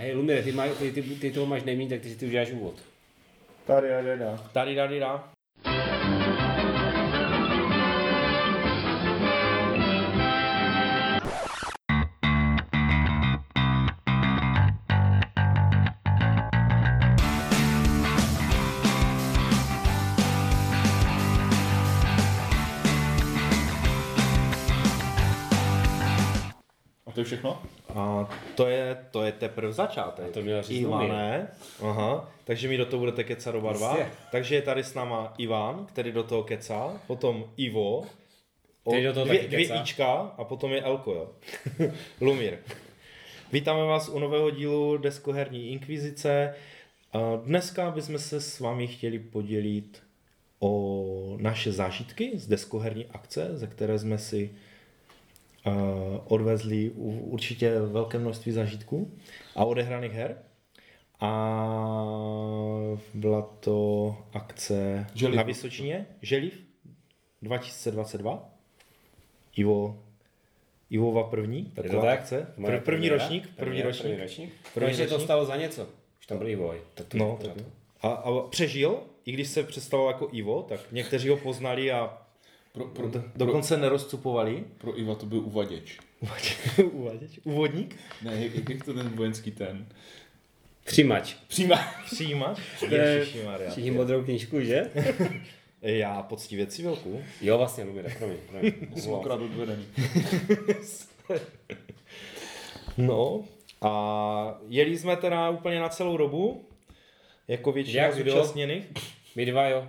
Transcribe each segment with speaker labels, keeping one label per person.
Speaker 1: Hej, Lumire, ty, maj, ty, ty, ty toho máš nejméně, tak ty si ty uděláš úvod.
Speaker 2: Tady, tady, tady.
Speaker 3: Tady, tady, tady.
Speaker 2: A to je všechno?
Speaker 3: A to je, to je teprve začátek.
Speaker 1: A to měl říct
Speaker 3: Ivane. Aha, takže mi do toho budete kecat oba dva.
Speaker 1: Jistě.
Speaker 3: Takže je tady s náma Ivan, který do toho kecá, potom Ivo, o
Speaker 1: do toho
Speaker 3: dvě,
Speaker 1: taky
Speaker 3: dvě. Ička a potom je Elko, jo. Lumír. Vítáme vás u nového dílu Deskoherní inkvizice. Dneska bychom se s vámi chtěli podělit o naše zážitky z deskoherní akce, ze které jsme si odvezli u- určitě velké množství zážitků a odehraných her. A byla to akce
Speaker 2: Želiv.
Speaker 3: na Vysočině, Želiv 2022. Ivo, Ivova první,
Speaker 1: to
Speaker 3: taková
Speaker 1: tak?
Speaker 3: akce.
Speaker 1: Moje
Speaker 3: Pr- první
Speaker 1: premiéra?
Speaker 3: ročník, první
Speaker 1: Premiéra,
Speaker 3: ročník.
Speaker 1: První ročník.
Speaker 3: První
Speaker 1: První to
Speaker 3: ročník.
Speaker 1: stalo za něco. Už tam byl Ivoj. Tak to
Speaker 3: No, tak,
Speaker 1: pořád.
Speaker 3: a, a přežil, i když se představoval jako Ivo, tak někteří ho poznali a
Speaker 2: Pro, pro,
Speaker 3: do,
Speaker 2: pro,
Speaker 3: dokonce nerozcupovali.
Speaker 2: pro Iva to byl uvaděč.
Speaker 3: Uvaděč? Úvodník?
Speaker 2: Ne, jak, jak to ten vojenský ten?
Speaker 1: Přijímač.
Speaker 3: Přijímač?
Speaker 1: To je-
Speaker 3: Ježišimarja.
Speaker 1: Všichni modrou knížku, že?
Speaker 3: Já poctivě civilku.
Speaker 1: Jo, vlastně, Lumire, promiň. promiň.
Speaker 2: Jsem okrát odvedený.
Speaker 3: No a jeli jsme teda úplně na celou dobu, jako většina
Speaker 1: Jak
Speaker 3: zúčastněných.
Speaker 1: My dva, jo.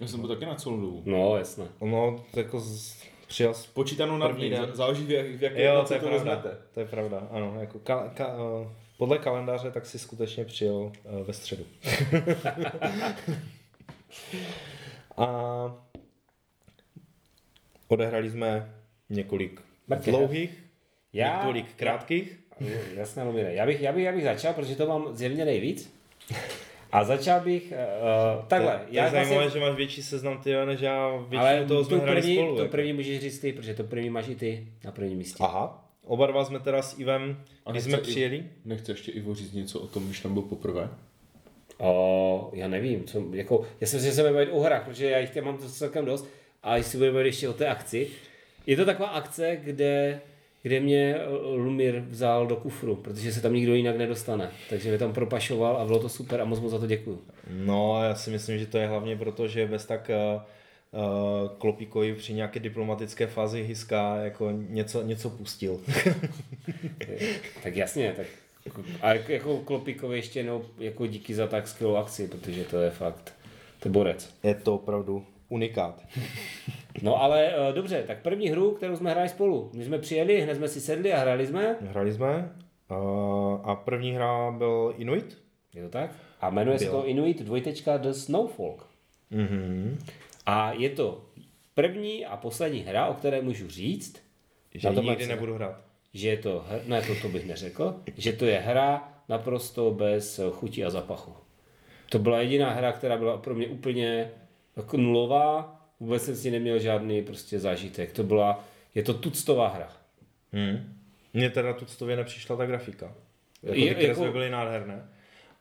Speaker 2: Já jsem byl taky na celou dobu.
Speaker 1: No, jasné.
Speaker 3: No, jako z, přijel z...
Speaker 2: Počítanou na
Speaker 3: První
Speaker 2: dny,
Speaker 3: den.
Speaker 2: zá- záleží v, jak, v jaké
Speaker 3: Jo, to je
Speaker 2: to
Speaker 3: pravda.
Speaker 2: vezmete.
Speaker 3: To je pravda, ano. Jako ka, ka, eh, podle kalendáře tak si skutečně přijel eh, ve středu. a odehrali jsme několik
Speaker 1: Mrtvých.
Speaker 3: dlouhých,
Speaker 1: Já-
Speaker 3: několik krátkých.
Speaker 1: Jasné, Lumire. Já bych, já, bych, já bych začal, protože to mám zjevně nejvíc. A začal bych, uh, takhle.
Speaker 3: To, to
Speaker 1: já
Speaker 3: je zajímavé,
Speaker 1: vlastně,
Speaker 3: že máš větší seznam ty, než já většinu
Speaker 1: ale
Speaker 3: toho
Speaker 1: to
Speaker 3: jsme hráli
Speaker 1: první,
Speaker 3: spolu.
Speaker 1: to
Speaker 3: jako.
Speaker 1: první můžeš říct ty, protože to první máš i ty na prvním místě.
Speaker 3: Aha, oba dva jsme teda s Ivem,
Speaker 2: A
Speaker 3: když jsme
Speaker 2: i-
Speaker 3: přijeli.
Speaker 2: Nechce ještě Ivo říct něco o tom, když tam byl poprvé?
Speaker 1: O, já nevím, co, jako, já jsem si, že se bavit o hrách, protože já jich tam mám to celkem dost, a jestli budeme bavit ještě o té akci. Je to taková akce, kde, kde mě eh, Lumír vzal do kufru, protože se tam nikdo jinak nedostane. Takže mě tam propašoval a bylo to super a moc mu za to děkuju.
Speaker 3: No, já si myslím, že to je hlavně proto, že bez tak uh, Klopíkovi při nějaké diplomatické fázi Hiska jako něco, něco pustil.
Speaker 1: Tak jasně, tak a jako, jako Klopíkovi ještě jednou jako díky za tak skvělou akci, protože to je fakt, to je borec.
Speaker 3: je to opravdu unikát.
Speaker 1: No ale eh, dobře, tak první hru, kterou jsme hráli spolu. My jsme přijeli, hned jsme si sedli a hráli jsme.
Speaker 3: Hráli jsme uh, a první hra byl Inuit.
Speaker 1: Je to tak? A jmenuje se to Inuit dvojtečka The Snowfolk.
Speaker 3: Mhm.
Speaker 1: A je to první a poslední hra, o které můžu říct,
Speaker 3: Že
Speaker 1: Na tom
Speaker 3: nikdy
Speaker 1: se-
Speaker 3: nebudu hrát.
Speaker 1: že je to, ne to, to bych neřekl, že to je hra naprosto bez chuti a zapachu. To byla jediná hra, která byla pro mě úplně jako nulová, vůbec jsem si neměl žádný prostě zážitek. To byla, je to tuctová hra.
Speaker 3: Hmm. Mně teda tuctově nepřišla ta grafika. Jako
Speaker 1: Je-
Speaker 3: ty kresby
Speaker 1: jako-
Speaker 3: byly nádherné.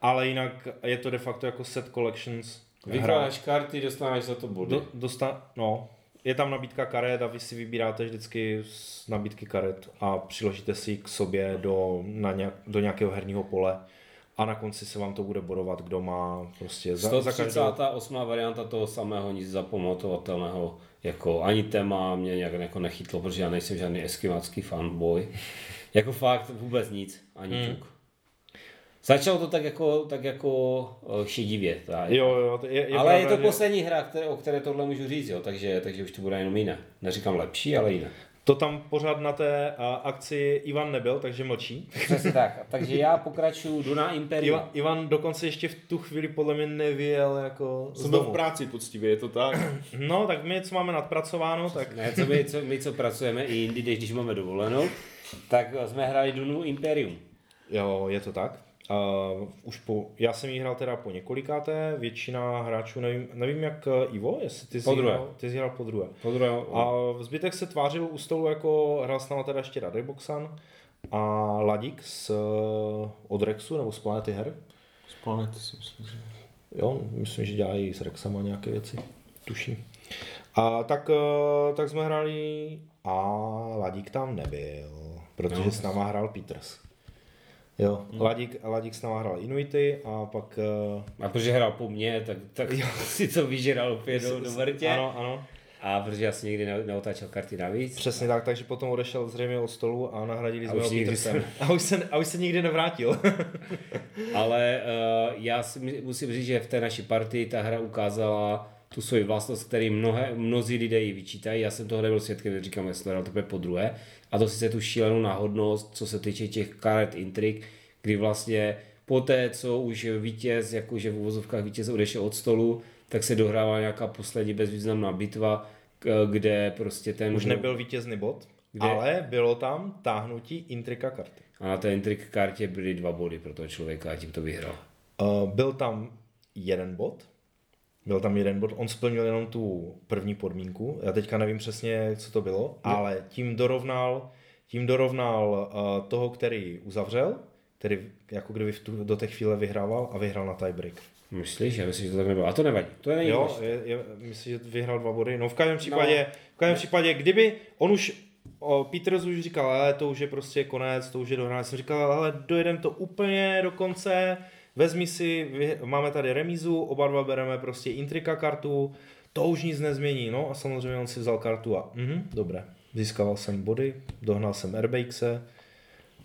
Speaker 3: Ale jinak je to de facto jako set collections.
Speaker 1: Vykládáš karty, dostaneš za to body.
Speaker 3: Do, dosta, no, je tam nabídka karet a vy si vybíráte vždycky z nabídky karet a přiložíte si ji k sobě do, na nějak, do nějakého herního pole a na konci se vám to bude bodovat, kdo má prostě za, za každou...
Speaker 1: 138. varianta toho samého, nic zapamatovatelného, jako ani téma mě nějak jako nechytlo, protože já nejsem žádný eskimácký fanboy. jako fakt vůbec nic, ani hmm. Začalo to tak jako, tak jako eh, šedivě. Tak.
Speaker 3: Jo, jo, to je, je
Speaker 1: ale je to poslední hra, které, o které tohle můžu říct, jo, takže, takže už to bude jenom jiné. Neříkám lepší, ale jiné.
Speaker 3: To tam pořád na té a, akci Ivan nebyl, takže mlčí.
Speaker 1: Přesně tak. Takže já pokračuju, jdu na Imperium.
Speaker 3: Ivan, Ivan dokonce ještě v tu chvíli podle mě nevěl jako
Speaker 2: Jsem byl v práci poctivě, je to tak?
Speaker 3: No, tak my, co máme nadpracováno, tak
Speaker 1: Ne, co my, co, my, co pracujeme i jindy, když, když máme dovolenou, tak jsme hráli Dunu Imperium.
Speaker 3: Jo, je to tak. Uh, už po, já jsem jí hrál teda po několikáté, většina hráčů, nevím, nevím jak eh, Ivo, jestli ty jsi,
Speaker 1: Po druhé.
Speaker 3: hrál, ty jsi hrál po druhé.
Speaker 1: Po druhé,
Speaker 3: A zbytek se tvářil u stolu jako hrál s náma teda ještě Radek Boxan a Ladík z eh, od Rexu nebo z Planety her.
Speaker 2: Z planety si myslím, že...
Speaker 3: Jo, myslím, že dělají s Rexama nějaké věci, tuším. A tak, eh, tak jsme hráli a Ladík tam nebyl, protože
Speaker 1: No.
Speaker 3: s náma hrál Peters. Jo, Ladík, Ladík s náma hrál Inuity a pak... eh,
Speaker 1: A protože hrál po mně, tak, tak si to vyžeral opět do, do vrtě.
Speaker 3: Ano, ano.
Speaker 1: A protože já si nikdy ne, neotáčel karty navíc.
Speaker 3: Přesně tak, takže potom odešel zřejmě od stolu a nahradili
Speaker 1: A
Speaker 3: jsme
Speaker 1: už
Speaker 3: ho Petersem. A už se, a už se nikdy nevrátil.
Speaker 1: Ale uh, já si musím říct, že v té naší partii ta hra ukázala tu svoji vlastnost, který mnohé, mnozí lidé ji vyčítají. Já jsem toho nebyl svědkem, říkám, jestli hrál teprve po druhé. A to sice tu šílenou náhodnost, co se týče těch karet intrik, kdy vlastně poté, co už vítěz, jakože v uvozovkách vítěz odešel od stolu, tak se dohrává nějaká poslední bezvýznamná bitva, kde prostě ten...
Speaker 3: Už nebyl vítězný bod,
Speaker 1: Kde?
Speaker 3: ale bylo tam táhnutí intrika karty.
Speaker 1: A na té intrik kartě byly dva body pro toho člověka a tím to vyhrál.
Speaker 3: Uh, byl tam jeden bod, byl tam jeden bod, on splnil jenom tu první podmínku, já teďka nevím přesně, co to bylo, ale tím dorovnal, tím dorovnal uh, toho, který uzavřel, který jako kdyby v tu, do té chvíle vyhrával a vyhrál na tiebreak.
Speaker 1: Myslíš? Já myslím, že to tak nebylo. A to nevadí. To není
Speaker 3: Jo, je, je, myslím, že vyhrál dva body. No v každém případě, v každém případě kdyby on už, o, Peters už říkal, ale to už je prostě konec, to už je dohrané. Jsem říkal, ale dojedem to úplně do konce, vezmi si, máme tady remízu, oba dva bereme prostě intrika kartu, to už nic nezmění, no a samozřejmě on si vzal kartu a mhm, dobré, získával jsem body, dohnal jsem Airbake'se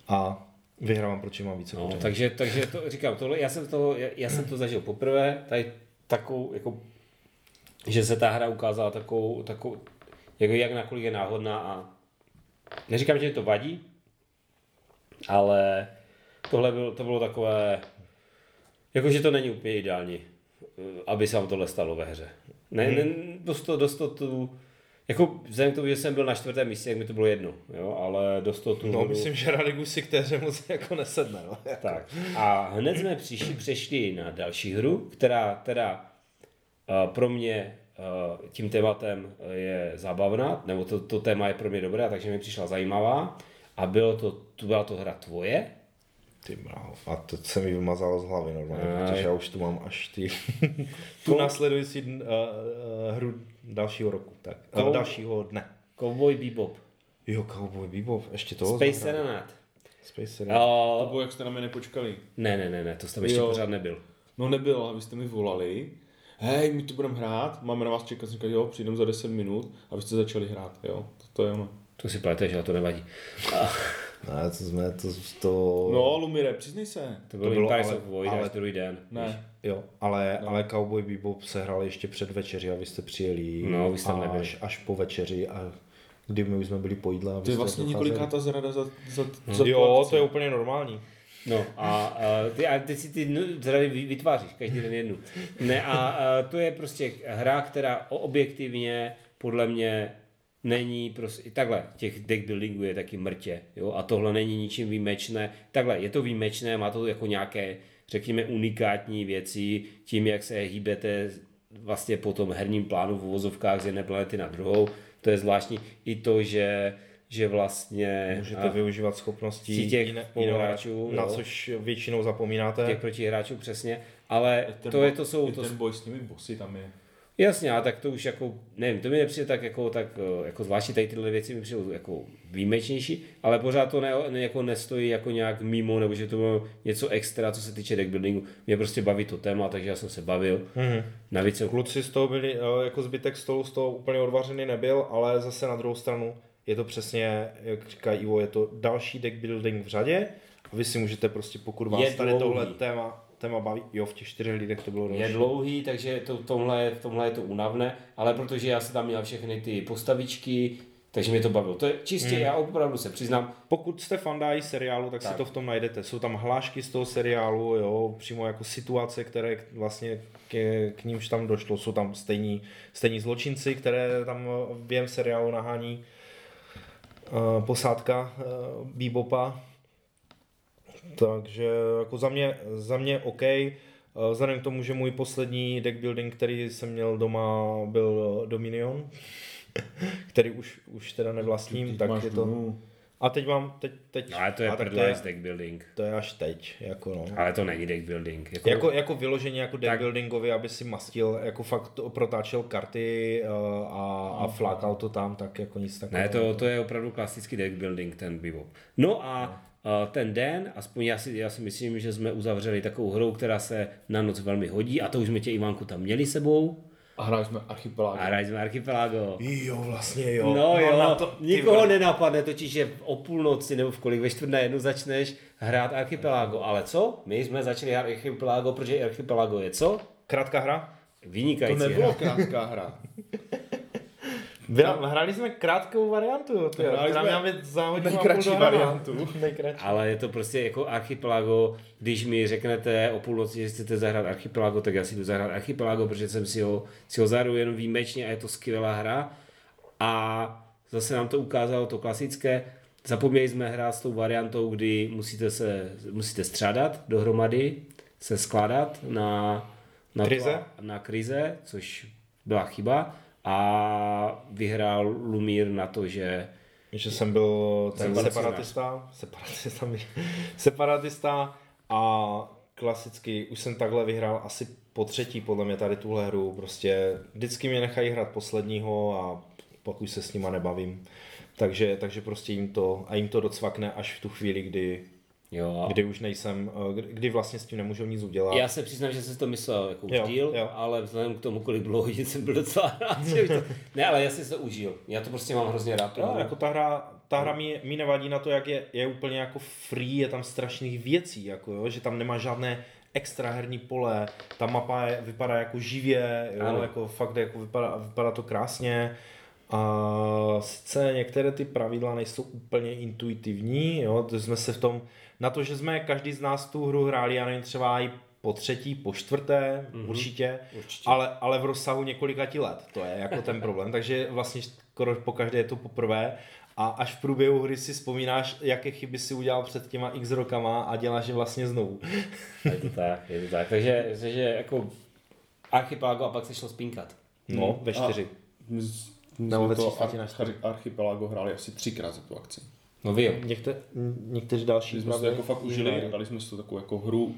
Speaker 3: a vyhrávám, protože mám více
Speaker 1: No, takže, takže to, říkám, tohle, já, jsem to, já, já jsem to zažil poprvé, tady takovou, jako, že se ta hra ukázala takovou, takovou jako jak nakolik je náhodná a neříkám, že mi to vadí, ale tohle bylo, to bylo takové, jakože to není úplně ideální, eh, aby se vám tohle stalo ve hře. Ne, hmm. ne dost to, dost to tu, jako vzhledem k tomu, že jsem byl na čtvrtém místě, jak mi to bylo jedno, jo, ale dost to tu
Speaker 3: No, myslím, že Radigu si k té hře moc jako nesedne, no.
Speaker 1: tak. A hned jsme přišli, přešli na další hru, která teda uh, pro mě uh, tím tématem je zábavná, nebo to, to téma je pro mě dobré, takže mi přišla zajímavá. A bylo to, tu byla to hra tvoje,
Speaker 3: Ty mrávo. A to se mi vymazalo z hlavy normálně,
Speaker 1: Aj.
Speaker 3: protože já už tu mám až ty, tu následující uh, uh, hru dalšího roku, tak, uh,
Speaker 1: Kou-
Speaker 3: dalšího dne.
Speaker 1: Cowboy Bebop,
Speaker 3: Jo, Cowboy Bebop, ještě toho
Speaker 1: Space. Serenade.
Speaker 3: Space Serenade.
Speaker 2: To
Speaker 1: Uh,
Speaker 2: bylo, jak jste na mě nepočkali.
Speaker 1: ne, ne, ne, ne, to tam ještě pořád nebyl.
Speaker 2: No nebyl, a vy jste mi volali. Hej, my tu budeme hrát, máme na vás čekat, jsem říkal, jo, přijdem za 10 minut a vy jste začali hrát, jo, to, to je ono.
Speaker 1: To si pleteš, ale to nevadí.
Speaker 3: Ne, to jsme, to, to...
Speaker 2: No, Lumire, přiznej se.
Speaker 1: to bylo,
Speaker 3: bylo
Speaker 1: Empires
Speaker 3: ale-
Speaker 1: of Void
Speaker 3: ale-
Speaker 1: až druhý den.
Speaker 2: Ne,
Speaker 3: Jo, ale, no. ale Cowboy Bebop se hrál ještě před večeří a vy jste přijeli
Speaker 1: No, vy jste nebyli.
Speaker 3: až, až po večeři a kdy my už jsme byli po jídle. a vy
Speaker 2: to je vlastně
Speaker 3: docházeli.
Speaker 2: několikátá zrada za, za, za tu
Speaker 3: Jo,
Speaker 2: akci.
Speaker 3: to je úplně normální.
Speaker 1: No a, a ty, a ty si ty no, zrady vy- vytváříš, každý den jednu. Ne a, a to je prostě hra, která objektivně podle mě není prostě, takhle, těch deck buildingů je taky mrtě, jo, a tohle není ničím výjimečné, takhle, je to výjimečné, má to jako nějaké, řekněme, unikátní věci, tím, jak se hýbete vlastně po tom herním plánu v uvozovkách z jedné planety na druhou, to je zvláštní, i to, že že vlastně
Speaker 3: Můžete
Speaker 1: a-
Speaker 3: využívat schopnosti
Speaker 1: těch
Speaker 3: jiné- jiné, na
Speaker 1: jo.
Speaker 3: což většinou zapomínáte.
Speaker 1: těch protihráčů přesně, ale
Speaker 2: Ten
Speaker 1: to, je, to jsou,
Speaker 2: i
Speaker 1: to,
Speaker 2: ten boj s těmi bossy tam je.
Speaker 1: Jasně, a tak to už jako, nevím, to mi nepřijde tak jako, tak eh, jako zvláště tady tyhle věci mi přijdou jako výjimečnější, ale pořád to ne, ne, jako nestojí jako nějak mimo, nebo že to bylo něco extra, co se týče deck buildingu. Mě prostě baví to téma, takže já jsem se bavil.
Speaker 3: Mhm.
Speaker 1: Navíc jsem,
Speaker 3: Kluci z toho byli, eh, jako zbytek stolu z toho úplně odvařený nebyl, ale zase na druhou stranu je to přesně, jak říká Ivo, je to další deck building v řadě a vy si můžete prostě, pokud vás
Speaker 1: Je
Speaker 3: tady
Speaker 1: dlouhý.
Speaker 3: tohle téma, téma baví, jo, v těch čtyřech lidech to bylo
Speaker 1: je
Speaker 3: další.
Speaker 1: dlouhý, takže to, tomhle, tomhle je to únavné, ale protože já jsem tam měl všechny ty postavičky, takže mě to bavilo. To je čistě, já opravdu se přiznám,
Speaker 3: Pokud jste fandáji seriálu, tak, tak, si to v tom najdete. Jsou tam hlášky z toho seriálu, jo, přímo jako situace, které vlastně k, k nímž tam došlo. Jsou tam stejní, stejní zločinci, které tam během seriálu nahání uh, posádka uh, Bebopa. Takže jako za mě, za mě OK. Eh, Vzhledem k tomu, že můj poslední deck building, který jsem měl doma, byl Dominion, který už, už teda nevlastním,
Speaker 2: Ty
Speaker 3: tak
Speaker 2: máš
Speaker 3: je to...
Speaker 2: Dunu.
Speaker 3: A teď mám, teď, teď.
Speaker 1: No ale to je
Speaker 3: a tak
Speaker 1: prdla deck building.
Speaker 3: to je až teď, jako no.
Speaker 1: Ale to není deck building. Jako,
Speaker 3: Jako, jako vyloženě jako deck
Speaker 1: Tak-
Speaker 3: buildingově, aby si mastil, jako fakt protáčel karty uh, a, a flákal to tam, tak jako nic takového.
Speaker 1: Ne, to, to je opravdu klasický deck building, ten bebop. No a a ten den, aspoň já si, já si myslím, že jsme uzavřeli takovou hrou, která se na noc velmi hodí a to už jsme tě Ivanku tam měli sebou
Speaker 2: A hráli jsme Archipelág.
Speaker 1: a hráli jsme Archipelago.
Speaker 3: Jo, vlastně jo.
Speaker 1: No jo,
Speaker 3: na to,
Speaker 1: nikoho
Speaker 3: vole.
Speaker 1: nenapadne totiž, že o půlnoci nebo v kolik ve čtvrt na jednu začneš hrát Archipelago. Ale co? My jsme začali hrát Archipelago, protože Archipelago je co?
Speaker 3: Krátká hra?
Speaker 2: To
Speaker 1: Vynikající
Speaker 2: nebylo
Speaker 1: hra.
Speaker 2: krátká hra.
Speaker 3: Byla, hráli jsme krátkou variantu, to je,
Speaker 2: Hráli
Speaker 3: která
Speaker 2: jsme
Speaker 3: měla být za hodinu a půl
Speaker 2: nejkratší variantu.
Speaker 3: Nejkratší.
Speaker 1: Ale je to prostě jako Archipelago, když mi řeknete o půlnoci, že chcete zahrát Archipelago, tak já si jdu zahrát Archipelago, protože jsem si ho, si ho zahraju jenom výjimečně a je to skvělá hra. A zase nám to ukázalo to klasické, zapomněli jsme hrát s tou variantou, kdy musíte se musíte střádat dohromady, se skládat na, na
Speaker 3: Krize?
Speaker 1: To, na krize, což byla chyba. A vyhrál Lumír na to, že
Speaker 3: Že jsem byl ten
Speaker 1: Jsem
Speaker 3: separatista, separatista, separatista a klasicky už jsem takhle vyhrál asi po třetí podle mě tady tuhle hru. Prostě vždycky mě nechají hrát posledního a pak už se s nima nebavím. Takže, takže prostě jim to, a jim to docvakne až v tu chvíli, kdy,
Speaker 1: jo,
Speaker 3: kdy už nejsem, eh, kdy, vlastně s tím nemůžu nic udělat.
Speaker 1: Já se přiznám, že jsem to myslel jako už
Speaker 3: Jo,
Speaker 1: díl,
Speaker 3: jo.
Speaker 1: ale vzhledem k tomu, kolik bylo hodin, jsem byl docela rád. že to... Ne, ale já si to užil. Já to prostě mám hrozně rád.
Speaker 3: No, jako ta hra, ta hra mi, mi nevadí na to, jak je, je úplně jako free, je tam strašných věcí, jako jo, že tam nemá žádné extra herní pole, ta mapa je, vypadá jako živě, jo,
Speaker 1: Ano.
Speaker 3: jako fakt jako vypadá, vypadá to krásně. A sice některé ty pravidla nejsou úplně intuitivní, jo, to jsme se v tom, na to, že jsme každý z nás tu hru hráli, já nevím, třeba i po třetí, po čtvrté, mm-hmm. určitě,
Speaker 1: Určitě.
Speaker 3: ale, ale v rozsahu několika ti let, to je jako ten problém, takže vlastně skoro po každé je to poprvé a až v průběhu hry si vzpomínáš, jaké chyby si udělal před těma x rokama a děláš je vlastně znovu.
Speaker 1: Je to tak, je to tak. Takže, takže jako Archipelago a pak se šlo spínkat.
Speaker 3: No, ve čtyři.
Speaker 2: My s- my jsme
Speaker 3: ve
Speaker 2: to. Arch- Archipelago hráli asi třikrát za tu akci.
Speaker 1: No vy jo.
Speaker 3: Někte, někteří další
Speaker 2: My jsme si to jako fakt užili a dali jsme si to takovou jako hru,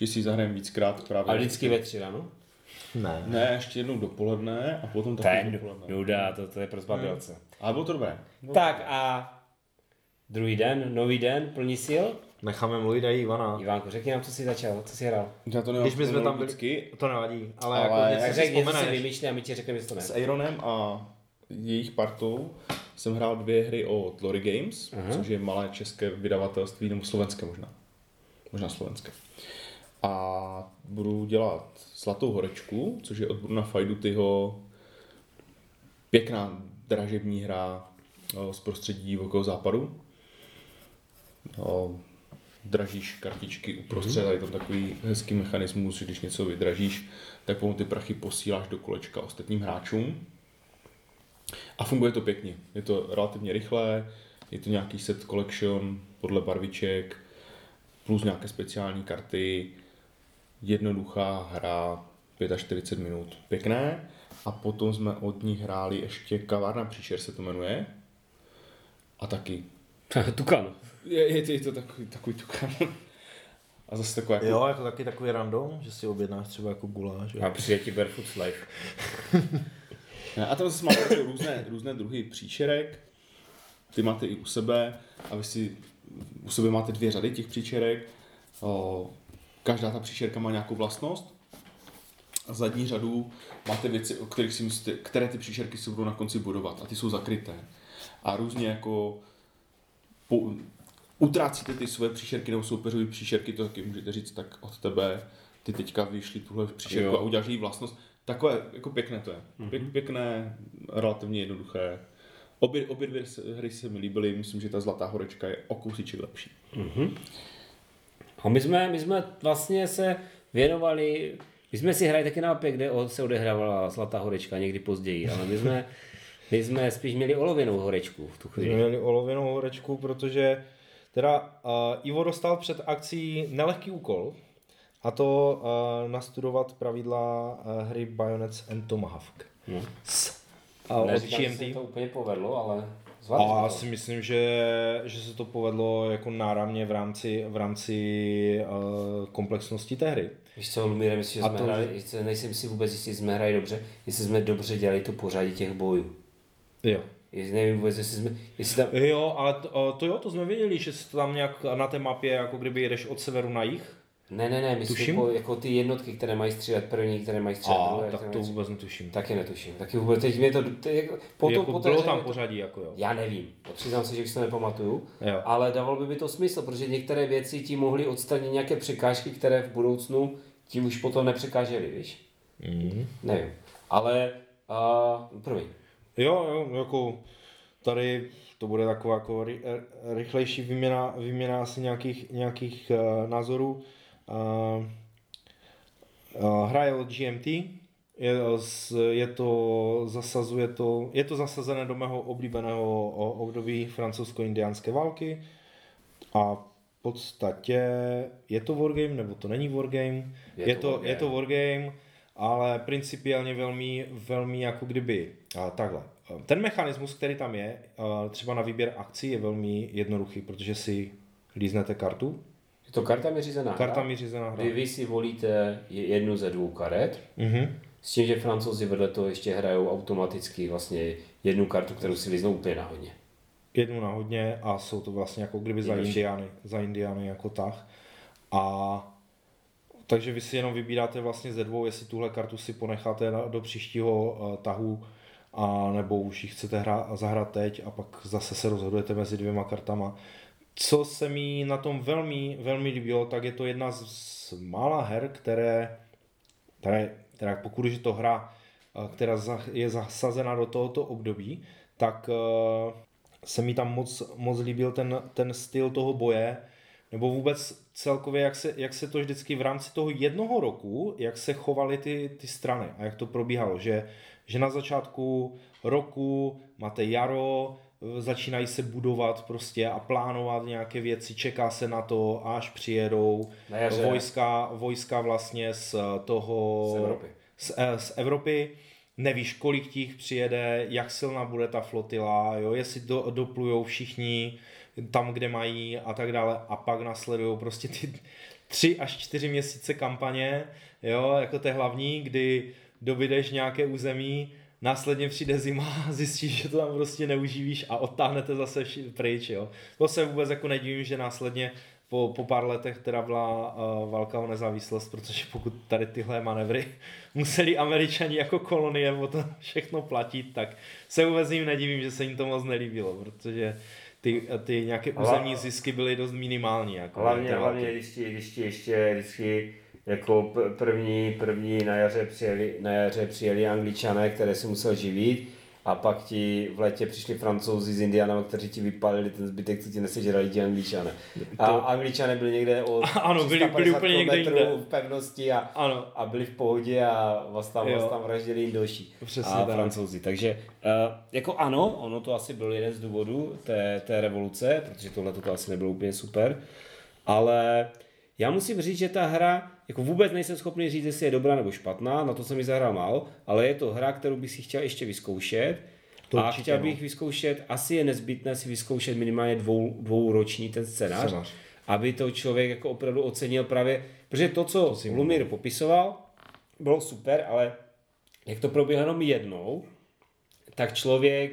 Speaker 2: že si zahrajeme víckrát právě.
Speaker 1: A vždycky ve tři ráno?
Speaker 3: Ne.
Speaker 2: Ne, ještě jednou dopoledne a potom
Speaker 1: To
Speaker 2: taky
Speaker 1: je
Speaker 2: dopoledne.
Speaker 1: nuda, to, to je pro zbabilce.
Speaker 2: Ale bylo to dobré. Bylo
Speaker 1: Tak a druhý den, nový den, plný sil.
Speaker 3: Necháme mluvit i Ivana.
Speaker 1: Ivánko, řekni nám, co jsi začal, co jsi hrál.
Speaker 2: Já to nemám
Speaker 3: Když my jsme tam byli, to nevadí, ale,
Speaker 2: Ale
Speaker 3: jako
Speaker 2: jak
Speaker 3: něco si
Speaker 1: řekni, něco si
Speaker 3: vzpomeneš.
Speaker 1: vymýšlí a my ti řekneme, že to ne.
Speaker 2: S Aaronem a jejich partou jsem hrál dvě hry od Glory Games,
Speaker 1: Aha.
Speaker 2: což je malé české vydavatelství, nebo slovenské možná. Možná slovenské. A budu dělat Zlatou horečku, což je od Bruna Fajdutyho pěkná dražební hra z prostředí divokého západu. O, dražíš kartičky uprostřed, a je tam takový hezký mechanismus, že když něco vydražíš, tak potom ty prachy posíláš do kolečka ostatním hráčům. A funguje to pěkně. Je to relativně rychlé, je to nějaký set collection podle barviček, plus nějaké speciální karty, jednoduchá hra, 45 minut, pěkné. A potom jsme od nich hráli ještě Kavárna příšer se to jmenuje. A taky.
Speaker 1: Tukan.
Speaker 2: Je, je, to, je to takový, takový tukan. A zase taková jako
Speaker 3: Jo, jako taky takový random, že si objednáš třeba jako guláš. jo.
Speaker 1: A přijetí Barefoot Life.
Speaker 2: Ne, A tam zase máte jako různé, různé druhy příčerek, ty máte i u sebe a vy si u sebe máte dvě řady těch příčerek. Každá ta příčerka má nějakou vlastnost. A zadní řadu máte věci, o kterých si myslíte, které ty příšerky se budou na konci budovat a ty jsou zakryté. A různě jako po, utrácíte ty své příšerky nebo soupeřové příšerky, to taky můžete říct, tak od tebe ty teďka vyšli tuhle příšerku
Speaker 1: Jo.
Speaker 2: a uděláš její vlastnost. Takové, jako pěkné to je. Pěk, pěkné, relativně jednoduché. Obě, obě dvě hry se mi líbily, myslím, že ta Zlatá horečka je o kousíček lepší.
Speaker 1: A my jsme, my jsme vlastně se věnovali, my jsme si hráli taky na mapě, kde se odehrávala Zlatá horečka někdy později, ale my jsme, my jsme spíš měli olověnou horečku v tu
Speaker 3: Jsme
Speaker 1: chvíli.
Speaker 3: měli olověnou horečku, protože teda uh, Ivo dostal před akcí nelehký úkol a to uh, nastudovat pravidla uh, hry Bayonets and Tomahawk.
Speaker 1: No.
Speaker 3: A od GMT.
Speaker 1: to úplně povedlo, ale Zvládli
Speaker 3: A já si myslím, že, že se to povedlo jako náramně v rámci, v rámci uh, komplexnosti té hry.
Speaker 1: Víš co, Lumíre, myslím, že
Speaker 3: A
Speaker 1: jsme
Speaker 3: to-
Speaker 1: jestli- nejsem si vůbec jistý, jestli jsme hráli dobře, jestli jsme dobře dělali to pořadí těch bojů.
Speaker 3: Jo.
Speaker 1: Jestli nevím vůbec, jestli jsme, jestli tam,
Speaker 3: Jo, ale to, to jo, to jsme věděli, že se to tam nějak na té mapě, jako kdyby jedeš od severu na jih.
Speaker 1: Ne, ne, ne, myslím,
Speaker 3: Tuším.
Speaker 1: jako, jako, ty jednotky, které mají střílet první, které mají střílet
Speaker 3: A,
Speaker 1: druhé.
Speaker 3: tak to
Speaker 1: mají
Speaker 3: vůbec netuším.
Speaker 1: Taky netuším. Taky vůbec, teď mě to, to jako, po, to,
Speaker 3: jako
Speaker 1: po té
Speaker 3: bylo tam
Speaker 1: to-
Speaker 3: pořadí, jako jo.
Speaker 1: Já nevím, přiznám se, že už to nepamatuju,
Speaker 3: Jo.
Speaker 1: ale dávalo by mi to smysl, protože některé věci ti mohly odstranit nějaké překážky, které v budoucnu ti už potom nepřekážely, víš?
Speaker 3: Mm.
Speaker 1: Nevím. Ale, uh, promiň.
Speaker 3: Jo, jo, jako tady to bude taková jako ry, rychlejší výměna, výměna asi nějakých, nějakých uh, názorů. Uh, uh, hra je od GMT, je, je to, zasazuje to, je to zasazené do mého oblíbeného období francouzsko-indiánské války a v podstatě je to wargame, nebo to není wargame,
Speaker 1: Je
Speaker 3: je,
Speaker 1: to wargame.
Speaker 3: je to wargame, ale principiálně velmi, velmi jako kdyby, a takhle. Ten mechanismus, který tam je, a třeba na výběr akcí, je velmi jednoduchý, protože si líznete kartu,
Speaker 1: Je to kartami řízená
Speaker 3: karta
Speaker 1: hra,
Speaker 3: mi řízená hra.
Speaker 1: kdy vy si volíte jednu ze dvou karet,
Speaker 3: Mhm.
Speaker 1: s tím, že francouzi vedle toho ještě hrajou automaticky vlastně jednu kartu, kterou si vyznou úplně náhodně.
Speaker 3: jednu náhodně a jsou to vlastně jako kdyby za indiány, za indiány jako tah. A takže vy si jenom vybíráte vlastně ze dvou, jestli tuhle kartu si ponecháte do příštího uh, tahu, a nebo už ji chcete hrát, zahrát teď a pak zase se rozhodujete mezi dvěma kartama. Co se mi na tom velmi, velmi líbilo, tak je to jedna z, z mála her, které, které, která pokud je to hra, eh, která je zasazena do tohoto období, tak eh, se mi tam moc, moc líbil ten, ten styl toho boje, nebo vůbec celkově, jak se, jak se to vždycky v rámci toho jednoho roku, jak se chovaly ty, ty strany a jak to probíhalo, že, že na začátku roku máte jaro, začínají se budovat prostě a plánovat nějaké věci, čeká se na to, až přijedou vojska, vojska vlastně z toho
Speaker 1: Z Evropy.
Speaker 3: z, eh, z Evropy, nevíš, kolik těch přijede, jak silná bude ta flotila, jo, jestli do, doplujou všichni tam, kde mají a tak dále. A pak nasledují prostě ty tři až čtyři měsíce kampaně, jo, jako té hlavní, kdy dobydeš nějaké území, následně přijde zima a zjistíš, že to tam prostě neuživíš a odtáhnete zase vši- pryč, jo. To se vůbec jako nedivím, že následně po, po pár letech teda byla uh, válka o nezávislost, protože pokud tady tyhle manevry museli američani jako kolonie o to všechno platit, tak se vůbec jim nedivím, že se jim to moc nelíbilo, protože ty, ty nějaké územní zisky byly dost minimální. Jako
Speaker 1: Hlavně, hlavně když ti, když ti ještě vždycky jako první, první na jaře přijeli, na jaře přijeli angličané, které si musel živit a pak ti v létě přišli francouzi z Indianama, kteří ti vypálili ten zbytek, co ti nesežrali ti angličané. A
Speaker 3: To-
Speaker 1: angličané byli někde o
Speaker 3: Ano, byli- byli
Speaker 1: 350
Speaker 3: úplně někde jinde.
Speaker 1: v pevnosti a,
Speaker 3: Ano,
Speaker 1: a byli v pohodě a vás tam,
Speaker 3: Jo.
Speaker 1: vás tam vraždili Indoši
Speaker 3: Přesně
Speaker 1: a
Speaker 3: tak.
Speaker 1: francouzi. Takže uh, jako ano, ono to asi byl jeden z důvodů té, té revoluce, protože tohle to asi nebylo úplně super, ale já musím říct, že ta hra, jako vůbec nejsem schopný říct, jestli je dobrá nebo špatná, na to jsem ji zahrál málo, ale je to hra, kterou bych si chtěl ještě vyzkoušet.
Speaker 3: To
Speaker 1: a
Speaker 3: určitě,
Speaker 1: chtěl
Speaker 3: no.
Speaker 1: bych vyzkoušet, asi je nezbytné si vyzkoušet minimálně dvou, dvouroční ten scénář,
Speaker 3: Scénář.
Speaker 1: aby to člověk jako opravdu ocenil právě, protože to, co
Speaker 3: To si
Speaker 1: Lumír popisoval, bylo super, ale jak to proběhlo jenom jednou, tak člověk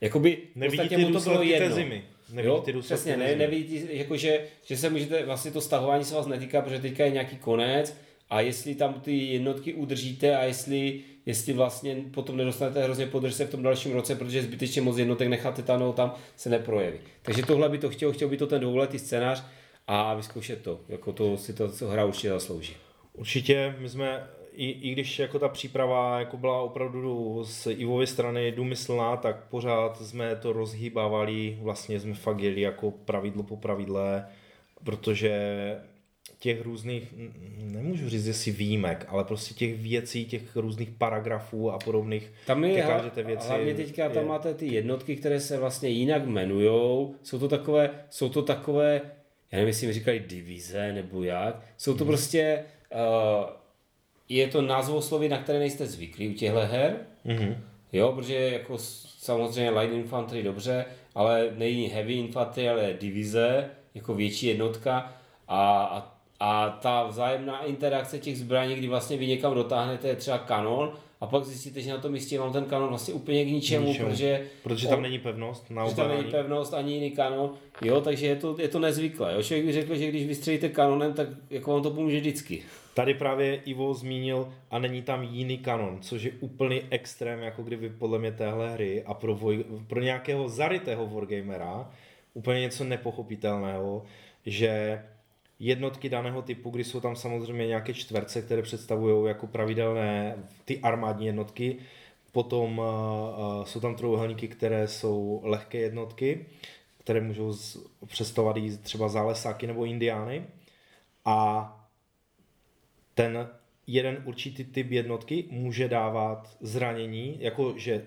Speaker 1: jakoby v
Speaker 3: nevidí
Speaker 1: podstatě mu to bylo jedno.
Speaker 3: zimy. Nevidí
Speaker 1: Jo,
Speaker 3: ty důsledky
Speaker 1: přesně, ne, nevidí, jakože, že se můžete, vlastně to stahování se vás netýká, protože teďka je nějaký konec a jestli tam ty jednotky udržíte a jestli, jestli vlastně potom nedostanete hrozně podrž se v tom dalším roce, protože zbytečně moc jednotek necháte tam, no, tam se neprojeví. Takže tohle by to chtěl, chtěl by to ten dvouletý scénář a vyzkoušet to, jako to si to co hra určitě zaslouží.
Speaker 3: Určitě, my jsme, i, i když jako ta příprava jako byla opravdu z Ivovy strany důmyslná, tak pořád jsme to rozhýbávali, vlastně jsme fakt jeli jako pravidlo po pravidle, protože těch různých, nemůžu říct, jestli výjimek, ale prostě těch věcí, těch různých paragrafů a podobných,
Speaker 1: Tam je,
Speaker 3: každé té věci
Speaker 1: hlavně teďka tam
Speaker 3: je-
Speaker 1: máte ty jednotky, které se vlastně jinak jmenujou. Jsou to takové, jsou to takové, já nevím, jestli mi říkali divize nebo jak. Jsou to prostě, uh, je to názvosloví, na které nejste zvyklí u těchto her.
Speaker 3: Mhm.
Speaker 1: Jo, protože jako samozřejmě light infantry dobře, ale není heavy infantry, ale divize, jako větší jednotka a, a, a ta vzájemná interakce těch zbraní, kdy vlastně vy někam dotáhnete, je třeba kanon a pak zjistíte, že na tom místě vám ten kanon vlastně úplně k ničemu,
Speaker 3: Ničemu.
Speaker 1: protože
Speaker 3: Protože tam není pevnost na
Speaker 1: tam není pevnost ani jiný kanon, jo, takže je to, je to nezvyklé. Jo. Člověk by řekl, že když vystřelíte kanonem, tak jako vám to pomůže vždycky.
Speaker 3: Tady právě Ivo zmínil a není tam jiný kanon, což je úplný extrém, jako kdyby podle mě téhle hry a pro, voj, pro nějakého zarytého wargamera úplně něco nepochopitelného, že jednotky daného typu, kdy jsou tam samozřejmě nějaké čtverce, které představují jako pravidelné ty armádní jednotky, potom uh, jsou tam trojuhelníky, které jsou lehké jednotky, které můžou z, představovat i třeba zálesáky nebo indiány. A ten jeden určitý typ jednotky může dávat zranění, jako že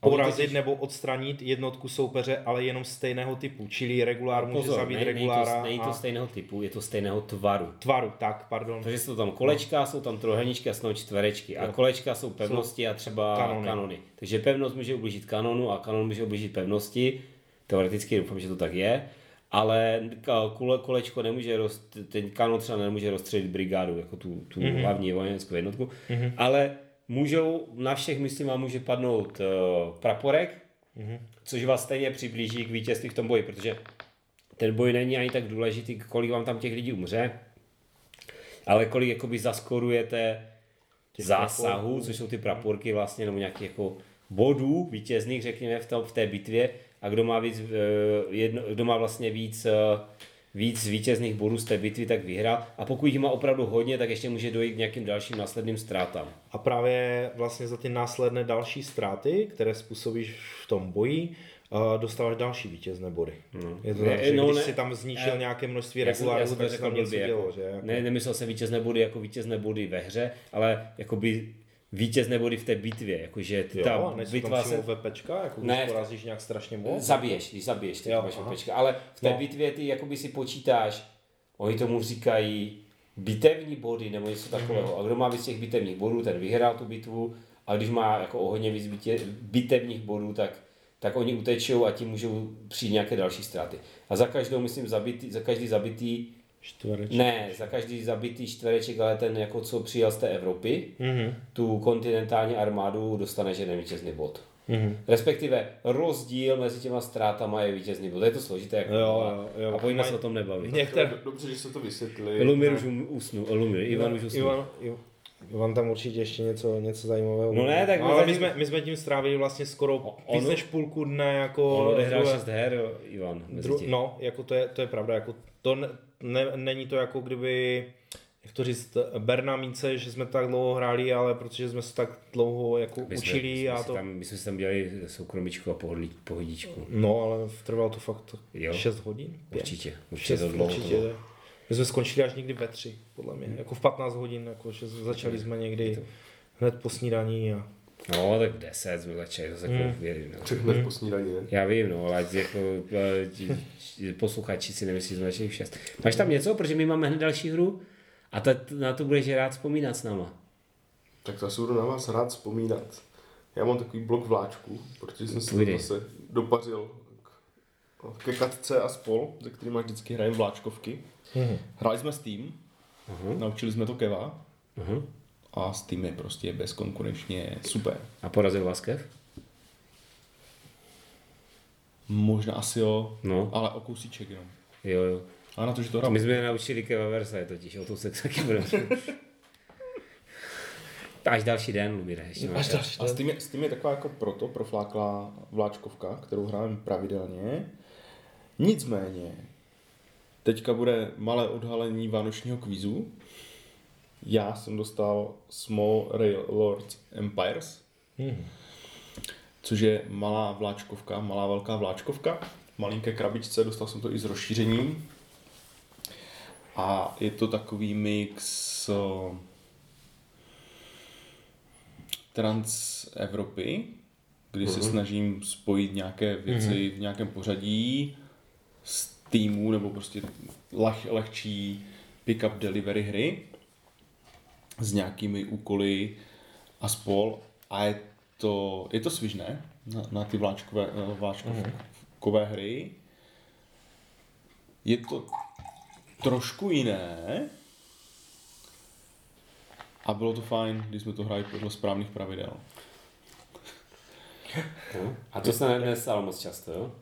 Speaker 3: porazit
Speaker 1: totiž-
Speaker 3: nebo odstranit jednotku soupeře, ale jenom stejného typu. Čili regulár může zabít
Speaker 1: ne, není,
Speaker 3: regulára
Speaker 1: to, není to
Speaker 3: a
Speaker 1: stejného typu, je to stejného tvaru.
Speaker 3: tvaru, tak, pardon.
Speaker 1: Takže jsou tam kolečka, jsou tam trojhelníčky a jsou tam čtverečky. A
Speaker 3: Jo.
Speaker 1: kolečka jsou pevnosti a třeba
Speaker 3: kanony.
Speaker 1: kanony. kanony. Takže pevnost může ublížit kanonu a kanon může ublížit pevnosti. Teoreticky doufám, že to tak je. Ale kule, kolečko nemůže, roz, ten kanon třeba nemůže rozstřelit brigádu, jako tu, tu mm-hmm. hlavní vojenskou jednotku. Mm-hmm. Ale můžou, na všech myslím vám může padnout uh, praporek, mm-hmm. což vás stejně přiblíží k vítězství v tom boji, protože ten boj není ani tak důležitý, kolik vám tam těch lidí umře, ale kolik jakoby zaskorujete zásahů, což jsou ty praporky vlastně, nebo nějakých jako bodů vítězných, řekněme, v, tom, v té bitvě a kdo má víc, eh, jedno, kdo má vlastně víc, eh, víc vítězných bodů z té bitvy, tak vyhrál. A pokud jich má opravdu hodně, tak ještě může dojít k nějakým dalším následným ztrátám.
Speaker 3: A právě vlastně za ty následné další ztráty, které způsobíš v tom boji, uh, dostáváš další vítězné body.
Speaker 1: No.
Speaker 3: Je to
Speaker 1: Ne,
Speaker 3: tak, že
Speaker 1: no,
Speaker 3: když
Speaker 1: ne.
Speaker 3: si tam zničil
Speaker 1: Eh,
Speaker 3: nějaké množství regulárů, tak se tam něco dělo,
Speaker 1: jako,
Speaker 3: že? Jako,
Speaker 1: ne, nemyslel jsem vítězné body jako vítězné body ve hře, ale jakoby vítězné body v té bitvě, jakože
Speaker 3: jo,
Speaker 1: ta bitva se...
Speaker 3: VPčka, jako
Speaker 1: Ne.
Speaker 3: když porazíš nějak strašně moc.
Speaker 1: Zabiješ, když zabiješ, ty
Speaker 3: Jo,
Speaker 1: máš opečka. Ale v té
Speaker 3: No.
Speaker 1: bitvě ty jakoby si počítáš, oni tomu říkají bitevní body nebo něco takového. A kdo má víc těch bitevních bodů, ten vyhrál tu bitvu. A když má jako o hodně víc bitě, bitevních bodů, tak, tak oni utečou a tím můžou přijít nějaké další ztráty. A za každou, myslím, zabitý, za každý zabitý,
Speaker 3: Čtvereček.
Speaker 1: ne, za každý zabitý čtvereček, ale ten, jako co přijel z té Evropy,
Speaker 3: Mhm.
Speaker 1: tu kontinentální armádu dostaneš jeden vítězný bod.
Speaker 3: Mhm.
Speaker 1: Respektive rozdíl mezi těma ztrátama je vítězný bod. Je to složité. Jako
Speaker 3: Jo,
Speaker 1: a-
Speaker 3: jo, jo.
Speaker 1: A pojďme se o tom nebavit.
Speaker 3: Některé...
Speaker 2: Dobře, že se to vysvětlili.
Speaker 1: Lumír už um- usnul, Lumír, Ivan už usnul.
Speaker 3: Ivan, Ivan, Ivan tam určitě ještě něco, něco zajímavého.
Speaker 1: No ne, tak my
Speaker 3: ale my jsme, my jsme tím strávili vlastně skoro
Speaker 1: ono-
Speaker 3: víc než půlku dne jako...
Speaker 1: On odehrál
Speaker 3: druhé-
Speaker 1: 6 her, Ivan,
Speaker 3: Dru- no, jako to je, to je pravda, jako to ne, ne, není to jako kdyby, jak to říct, Berna mince, že jsme tak dlouho hráli, ale protože jsme se tak dlouho jako
Speaker 1: My jsme,
Speaker 3: učili
Speaker 1: my jsme
Speaker 3: a to...
Speaker 1: Tam, my jsme si tam dělali soukromičku a pohodlí, pohodičku.
Speaker 3: No, ale trvalo to fakt
Speaker 1: Jo.
Speaker 3: 6 hodin? Pět?
Speaker 1: Určitě, určitě
Speaker 3: Šest,
Speaker 1: to dlouho.
Speaker 3: určitě.
Speaker 1: to.
Speaker 3: My jsme skončili až někdy ve tři, podle mě. Jako v 15 hodin, jako, že začali jsme někdy hned po snídaní a
Speaker 1: No, tak v 10 jsme začali, to se jako věřím. No.
Speaker 2: Hned po snídaní, ne?
Speaker 1: Já vím, no, ale jako posluchači si nemyslí, že jsme začali v 6. Máš tam něco, protože my máme hned další hru a ta, na to budeš rád vzpomínat s náma.
Speaker 2: Tak to si budu na vás rád vzpomínat. Já mám takový blok vláčků, protože jsem se zase dopařil k- ke katce a spol, ze kterými vždycky hrajem vláčkovky. Hráli jsme s tým, naučili jsme to Keva
Speaker 1: Uh-huh.
Speaker 2: A s tým je prostě bezkonkurenčně super.
Speaker 1: A porazil vás Kev?
Speaker 2: Možná asi jo,
Speaker 1: No.
Speaker 2: ale o kousíček jenom.
Speaker 1: Jo, jo.
Speaker 2: A na to, že to hrál.
Speaker 1: My jsme je naučili Keva Versailles totiž, o tom se taky budeme. Až další den, Lumíre, ještě máš.
Speaker 3: další
Speaker 2: A s tím, je, s tím je taková jako proto profláklá vláčkovka, kterou hrajeme pravidelně. Nicméně, teďka bude malé odhalení vánočního kvízu. Já jsem dostal Small Rail Lords Empires, což je malá vláčkovka, malá velká vláčkovka. V malinké krabičce, dostal jsem to i s rozšířením. A je to takový mix o, trans Evropy, kdy se snažím spojit nějaké věci v nějakém pořadí z týmů nebo prostě leh, lehčí pick-up delivery hry s nějakými úkoly a spol a je to, je to svižné na, na ty vláčkové, eh, vláčkové hry. Je to trošku jiné. A bylo to fajn, když jsme to hráli podle správných pravidel.
Speaker 1: No. A to se nestalo moc často, jo?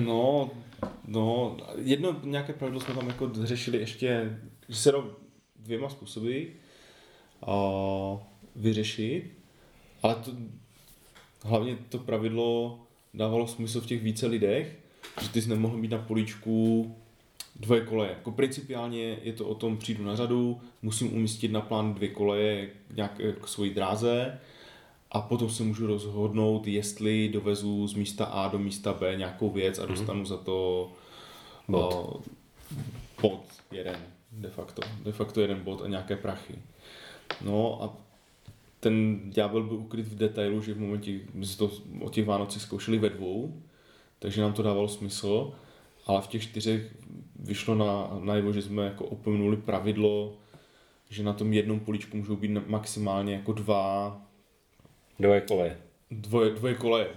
Speaker 2: No, no, jedno nějaké pravidlo jsme tam jako řešili ještě, že se dvěma způsoby uh, vyřešit, ale to, hlavně to pravidlo dávalo smysl v těch více lidech, že ty jsi nemohl mít na políčku dvoje koleje. Jako principiálně je to o tom, přijdu na řadu, musím umístit na plán dvě koleje nějak k svojí dráze a potom se můžu rozhodnout, jestli dovezu z místa A do místa B nějakou věc a dostanu mm-hmm. za to bod. Uh, bod jeden, de facto. De facto jeden bod a nějaké prachy. No a ten ďábel byl ukryt v detailu, že v momentě, my jsme to o těch Vánocích zkoušeli ve dvou, takže nám to dávalo smysl, ale v těch čtyřech vyšlo na, najevo, že jsme jako opomenuli pravidlo, že na tom jednom políčku můžou být maximálně jako dva
Speaker 1: Dvoje koleje.
Speaker 2: Dvoje, dvoje koleje.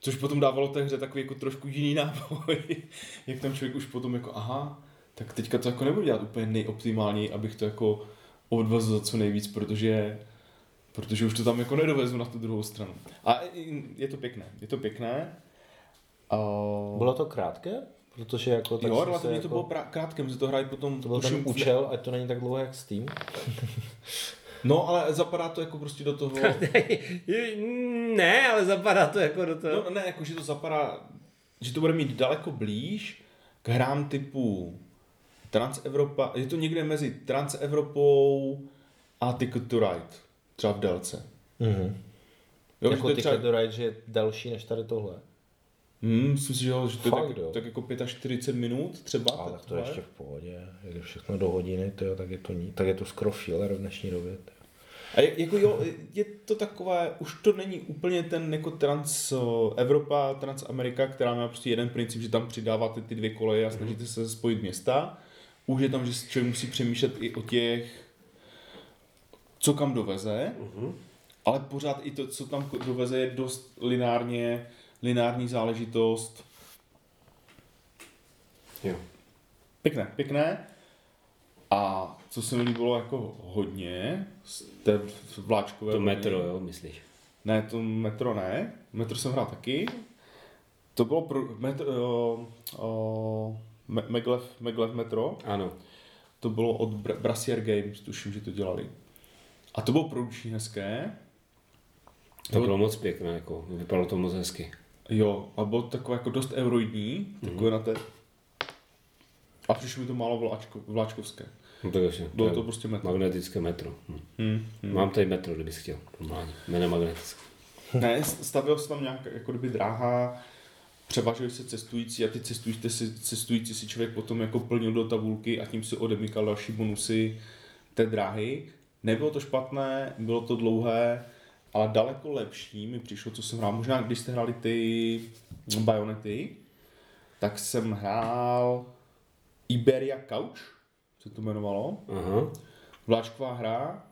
Speaker 2: Což potom dávalo té hře takový jako trošku jiný náboj. Jak tam člověk už potom jako, aha, tak teďka to jako nebudu dělat úplně nejoptimálněji, abych to jako odvezl za co nejvíc, protože protože už to tam jako nedovezu na tu druhou stranu. A je to pěkné, je to pěkné.
Speaker 3: Uh... Bylo to krátké? Protože jako
Speaker 2: tak jo, relativně jako... to bylo pra- krátké, my to hráli potom...
Speaker 3: To byl ten účel, ať to není tak dlouhé jak Steam.
Speaker 2: No, ale zapadá to jako prostě do toho...
Speaker 1: ne, ale zapadá to jako do toho...
Speaker 2: No, ne, jako že to zapadá, že to bude mít daleko blíž k hrám typu Trans-Evropa, je to někde mezi Trans-Evropou a Ticket to Ride, třeba v délce.
Speaker 3: Mm-hmm. Jo, jako Ticket třeba... to Ride, že je další než tady tohle.
Speaker 2: Hmm, myslím si, že, jo, že to Fakt, je tak, tak jako 45 minut třeba.
Speaker 3: Ale tak to je ještě v pohodě. Jak všechno do hodiny, to jo, tak, je to, ní, tak je to skoro filler v dnešní době.
Speaker 2: A jako jo, je to takové, už to není úplně ten jako trans Evropa, trans Amerika, která má prostě jeden princip, že tam přidáváte ty dvě koleje a snažíte se spojit města. Už je tam, že člověk musí přemýšlet i o těch, co kam doveze, uh-huh. ale pořád i to, co tam doveze, je dost lineárně lineární záležitost.
Speaker 1: Jo.
Speaker 2: Pěkné, pěkné. A co se mi líbilo jako hodně z té vláčkové...
Speaker 1: To metro, jo, myslíš?
Speaker 2: Ne, to metro ne. Metro jsem hrál taky. To bylo pro metro, o, o, Meglev, Meglev Metro.
Speaker 1: Ano.
Speaker 2: To bylo od Br- Brassier Games, tuším, že to dělali. A to bylo produkční hezké.
Speaker 1: To bylo moc pěkné, jako, vypadalo to moc hezky.
Speaker 2: Jo, a bylo to takové jako dost euroidní, mm-hmm. takové na té... A přišlo mi to málo vláčko, vláčkovské.
Speaker 1: No tak jasně.
Speaker 2: Bylo to, to prostě metro.
Speaker 1: Magnetické metro. Hm. Hmm, hmm. Mám tady metro, kdybys chtěl. Normálně. Jméno magnetické.
Speaker 2: ne, stavil se tam nějak jako kdyby dráha, převažují se cestující a ty cestující si, cestující si člověk potom jako plnil do tabulky a tím si odemykal další bonusy té dráhy. Nebylo to špatné, bylo to dlouhé, ale daleko lepší mi přišlo, co jsem hrál. Možná když jste hráli ty Bayonety, tak jsem hrál Iberia Couch, se to jmenovalo. Uh-huh. Vláčková hra,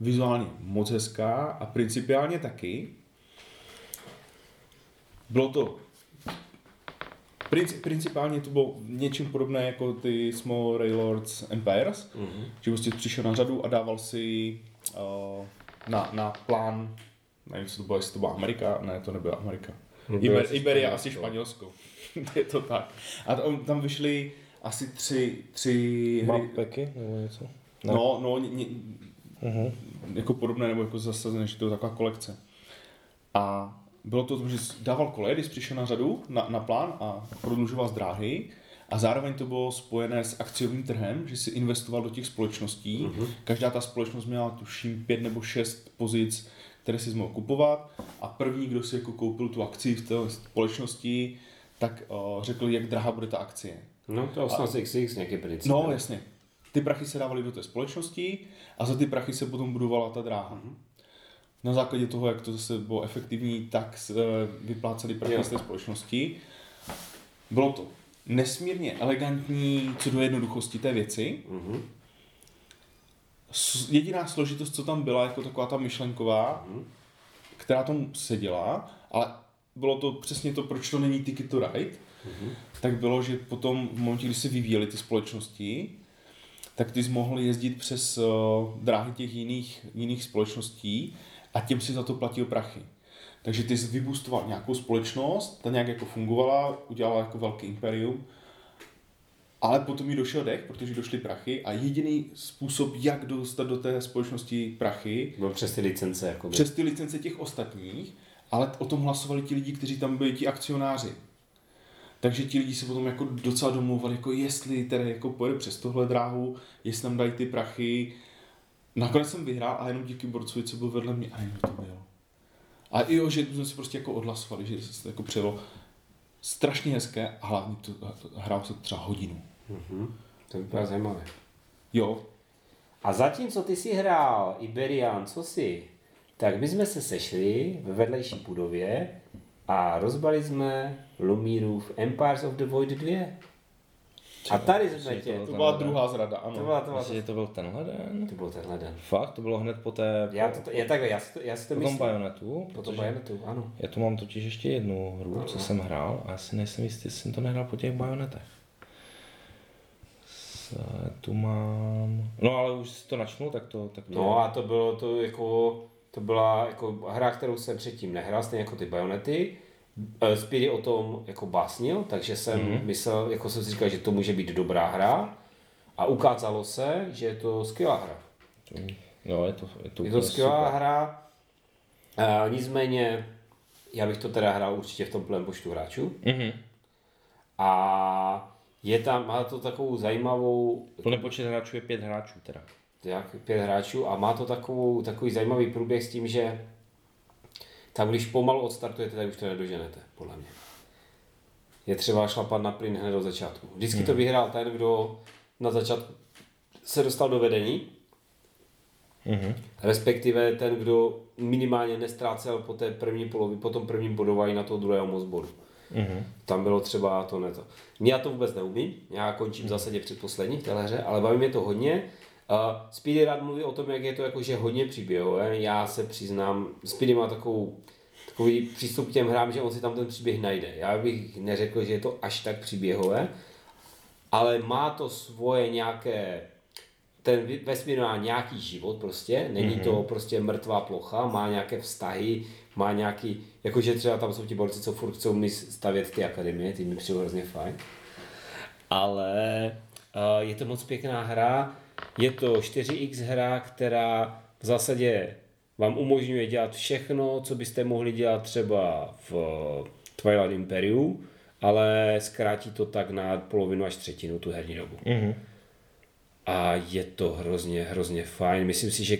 Speaker 2: vizuálně moc hezká a principiálně taky. Bylo to Princi- principálně to bylo něčím podobné jako ty Small Railroads Empires, uh-huh. že prostě přišel na řadu a dával si uh, na, na plán, nevím, co to bylo, jestli to byla Amerika, ne, to nebyla Amerika. No, Iber, Iberia, asi Španělsko. je to tak. A tam, tam vyšly asi tři, tři
Speaker 3: Mappeky nebo něco?
Speaker 2: Ne. No, no, ně, ně, uh-huh. jako podobné, nebo jako zasazené, že to je taková kolekce. A bylo to, že dával koleje, když přišel na řadu, na, na plán a prodlužoval z dráhy a zároveň to bylo spojené s akciovým trhem, že si investoval do těch společností. Uh-huh. Každá ta společnost měla tuším pět nebo šest pozic, které si mohl kupovat a první, kdo si jako koupil tu akci v té společnosti, tak uh, řekl, jak drahá bude ta akcie.
Speaker 1: No to je 18xx nějaký princip.
Speaker 2: No jasně. Ty prachy se dávaly do té společnosti a za ty prachy se potom budovala ta dráha. Uh-huh. Na základě toho, jak to zase bylo efektivní, tak se vypláceli prachy z té společnosti. Bylo to nesmírně elegantní co do jednoduchosti té věci. Mm-hmm. Jediná složitost, co tam byla, jako taková ta myšlenková, mm-hmm. která tomu seděla, ale bylo to přesně to, proč to není Ticket to Ride, mm-hmm. tak bylo, že potom v momentě, kdy se vyvíjely ty společnosti, tak ty jsi mohl jezdit přes uh, dráhy těch jiných, jiných společností a těm si za to platil prachy. Takže ty jsi vybustoval nějakou společnost, ta nějak jako fungovala, udělala jako velký imperium, ale potom jí došel dech, protože došly prachy a jediný způsob, jak dostat do té společnosti prachy,
Speaker 1: Byl přes ty licence. Jako
Speaker 2: přes ty licence těch ostatních, ale o tom hlasovali ti lidi, kteří tam byli, ti akcionáři. Takže ti lidi se potom jako docela domluvali, jako jestli tedy jako pojede přes tohle dráhu, jestli nám dají ty prachy. Nakonec jsem vyhrál a jenom díky borcovi, co byl vedle mě, a jenom to bylo. A i jo, že jsme si prostě jako odhlasovali, že se to jako přijelo strašně hezké a hlavně to, hrál se třeba hodinu.
Speaker 1: Mhm. To vypadá zajímavé.
Speaker 2: Jo,
Speaker 1: A zatímco ty si hrál Iberian, co si, tak my jsme se sešli ve vedlejší budově a rozbali jsme Lumírův Empires of the Void 2. A tady jsme tě.
Speaker 3: to
Speaker 2: to byla druhá zrada,
Speaker 1: To
Speaker 2: ano.
Speaker 1: byla, to byla,
Speaker 3: Myslím, že to byl tenhle den.
Speaker 1: to byl tenhle den.
Speaker 3: Fakt, to bylo hned po té,
Speaker 1: Já to, je takhle, já si to, já si to
Speaker 3: po tom
Speaker 1: myslím.
Speaker 3: bajonetu.
Speaker 1: Po tom bajonetu, ano.
Speaker 3: Já tu mám totiž ještě jednu hru, co jsem hrál a já si nejsem jistý, jestli jsem to nehrál po těch bajonetech. Se, tu mám... No ale už si to načnu, tak to... Tak to
Speaker 1: No a to bylo to jako, to byla jako hra, kterou jsem předtím nehrál, stejně jako ty bajonety. Eh, Speedy o tom jako básnil, takže jsem mm-hmm. myslel, jako jsem si říkal, že to může být dobrá hra. A ukázalo se, že je to skvělá hra.
Speaker 3: No, je to, je to,
Speaker 1: Je to skvělá
Speaker 3: super.
Speaker 1: hra, a nicméně já bych to teda hrál určitě v tom plném počtu hráčů.
Speaker 3: Mhm.
Speaker 1: A je tam, má to takovou zajímavou,
Speaker 3: Plný počet hráčů je pět hráčů teda.
Speaker 1: jak pět hráčů a má to takovou, takový zajímavý průběh s tím, že tam, když pomalu odstartujete, tak už to nedoženete, podle mě. Je třeba šlapat na plyn hned od začátku. Vždycky to vyhrál ten, kdo na začátku se dostal do vedení,
Speaker 3: Mhm.
Speaker 1: respektive ten, kdo minimálně nestrácel po té první polovi, po tom prvním bodování na toho druhého moc bodu.
Speaker 3: Mhm.
Speaker 1: Tam bylo třeba to ne to. Já to vůbec neumím, já končím v zásadě předposlední v téhle hře, ale baví mě to hodně. Uh, Speedy rád mluví o tom, jak je to jakože hodně příběhové. Já se přiznám, Speedy má takovou, takový přístup k těm hrám, že on si tam ten příběh najde. Já bych neřekl, že je to až tak příběhové, ale má to svoje nějaké ten vesmír má nějaký život prostě, není mm-hmm. to prostě mrtvá plocha, má nějaké vztahy, má nějaký, jakože třeba tam jsou ti borci, co furt chcou mi stavět ty akademie, ty mi přijou hrozně fajn. Ale uh, je to moc pěkná hra, je to 4X hra, která v zásadě vám umožňuje dělat všechno, co byste mohli dělat třeba v Twilight Imperiu, ale zkrátí to tak na polovinu až třetinu tu herní dobu.
Speaker 3: Mhm.
Speaker 1: A je to hrozně, hrozně fajn. Myslím si, že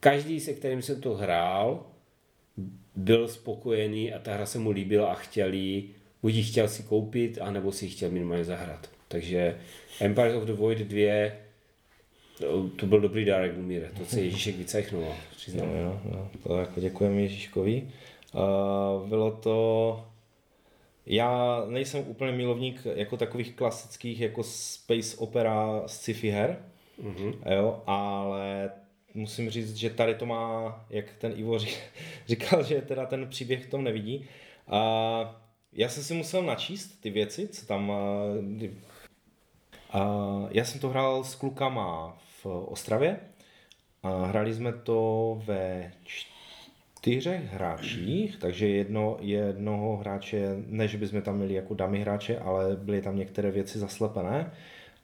Speaker 1: každý, se kterým jsem to hrál, byl spokojený a ta hra se mu líbila a chtěl jí, buď ji chtěl si koupit, anebo si ji chtěl minimálně zahrát. Takže Empires of the Void 2, to, to byl dobrý dárek Lumíre, to se Ježíšek vycajchnoval, přiznám.
Speaker 3: No, jo, jo. To jako děkujeme Ježíškovi. Uh, bylo to... Já nejsem úplně milovník jako takových klasických jako space opera sci-fi her,
Speaker 1: Mhm.
Speaker 3: jo, ale musím říct, že tady to má, jak ten Ivo ří- říkal, že teda ten příběh v tom nevidí. A já jsem si musel načíst ty věci, co tam... A já jsem to hrál s klukama v Ostravě a hráli jsme to ve čtyřech hráčích, takže jedno, jednoho hráče, ne, že bychom tam měli jako dummy hráče, ale byly tam některé věci zaslepené.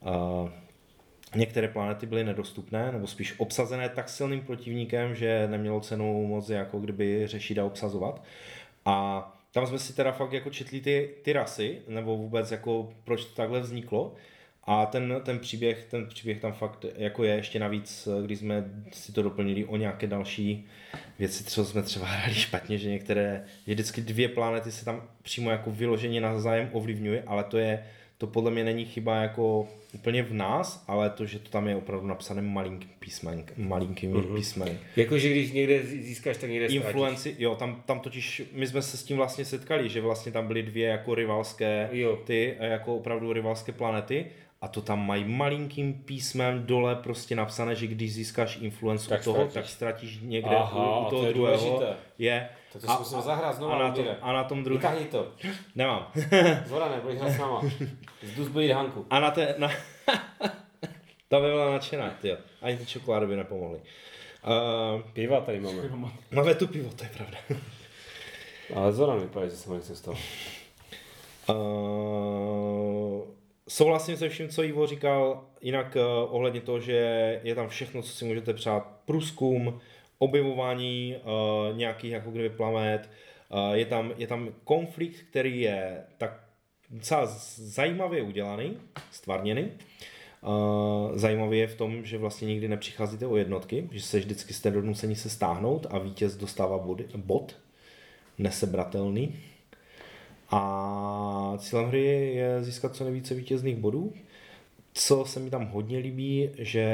Speaker 3: A některé planety byly nedostupné, nebo spíš obsazené tak silným protivníkem, že nemělo cenu moc jako kdyby řešit a obsazovat. A tam jsme si teda fakt jako četli ty, ty rasy, nebo vůbec jako proč to takhle vzniklo. A ten, ten příběh, ten příběh tam fakt jako je ještě navíc, když jsme si to doplnili o nějaké další věci, co jsme třeba hráli špatně, že některé, že vždycky dvě planety se tam přímo jako vyloženě navzájem ovlivňují, ale to je, to podle mě není chyba jako úplně v nás, ale to, že to tam je opravdu napsané malinkým písmen, malinkými mm-hmm. písmeny.
Speaker 1: Jakože když někde získáš, tak někde.
Speaker 3: Influenci, jo, tam, tam totiž, my jsme se s tím vlastně setkali, že vlastně tam byly dvě jako rivalské,
Speaker 1: Jo.
Speaker 3: ty jako opravdu rivalské planety a to tam mají malinkým písmem dole prostě napsané, že když získáš influencu
Speaker 1: Tak
Speaker 3: toho,
Speaker 1: ztratíš.
Speaker 3: tak ztratíš někde
Speaker 1: Aha,
Speaker 3: u,
Speaker 1: a
Speaker 3: u
Speaker 1: to
Speaker 3: toho
Speaker 1: je
Speaker 3: druhého.
Speaker 1: důležité.
Speaker 3: Je.
Speaker 1: To, to si musíme zahrát znovu.
Speaker 3: a, na tom,
Speaker 1: Lumíre.
Speaker 3: a na tom druhém.
Speaker 1: Vytáhni to.
Speaker 3: Nemám.
Speaker 1: Zora, nebudeš hrát s náma. Zdus bude Hanku.
Speaker 3: A na té... Na... Ta by byla nadšená, tyjo. Ani ty čokolády by nepomohly. Uh,
Speaker 1: Piva tady máme.
Speaker 3: máme tu pivo, to je pravda.
Speaker 1: Ale Zora vypadá, že se mu nechce z toho.
Speaker 3: Uh, souhlasím se vším, co Ivo říkal, jinak uh, ohledně toho, že je tam všechno, co si můžete přát. Průzkum, objevování uh, nějakých jako kdyby planet, uh, je, tam, je tam konflikt, který je tak docela zajímavě udělaný, stvárněný. Uh, zajímavý je v tom, že vlastně nikdy nepřicházíte o jednotky, že se vždycky jste donuceni se stáhnout a vítěz dostává body, bod, nesebratelný. A cílem hry je získat co nejvíce vítězných bodů. Co se mi tam hodně líbí, že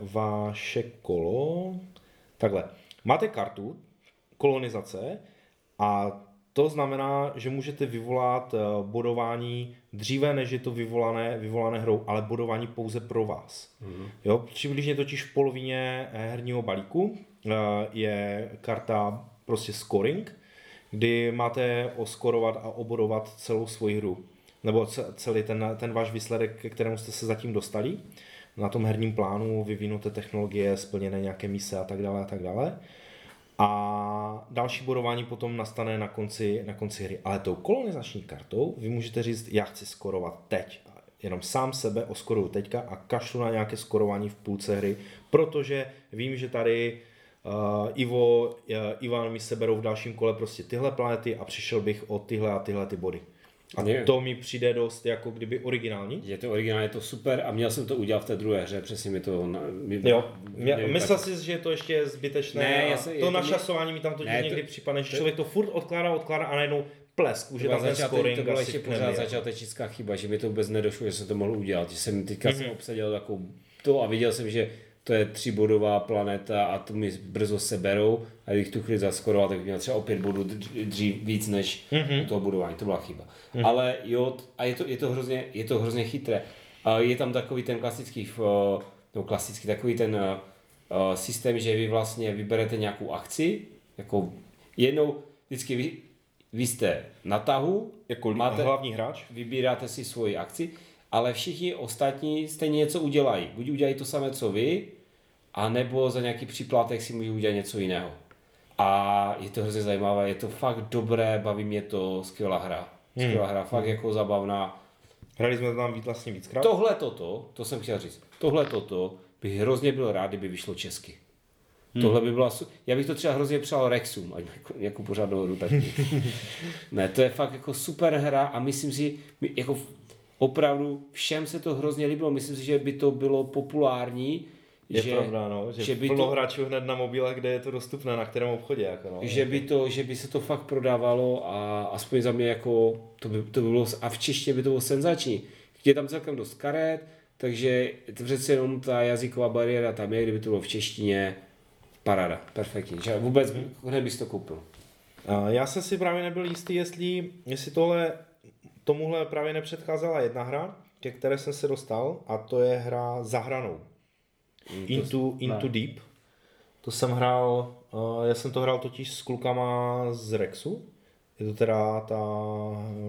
Speaker 3: vaše kolo... Takhle, máte kartu kolonizace a to znamená, že můžete vyvolat eh, bodování dříve, než je to vyvolané, vyvolané hrou, ale bodování pouze pro vás. Mm. Jo, přibližně totiž v polovině eh, herního balíku eh, je karta prostě scoring, kdy máte oskorovat a obodovat celou svoji hru. Nebo ce- celý ten, ten váš výsledek, ke kterému jste se zatím dostali. Na tom herním plánu vyvinuté technologie, splněné nějaké mise a tak dále a tak dále. A další bodování potom nastane na konci, na konci hry. Ale tou kolonizační kartou vy můžete říct, já chci skorovat teď. Jenom sám sebe oskoruju teďka a kašlu na nějaké skorování v půlce hry, protože vím, že tady uh, Ivo, uh, Ivan mi seberou v dalším kole prostě tyhle planety a přišel bych o tyhle a tyhle ty body. A
Speaker 1: Je.
Speaker 3: to mi přijde dost jako kdyby originální.
Speaker 1: Je to originál, je to super a měl jsem to udělat v té druhé hře, přesně mi to... Na, mi,
Speaker 3: Jo, mě,
Speaker 1: nevím,
Speaker 3: myslel
Speaker 1: tak-
Speaker 3: si, že je to ještě zbytečné.
Speaker 1: Ne, já se-
Speaker 3: to
Speaker 1: to
Speaker 3: našasování mi tam totiž
Speaker 1: Ne, to-
Speaker 3: někdy připadne, že
Speaker 1: to-
Speaker 3: člověk to furt odkládá, odkládá a najednou plesk, už je
Speaker 1: To
Speaker 3: tam ten scoring
Speaker 1: to byla ještě pořád začátečnická chyba, že mi to vůbec nedošlo, že jsem to mohl udělat. Že jsem teďka
Speaker 3: Mhm.
Speaker 1: mm-hmm. jsem obsadil takovou to a viděl jsem, že to je třibodová planeta a to mi brzo seberou a kdybych tu chvíli zaskoroval, tak bych měl třeba o pět bodů dř- dřív víc než
Speaker 3: Mhm.
Speaker 1: mm-hmm. toho budování. To byla chyba. Mm-hmm. Ale jo, a je to, je to, hrozně, je to hrozně chytré. A je tam takový ten klasický, uh, no klasický, takový ten uh, systém, že vy vlastně vyberete nějakou akci, jako jednou, vždycky vy, vy jste na tahu,
Speaker 3: Jako
Speaker 1: máte,
Speaker 3: hlavní hráč?
Speaker 1: vybíráte si svoji akci, ale všichni ostatní stejně něco udělají. Buď udělají to samé, co vy, anebo za nějaký příplatek si můžou udělat něco jiného. A je to hrozně zajímavé, je to fakt dobré, baví mě to, skvělá hra. Skvělá hra, fakt jako zabavná.
Speaker 3: Hrali jsme to tam víc vlastně víckrát?
Speaker 1: Tohle toto, to jsem chtěl říct, tohle toto bych hrozně byl rád, kdyby vyšlo česky. Hmm. Tohle by byla, já bych to třeba hrozně přál Rexům, ať jako, jako pořádnou hru taky. ne, to je fakt jako super hra a myslím si, jako opravdu všem se to hrozně líbilo, myslím si, že by to bylo populární,
Speaker 3: Je
Speaker 1: že,
Speaker 3: pravda, no, že,
Speaker 1: že by
Speaker 3: plno
Speaker 1: to-
Speaker 3: hráčů hned na mobile, kde je to dostupné, na kterém obchodě. Jako no.
Speaker 1: že by, to, že by se to fakt prodávalo a aspoň za mě jako, to by, to by bylo, a v češtině by to bylo senzační. Je tam celkem dost karet, takže to přece jenom ta jazyková bariéra tam je, kdyby to bylo v češtině, paráda, perfektní. Že vůbec hned bys to koupil.
Speaker 3: Já jsem si právě nebyl jistý, jestli, jestli tohle, tomuhle právě nepředcházela jedna hra, ke které jsem se dostal, a to je hra za hranou. Into, into Deep. To jsem hrál, uh, já jsem to hrál totiž s klukama z Rexu. Je to teda ta,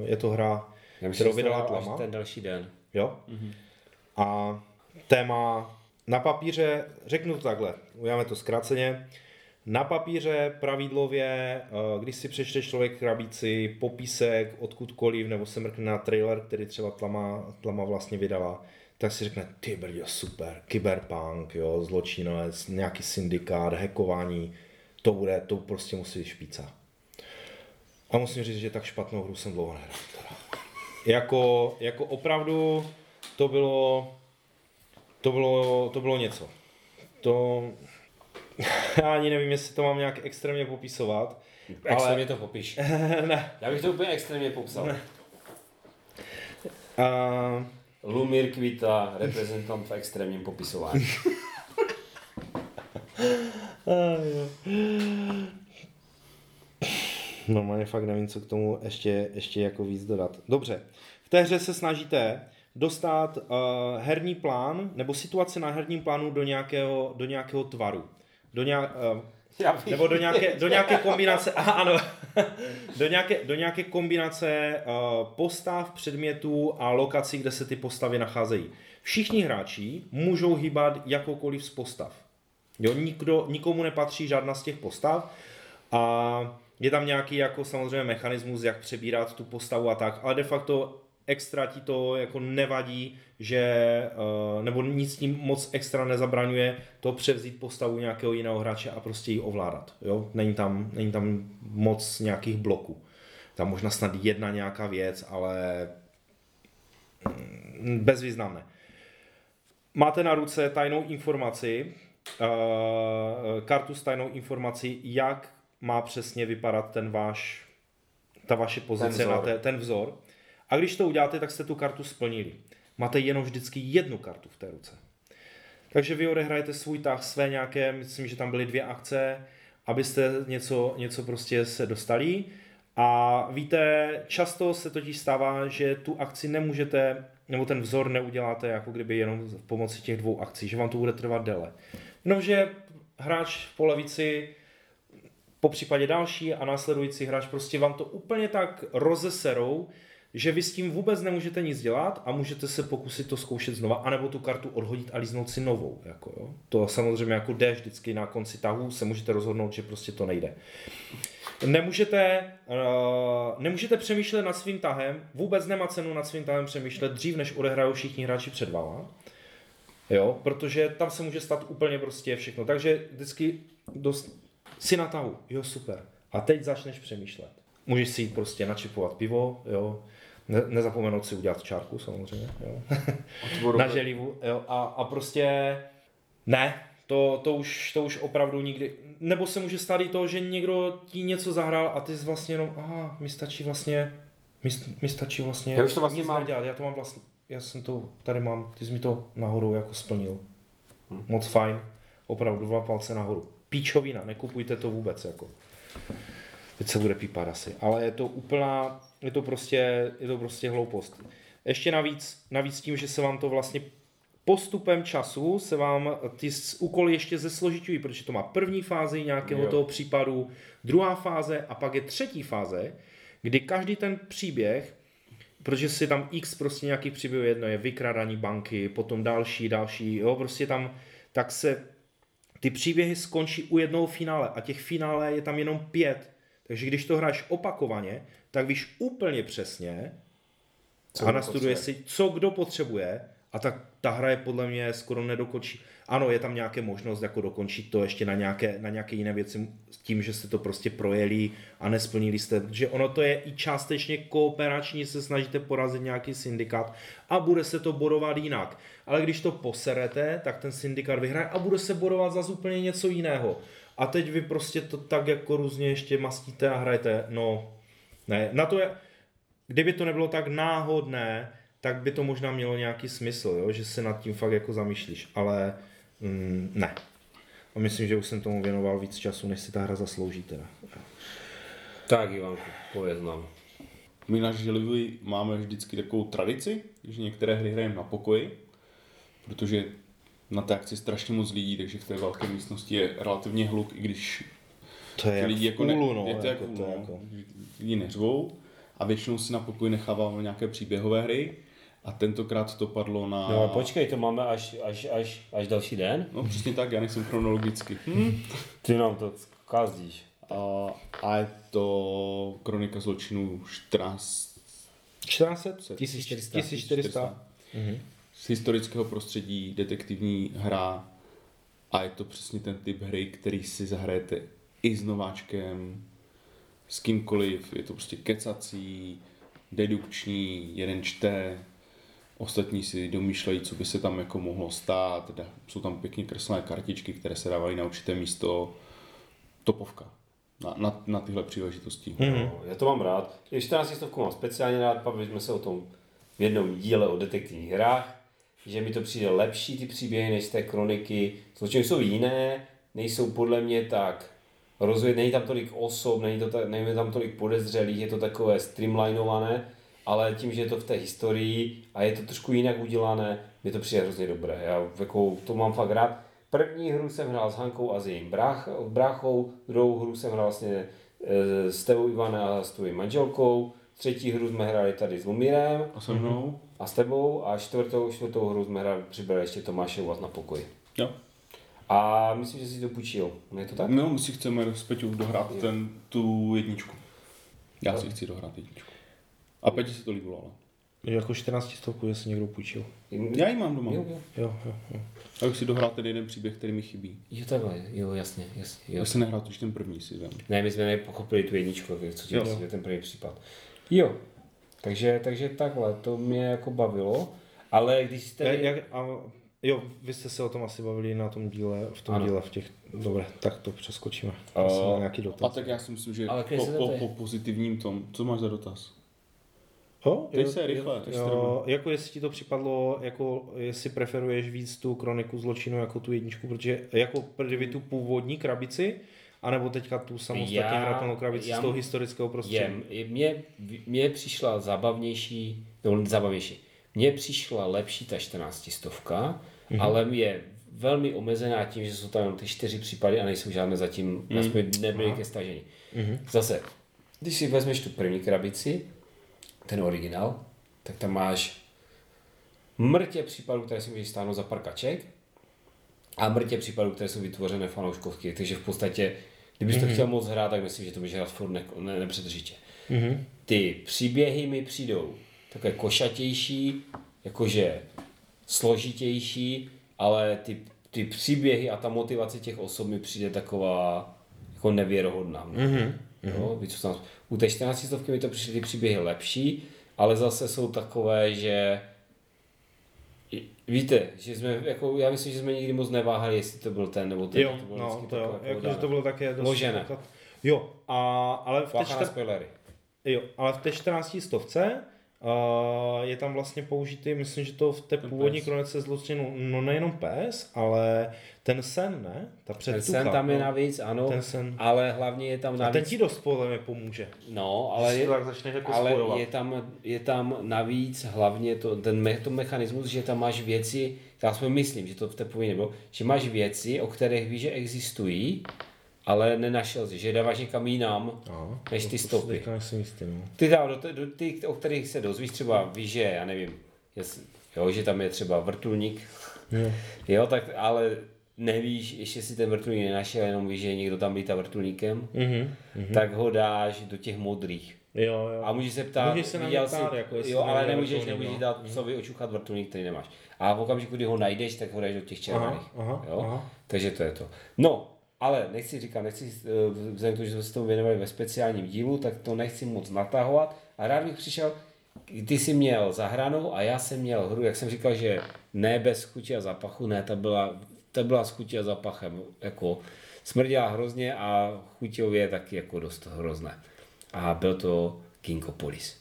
Speaker 3: je to hra,
Speaker 1: Já
Speaker 3: kterou vydala Tlama.
Speaker 1: ten další den.
Speaker 3: Jo? A téma na papíře, řeknu to takhle, uděláme to zkráceně. Na papíře pravidlově, eh, když si přečte člověk krabici, popisek odkudkoliv, nebo se mrkne na trailer, který třeba Tlama, Tlama vlastně vydala, tak si řekne, ty brďo, super, kyberpunk, jo, zločinec, nějaký syndikát, hackování, to bude, to prostě musí být špica. A musím říct, že tak špatnou hru jsem dlouho nehrál. Jako, jako opravdu to bylo, to bylo, to bylo něco. To, já ani nevím, jestli to mám nějak extrémně popisovat,
Speaker 1: Extrémně to popiš.
Speaker 3: ne.
Speaker 1: Já bych to úplně extrémně popsal.
Speaker 3: A,
Speaker 1: Lumír Kvita, reprezentant v extrémním popisování.
Speaker 3: Normálně fakt nevím, co k tomu ještě, ještě jako víc dodat. Dobře, v té hře se snažíte dostat uh, herní plán nebo situace na herním plánu do nějakého, do nějakého tvaru. Do nějak, uh, nebo do nějaké, do nějaké kombinace, aha, ano, do nějaké, do nějaké kombinace uh, postav, předmětů a lokací, kde se ty postavy nacházejí. Všichni hráči můžou hýbat jakoukoliv z postav. Jo, nikdo, nikomu nepatří žádná z těch postav a je tam nějaký jako samozřejmě mechanismus, jak přebírat tu postavu a tak, ale de facto extra ti to jako nevadí, že, uh, nebo nic tím moc extra nezabraňuje to převzít postavu nějakého jiného hráče a prostě ji ovládat. Jo? Není, tam, není tam moc nějakých bloků. Tam možná snad jedna nějaká věc, ale mm, bezvýznamné. Máte na ruce tajnou informaci, uh, kartu s tajnou informací, jak má přesně vypadat ten váš, ta vaše pozice ten vzor. na té, ten vzor. A když to uděláte, tak jste tu kartu splnili. Máte jenom vždycky jednu kartu v té ruce. Takže vy odehrajete svůj tah, své nějaké, myslím, že tam byly dvě akce, abyste něco, něco prostě se dostali. A víte, často se totiž stává, že tu akci nemůžete, nebo ten vzor neuděláte jako kdyby jenom v pomoci těch dvou akcí, že vám to bude trvat déle. Jenomže hráč po levici, po případě další a následující hráč prostě vám to úplně tak rozeserou, že vy s tím vůbec nemůžete nic dělat a můžete se pokusit to zkoušet znova, anebo tu kartu odhodit a líznout si novou. Jako jo. To samozřejmě jako jde vždycky na konci tahu, se můžete rozhodnout, že prostě to nejde. Nemůžete, uh, nemůžete přemýšlet nad svým tahem, vůbec nemá cenu nad svým tahem přemýšlet dřív, než odehrajou všichni hráči před váma. Jo, protože tam se může stát úplně prostě všechno. Takže vždycky dost, si na tahu, jo super. A teď začneš přemýšlet. Můžeš si jít prostě načipovat pivo, jo, ne, nezapomenout si udělat čárku samozřejmě, jo. na želivu, jo, a, a prostě ne, to, to, už, to už opravdu nikdy, nebo se může stát i to, že někdo ti něco zahrál a ty jsi vlastně jenom, aha, mi stačí vlastně, mi, mi stačí vlastně,
Speaker 1: já už to vlastně
Speaker 3: nic
Speaker 1: mám.
Speaker 3: nedělat, já to mám vlastně, já jsem to, tady mám, ty jsi mi to nahoru jako splnil. Hmm. Moc fajn, opravdu dva palce nahoru. Píčovina, nekupujte to vůbec, jako. Teď se bude pípat asi, ale je to úplná, je to prostě, je to prostě hloupost. Ještě navíc, navíc tím, že se vám to vlastně postupem času se vám ty úkoly ještě zesložitují, protože to má první fázi nějakého jo. toho případu, druhá fáze a pak je třetí fáze, kdy každý ten příběh, protože si tam x prostě nějaký příběh jedno je vykrádání banky, potom další, další, jo, prostě tam, tak se ty příběhy skončí u jednoho finále a těch finále je tam jenom pět. Takže když to hráš opakovaně, tak víš úplně přesně co a nastuduje si, co kdo potřebuje a tak ta hra je podle mě skoro nedokončí. Ano, je tam nějaké možnost jako dokončit to ještě na nějaké, na nějaké jiné věci s tím, že jste to prostě projeli a nesplnili jste, že ono to je i částečně kooperační, se snažíte porazit nějaký syndikát a bude se to bodovat jinak. Ale když to poserete, tak ten syndikát vyhraje a bude se bodovat za úplně něco jiného. A teď vy prostě to tak jako různě ještě mastíte a hrajete, no ne, na to je, kdyby to nebylo tak náhodné, tak by to možná mělo nějaký smysl, jo? že se nad tím fakt jako zamýšlíš, ale mm, ne. A myslím, že už jsem tomu věnoval víc času, než si ta hra zaslouží teda.
Speaker 1: Tak Ivan, pověz nám.
Speaker 2: My na Žilivi máme vždycky takovou tradici, že některé hry hrajeme na pokoji, protože na té akci strašně moc lidí, takže v té velké místnosti je relativně hluk, i když
Speaker 3: to je
Speaker 2: lidi
Speaker 3: jako ne, no,
Speaker 2: je to jako, jako, to no, jako. lidi neřvou a většinou si na pokoji necháváme nějaké příběhové hry a tentokrát to padlo na...
Speaker 1: No počkej, to máme až, až, až, až další den?
Speaker 2: No přesně tak, já nejsem chronologicky. Hm?
Speaker 1: Ty nám to kazdíš.
Speaker 2: A, a je to Kronika zločinů 14...
Speaker 3: 1400?
Speaker 1: 1400.
Speaker 3: 1400.
Speaker 2: Mhm. Z historického prostředí, detektivní hra a je to přesně ten typ hry, který si zahrajete i s nováčkem, s kýmkoliv, je to prostě kecací, dedukční, jeden čte, ostatní si domýšlejí, co by se tam jako mohlo stát, jsou tam pěkně kreslené kartičky, které se dávají na určité místo, topovka na, na, na tyhle příležitosti.
Speaker 1: Mm-hmm. No, já to mám rád. I 14 stovku mám speciálně rád, bavili jsme se o tom v jednom díle o detektivních hrách, že mi to přijde lepší ty příběhy než té kroniky. Zločiny jsou jiné, nejsou podle mě tak rozvěd, není tam tolik osob, není, to ta, není tam tolik podezřelých, je to takové streamlinované, ale tím, že je to v té historii a je to trošku jinak udělané, mi to přijde hrozně dobré. Já jako, to mám fakt rád. První hru jsem hrál s Hankou a s jejím brách, bráchou, druhou hru jsem hrál vlastně e, s tebou Ivana a s tvojí manželkou, třetí hru jsme hráli tady s Lumírem
Speaker 2: A se mnou?
Speaker 1: A s tebou a čtvrtou, čtvrtou hru jsme hráli, přibrali ještě Tomáše u vás na pokoji.
Speaker 2: Jo.
Speaker 1: A myslím, že si to půjčil. Je to tak?
Speaker 2: No, my si chceme s Peťou dohrát
Speaker 1: Jo.
Speaker 2: ten, tu jedničku. Já si chci dohrát jedničku. A Petě se to líbilo, ale.
Speaker 3: Jako 14 stovku, jestli někdo půjčil.
Speaker 2: Já ji mám doma.
Speaker 1: Jo, jo.
Speaker 3: Jo, jo, jo.
Speaker 2: A už si dohrát ten jeden příběh, který mi chybí.
Speaker 1: Jo, takhle, jo, jasně, jasně. Jo.
Speaker 2: Já se nehrál už ten první si vem.
Speaker 1: Ne, my jsme nepochopili tu jedničku, jako co ti vlastně ten první případ. Jo, takže, takže takhle, to mě jako bavilo, ale když jste...
Speaker 3: Jak, jak, a, jo, vy jste se o tom asi bavili na tom díle, v tom
Speaker 1: Ano.
Speaker 3: díle, v těch, dobré, tak to přeskočíme.
Speaker 2: A-
Speaker 3: nějaký
Speaker 2: A
Speaker 3: dotaz.
Speaker 2: tak já si myslím, že
Speaker 1: Ale
Speaker 2: po, po, po, pozitivním tom, co máš za dotaz?
Speaker 3: Jo,
Speaker 2: Dej
Speaker 3: jo,
Speaker 2: se rychle,
Speaker 3: jo,
Speaker 2: to je
Speaker 3: jo, jako jestli ti to připadlo, jako jestli preferuješ víc tu kroniku zločinu jako tu jedničku, protože jako první tu původní krabici, anebo teďka tu samostatně hratelnou krabici
Speaker 1: já-
Speaker 3: z toho historického prostředí.
Speaker 1: Je, mě, mě přišla zábavnější, nebo zábavnější, mně přišla lepší ta 14 stovka, mm-hmm. ale je velmi omezená tím, že jsou tam jenom ty čtyři případy a nejsou žádné zatím, mm. aspoň nebyly ke stažení. Mm-hmm. Zase, když si vezmeš tu první krabici, ten originál, tak tam máš mrtě případů, které si můžeš stáhnout za pár kaček a mrtě případů, které jsou vytvořené fanouškovky, takže v podstatě, kdybys to chtěl moc hrát, tak myslím, že to můžeš hrát furt ne, ne, nepřetržitě.
Speaker 3: Mm-hmm.
Speaker 1: Ty příběhy mi přijdou takové košatější, jakože složitější, ale ty, ty příběhy a ta motivace těch osob mi přijde taková jako nevěrohodná.
Speaker 3: Mm-hmm.
Speaker 1: Jo, víc, co tam, u té 14 stovky mi to přišly ty příběhy lepší, ale zase jsou takové, že Víte, že jsme, jako, já myslím, že jsme nikdy moc neváhali, jestli to byl ten nebo ten.
Speaker 3: Jo,
Speaker 1: to bylo
Speaker 3: no, to jo, jako, že to bylo také dost...
Speaker 1: Vložené.
Speaker 3: Jo, a, ale v té, čtyř... jo, ale v té 14 stovce je tam vlastně použitý, myslím, že to v té
Speaker 2: Ten
Speaker 3: původní
Speaker 2: pes.
Speaker 3: kronice zločinu, no nejenom pes, ale ten sen, ne? Ta
Speaker 1: Ten
Speaker 3: předtucha.
Speaker 1: sen tam je
Speaker 3: no.
Speaker 1: navíc, ano,
Speaker 3: Ten sen.
Speaker 1: ale hlavně je tam
Speaker 3: A
Speaker 1: navíc...
Speaker 3: ten ti dost podle mě pomůže.
Speaker 1: No, ale je,
Speaker 3: tak začneš jako
Speaker 1: ale
Speaker 3: spojovat.
Speaker 1: je tam, je tam navíc hlavně to, ten me, to mechanismus, že tam máš věci, já si myslím, že to v té původně nebylo, že máš věci, o kterých víš, že existují, ale nenašel jsi, že dáváš někam jinam,
Speaker 3: No,
Speaker 1: než ty
Speaker 3: to si
Speaker 1: stopy.
Speaker 3: jistý, no.
Speaker 1: Ty, dá, do, do, ty, o kterých se dozvíš, třeba víš, že, já nevím, jestli, jo, že tam je třeba vrtulník,
Speaker 3: Jo.
Speaker 1: jo, tak ale nevíš, ještě si ten vrtulník nenašel, jenom víš, že někdo tam lítá vrtulníkem,
Speaker 3: Mhm.
Speaker 1: tak ho dáš do těch modrých.
Speaker 3: Jo, jo.
Speaker 1: A můžeš se ptát,
Speaker 3: Můžeš se
Speaker 1: viděl
Speaker 3: ptát,
Speaker 1: jsi,
Speaker 3: jako
Speaker 1: jo, ale nemůžeš,
Speaker 3: vrtulník,
Speaker 1: nemůžeš
Speaker 3: no.
Speaker 1: dát psovi očuchat vrtulník, který nemáš. A v okamžiku, kdy ho najdeš, tak ho dáš do těch červených.
Speaker 3: Aha, aha,
Speaker 1: jo?
Speaker 3: aha.
Speaker 1: Takže to je to. No, ale nechci říkat, nechci, eh, vzhledem k tomu, že jsme se tomu věnovali ve speciálním dílu, tak to nechci moc natahovat. A rád bych přišel, ty jsi měl zahranou a já jsem měl hru, jak jsem říkal, že ne bez chuti a zapachu, ne, ta byla, ta byla s chutí a zapachem, jako smrděla hrozně a chuťově taky jako dost hrozné. A byl to Kinkopolis.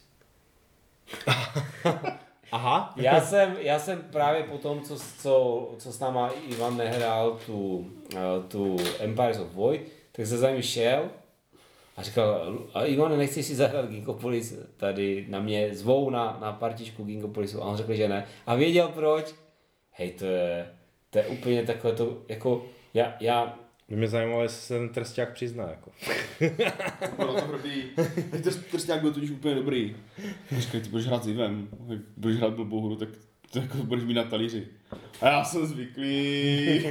Speaker 3: Aha.
Speaker 1: Já jsem, já jsem právě po tom, co, co, co s náma Ivan nehrál tu, eh, tu Empires of Void, tak se za ním šel a říkal, a Ivan, nechceš si zahrát Ginkopolis tady na mě, zvou na, na partičku Ginkopolisu a on řekl, že ne. A věděl proč? Hej, to je, to je úplně takové to, jako, já, já
Speaker 3: By mě zajímalo, jestli se ten trsták přizná, jako.
Speaker 2: Bylo to hrdý. Trst- Trsták byl totiž úplně dobrý. Říkali, ty budeš hrát s Ivem, budeš hrát blbou hru, tak to jako budeš mít na talíři. A já jsem zvyklý.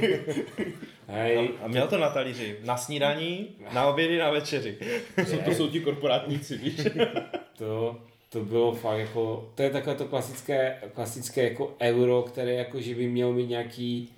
Speaker 1: hej,
Speaker 3: A měl to na talíři. Na snídaní, na obědy, na večeři.
Speaker 2: to, to jsou ti korporátníci, víš?
Speaker 1: To, to bylo fakt jako, to je takové to klasické, klasické jako euro, které jako, že by mělo mít nějaký,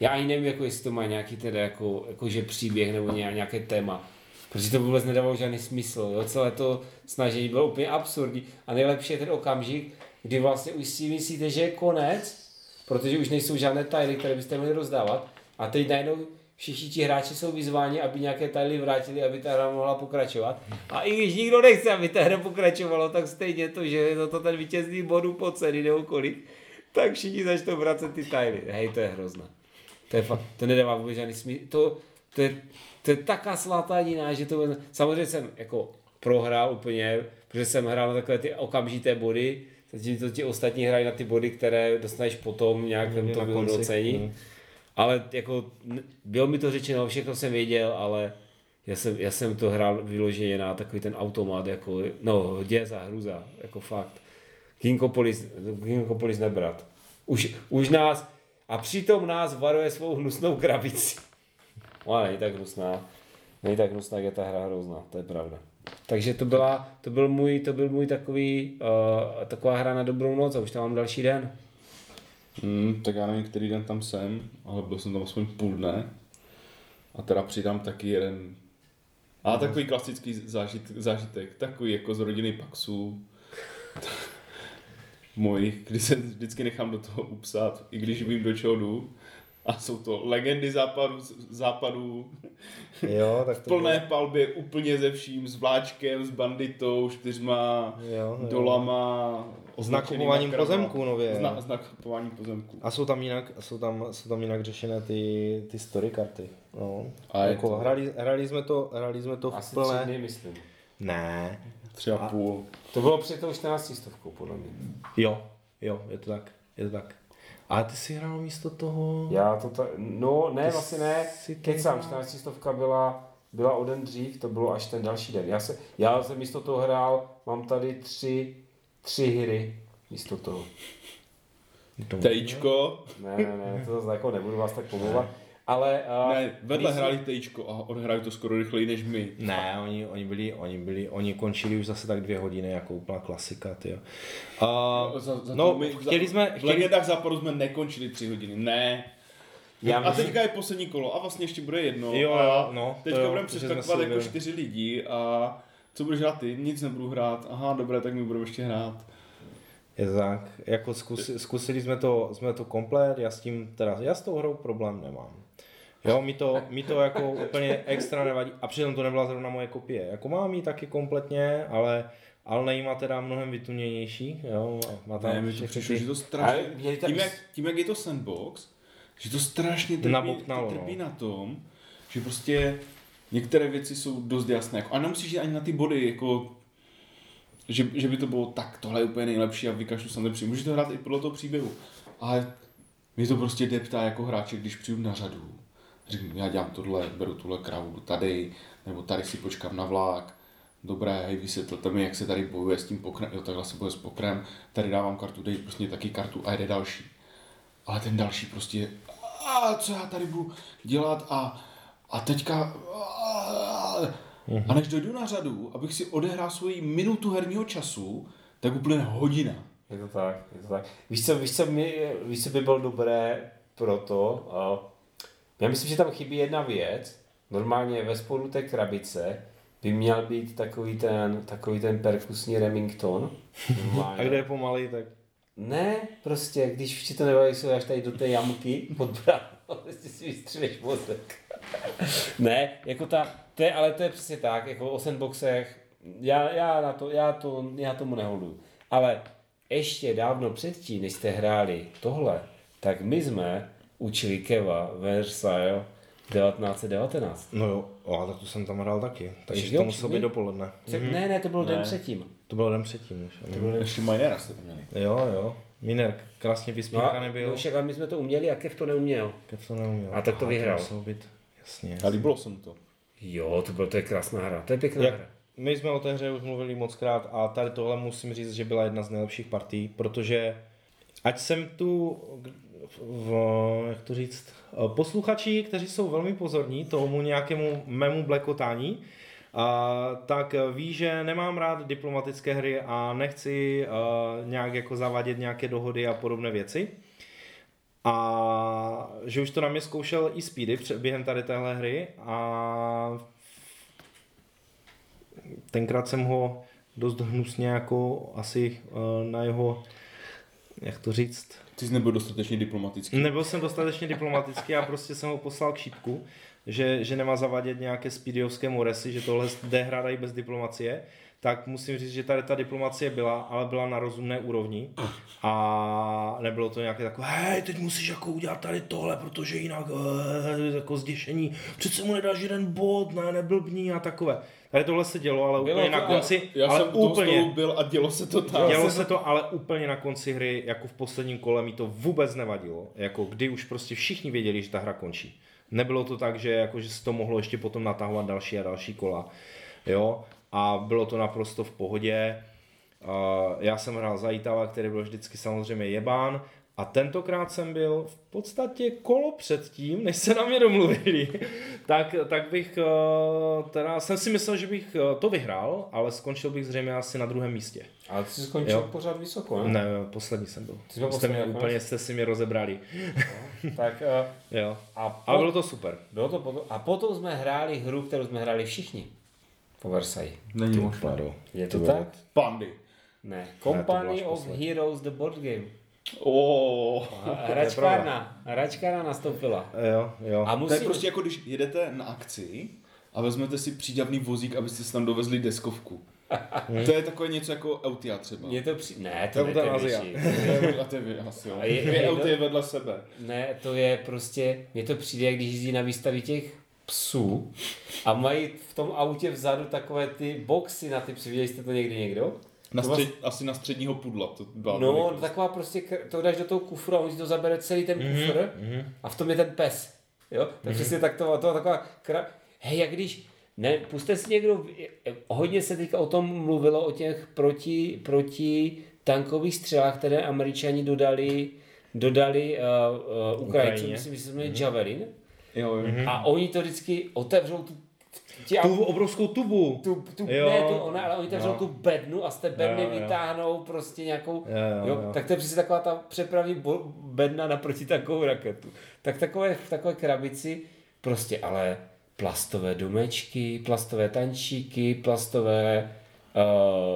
Speaker 1: já ani nevím, jako jestli to má nějaký teda jako, jako že příběh nebo nějak- nějaké téma. Protože to vůbec nedávalo žádný smysl, jo? celé to snažení bylo úplně absurdní a nejlepší je ten okamžik, kdy vlastně už si myslíte, že je konec, protože už nejsou žádné tajly, které byste měli rozdávat a teď najednou všichni ti hráči jsou vyzváni, aby nějaké tajly vrátili, aby ta hra mohla pokračovat. A i když nikdo nechce, aby ta hra pokračovala, tak stejně to, že je to ten vítězný bodu po ceny nebo kolik, tak všichni začnou vracet ty tajly. Hej, to je hrozné. To je fakt, to nedává vůbec žádný smysl. To, to, je, to je taká slátanina, že to... Samozřejmě jsem jako prohrál úplně, protože jsem hrál na takové ty okamžité body, zatímco ti ostatní hrají na ty body, které dostaneš potom nějakém
Speaker 3: Na
Speaker 1: to
Speaker 3: konci.
Speaker 1: vyhodnocení.
Speaker 3: Mm.
Speaker 1: Ale jako, bylo mi to řečeno, všechno jsem věděl, ale já jsem, já jsem to hrál vyloženě na takový ten automat, jako, no, děza, hruza, jako fakt. Kinkopolis, Kinkopolis nebrat. Už, už nás, a přitom nás varuje svou hnusnou krabici. Ona není tak hnusná. Není tak hnusná, jak je ta hra hrozná, to je pravda. Takže to, byla, to, byl můj, to byl můj takový, uh, taková hra na dobrou noc a už tam mám další den.
Speaker 2: Hmm, tak já nevím, který den tam jsem, ale byl jsem tam aspoň půl dne. A teda přidám taky jeden... A takový klasický zážit, zážitek, takový jako z rodiny Paxů. Můj, kdy se vždycky nechám do toho upsat, i když vím, do čeho jdu. A jsou to legendy západu, západu
Speaker 3: Jo, tak
Speaker 2: v
Speaker 3: to
Speaker 2: plné palbě, úplně ze vším, s vláčkem, s banditou, čtyřma
Speaker 3: Jo, jo.
Speaker 2: dolama,
Speaker 3: S nakupováním pozemků nově.
Speaker 2: Zna, s nakupováním pozemků.
Speaker 3: A jsou tam jinak, jsou tam, jsou tam jinak řešené ty, ty story karty. No.
Speaker 2: A
Speaker 3: jako
Speaker 2: to-
Speaker 3: hrali, hrali, jsme to, hrali jsme to v
Speaker 1: Asi
Speaker 3: plné...
Speaker 1: dny, myslím.
Speaker 3: Ne.
Speaker 2: Tři a půl.
Speaker 1: To bylo před tou 14 stovkou, podle mě.
Speaker 3: Jo, jo, je to tak. Je to tak. A ty si hrál místo toho...
Speaker 1: Já to ta, no ne,
Speaker 3: Ty
Speaker 1: vlastně ne, kecám,
Speaker 3: hrál.
Speaker 1: 14 stovka byla, byla o den dřív, to bylo až ten další den. Já, se, já jsem místo toho hrál, mám tady tři, tři hry místo toho.
Speaker 2: Tejčko.
Speaker 1: Ne, ne, ne, to zase jako nebudu vás tak pomlouvat. Ale uh,
Speaker 2: Ne, vedle
Speaker 1: když-
Speaker 2: hráli tejčko a odhrají to skoro rychleji než my.
Speaker 3: Ne, oni, oni byli, oni byli, oni končili už zase tak dvě hodiny, jako úplná klasika, tyjo. A,
Speaker 2: Za, za
Speaker 3: no,
Speaker 2: my,
Speaker 3: chtěli
Speaker 2: za,
Speaker 3: jsme,
Speaker 2: V
Speaker 3: chtěli,
Speaker 2: legendách západu jsme nekončili tři hodiny, ne.
Speaker 1: Já
Speaker 2: a
Speaker 1: myslím-
Speaker 2: teďka je poslední kolo a vlastně ještě bude jedno.
Speaker 3: Jo,
Speaker 2: a
Speaker 3: jo, no,
Speaker 2: Teďka budeme přeskakovat jako čtyři lidi a co budeš hrát ty? Nic nebudu hrát. Aha, dobré, tak my budeme ještě hrát.
Speaker 3: je tak, jako zkusi, zkusili jsme to, jsme to komplet, já s tím, teda, já s tou hrou problém nemám. Jo, mi to, mi to jako úplně extra nevadí a přitom to nebyla zrovna moje kopie. Jako mám ji taky kompletně, ale ale má teda mnohem vytuněnější, jo, má tam
Speaker 2: Ne, mi to přišlo,
Speaker 3: ty-
Speaker 2: že to strašně... Tím jak, tím, jak je to sandbox, že to strašně trpí, to trpí
Speaker 3: no.
Speaker 2: na tom, že prostě některé věci jsou dost jasné. Jako, a nemusíš jít ani na ty body, jako že, že by to bylo tak, tohle je úplně nejlepší a vykašlu se nepřijím. Můžeš to hrát i podle toho příběhu. Ale mě to prostě deptá jako hráče, když přijdu na řadu. Řeknu, já dělám tohle, beru tuhle kravu, tady, nebo tady si počkám na vlak. Dobré, hej, vysvětlete mi, jak se tady bojuje s tím pokrem, jo, takhle se bojuje s pokrem, tady dávám kartu, dej prostě taky kartu a jde další. Ale ten další prostě, a co já tady budu dělat a, a teďka, a, a než dojdu na řadu, abych si odehrál svoji minutu herního času, tak úplně hodina.
Speaker 1: Je to tak, je to tak. Víš co, víš co, mi, víš, co by bylo dobré pro to? Já myslím, že tam chybí jedna věc. Normálně ve spodu té krabice by měl být takový ten, takový ten perkusní Remington. Normálně.
Speaker 3: A kde je pomalej, tak
Speaker 1: Ne, prostě, když ti to nebaví, jsou až tady do té jamky pod bránou, prostě si vystřelíš mozek. ne, jako ta, to je, ale to je přesně tak, jako o sandboxech, já, já, na to, já, to, já tomu neholdu. Ale ještě dávno předtím, než jste hráli tohle, tak my jsme učili Keva Versailles 1919.
Speaker 3: No jo, o, tak to jsem tam hrál taky. Takže
Speaker 1: Jo,
Speaker 3: to muselo být dopoledne.
Speaker 1: Mm-hmm. Ne, ne, to byl den
Speaker 2: Ne.
Speaker 1: předtím.
Speaker 3: To bylo den předtím už.
Speaker 1: To byl den
Speaker 2: Ještě Minera jste tam měli.
Speaker 3: Jo, jo. Miner krásně
Speaker 1: No,
Speaker 3: vyspívaný
Speaker 1: a,
Speaker 3: nebyl.
Speaker 1: no, však ale my jsme to uměli a Kev to neuměl.
Speaker 3: Kev to neuměl.
Speaker 1: A tak to
Speaker 3: Aha,
Speaker 1: vyhrál.
Speaker 3: muselo být, jasně.
Speaker 2: A líbilo se mu to.
Speaker 1: Jo, to, bylo, to je krásná hra, to je pěkná
Speaker 3: Jak,
Speaker 1: hra.
Speaker 3: my jsme o té hře už mluvili moc krát a tady tohle musím říct, že byla jedna z nejlepších partí, protože ať jsem tu, v, jak to říct, posluchači, kteří jsou velmi pozorní tomu nějakému mému blekotání, a, tak ví, že nemám rád diplomatické hry a nechci a, nějak jako zavádět nějaké dohody a podobné věci. A že už to na mě zkoušel i Speedy během tady téhle hry a tenkrát jsem ho dost hnusně jako asi eh, na jeho, jak to říct,
Speaker 2: Ty jsi nebyl dostatečně diplomatický.
Speaker 3: Nebyl jsem dostatečně diplomatický a prostě jsem ho poslal k šípku, že, že nemá zavádět nějaké speediovské moresy, že tohle jde i bez diplomacie. tak musím říct, že tady ta diplomacie byla, ale byla na rozumné úrovni a nebylo to nějaké takové, hej, teď musíš jako udělat tady tohle, protože jinak eh, jako zděšení, přece mu nedáš jeden bod, ne, neblbní a takové. Tady tohle se dělo, ale
Speaker 1: Bylo
Speaker 3: úplně
Speaker 1: to-
Speaker 3: na konci,
Speaker 2: Já
Speaker 3: ale
Speaker 2: jsem
Speaker 3: úplně,
Speaker 2: byl a dělo se to tam.
Speaker 3: Dělo se to ale úplně na konci hry, jako v posledním kole mi to vůbec nevadilo, jako kdy už prostě všichni věděli, že ta hra končí. Nebylo to tak, že, jako, že se to mohlo ještě potom natahovat další a další kola. Jo? A bylo to naprosto v pohodě. Uh, já jsem hrál za Itala, který byl vždycky samozřejmě jebán. A tentokrát jsem byl v podstatě kolo předtím, než se na mě domluvili, tak, tak bych, uh, teda jsem si myslel, že bych uh, to vyhrál, ale skončil bych zřejmě asi na druhém místě.
Speaker 1: Ale ty jsi skončil
Speaker 3: Jo.
Speaker 1: pořád vysoko, ne?
Speaker 3: Ne, poslední jsem byl.
Speaker 1: Ty jsi byl
Speaker 3: jste mě úplně jste si mě rozebrali.
Speaker 1: Tak uh,
Speaker 3: Jo.
Speaker 1: a, po,
Speaker 3: bylo to super.
Speaker 1: bylo to potom, a potom jsme hráli hru, kterou jsme hráli všichni. Po Versailles.
Speaker 2: Není možné.
Speaker 1: Je to tak?
Speaker 2: Pandy.
Speaker 1: Ne. Company
Speaker 3: až
Speaker 1: of
Speaker 3: poslední.
Speaker 1: Heroes, the board game.
Speaker 2: Oh.
Speaker 1: Hračkárna. Hračkárna nastoupila.
Speaker 3: Jo, jo.
Speaker 1: A
Speaker 2: To
Speaker 1: musím...
Speaker 2: je prostě jako když jedete na akci a vezmete si přídavný vozík, abyste si tam dovezli deskovku. to je takové něco jako Eutia třeba.
Speaker 1: Mě to při... Ne, to,
Speaker 3: To
Speaker 1: to je
Speaker 3: Azia.
Speaker 2: a to je vy, asi jo.
Speaker 1: A je-
Speaker 2: Dvě
Speaker 1: je-
Speaker 2: vedle sebe.
Speaker 1: Ne, to je prostě, mně to přijde, jak když jezdí na výstavě těch psů a mají v tom autě vzadu takové ty boxy na ty psy, viděli jste to někdy někdo?
Speaker 2: Na
Speaker 1: To
Speaker 2: střed, asi na středního pudla. To byla
Speaker 1: No,
Speaker 2: velikost.
Speaker 1: taková prostě, to dáš do toho kufru a on si to zabere celý ten kufr a v tom je ten pes. Jo? Tak přesně tak to, to taková kra... Hej, jak když, ne, puste si někdo, hodně se teďka o tom mluvilo, o těch proti, proti tankových střelách, které američani dodali, dodali uh, uh, Ukrajincům,
Speaker 3: Ukrajině.
Speaker 1: myslím, že se jmenuje Javelin.
Speaker 2: Jo, jo.
Speaker 1: A oni to vždycky otevřou tu, ti,
Speaker 3: Tu obrovskou tubu.
Speaker 1: tu, tu
Speaker 3: Jo.
Speaker 1: ne, tu, ona, ale oni otevřou
Speaker 3: No.
Speaker 1: tu bednu a z té bedny
Speaker 3: Jo, jo.
Speaker 1: vytáhnou prostě nějakou,
Speaker 3: Jo, jo, jo.
Speaker 1: tak to je přesně taková ta přepravní bedna na protitakovou raketu. Tak takové, v takové krabici prostě, ale plastové domečky, plastové tančíky, plastové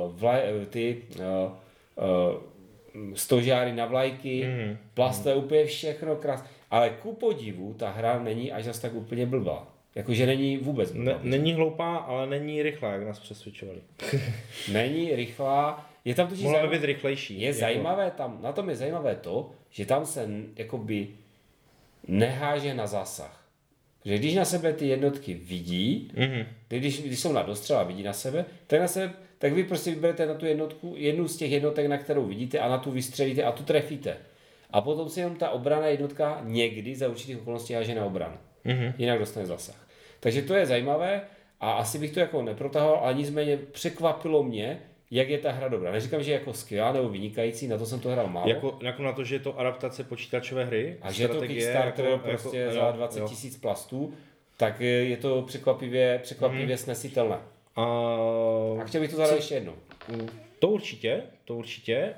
Speaker 1: uh, vlaj, ty uh, uh, stožáry na vlajky,
Speaker 3: Mhm.
Speaker 1: plastové úplně všechno krásné. Ale ku podivu ta hra není až zas tak úplně blbá. Jakože není vůbec blbá.
Speaker 3: Ne, není hloupá, ale není rychlá, jak nás přesvědčovali.
Speaker 1: Není rychlá, je tam totiž
Speaker 3: Mohla
Speaker 1: zajímavé,
Speaker 3: být rychlejší.
Speaker 1: je
Speaker 3: jako-
Speaker 1: zajímavé tam, na tom je zajímavé to, že tam se jakoby neháže na zásah. Že když na sebe ty jednotky vidí,
Speaker 3: Mhm.
Speaker 1: když, když jsou na dostřel a vidí na sebe, tak, na sebe, tak vy prostě vyberete na tu jednotku, jednu z těch jednotek, na kterou vidíte a na tu vystřelíte a tu trefíte. A potom si jenom ta obrana jednotka někdy za určitých okolností háže na obranu.
Speaker 3: Mhm.
Speaker 1: Jinak dostane zasah. Takže to je zajímavé a asi bych to jako neprotahoval, ale nicméně překvapilo mě, jak je ta hra dobrá. Neříkám, že je jako skvělá nebo vynikající, na to jsem to hrál málo.
Speaker 3: Jako, jako na to, že je to adaptace počítačové hry.
Speaker 1: a že je to Kickstarter
Speaker 3: jako-
Speaker 1: prostě
Speaker 3: jako-
Speaker 1: za
Speaker 3: jo,
Speaker 1: 20
Speaker 3: jo.
Speaker 1: tisíc plastů, tak je to překvapivě, překvapivě
Speaker 3: Mhm.
Speaker 1: snesitelné.
Speaker 3: A
Speaker 1: A chtěl bych to zahrát ještě jednou.
Speaker 3: To určitě, to určitě.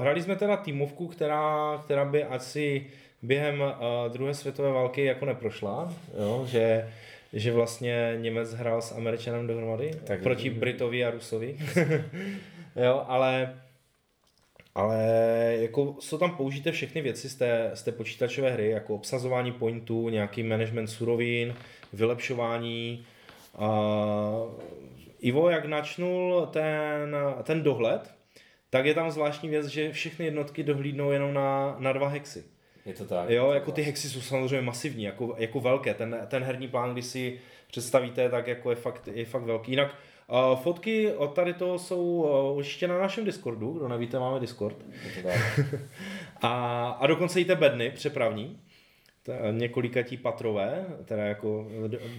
Speaker 3: Hrali jsme teda týmovku, která, která by asi během eh, druhé světové války jako neprošla, jo? Že, že vlastně Němec hrál s Američanem dohromady
Speaker 1: Tak-
Speaker 3: proti Britovi a Rusovi. jo, ale ale jako jsou tam použité všechny věci z té, z té počítačové hry, jako obsazování pointů, nějaký management surovin, vylepšování. A Ivo, jak načnul ten, ten dohled, tak je tam zvláštní věc, že všechny jednotky dohlídnou jenom na, na dva hexy.
Speaker 1: Je to tak.
Speaker 3: Jo, jako ty hexy jsou samozřejmě masivní, jako, jako velké. Ten, ten herní plán, když si představíte, tak jako je fakt, je fakt velký. Jinak uh, fotky od tady toho jsou uh, určitě na našem Discordu, kdo nevíte, máme Discord.
Speaker 1: Je to tak.
Speaker 3: A, a dokonce i té bedny přepravní, několikatí patrové, teda jako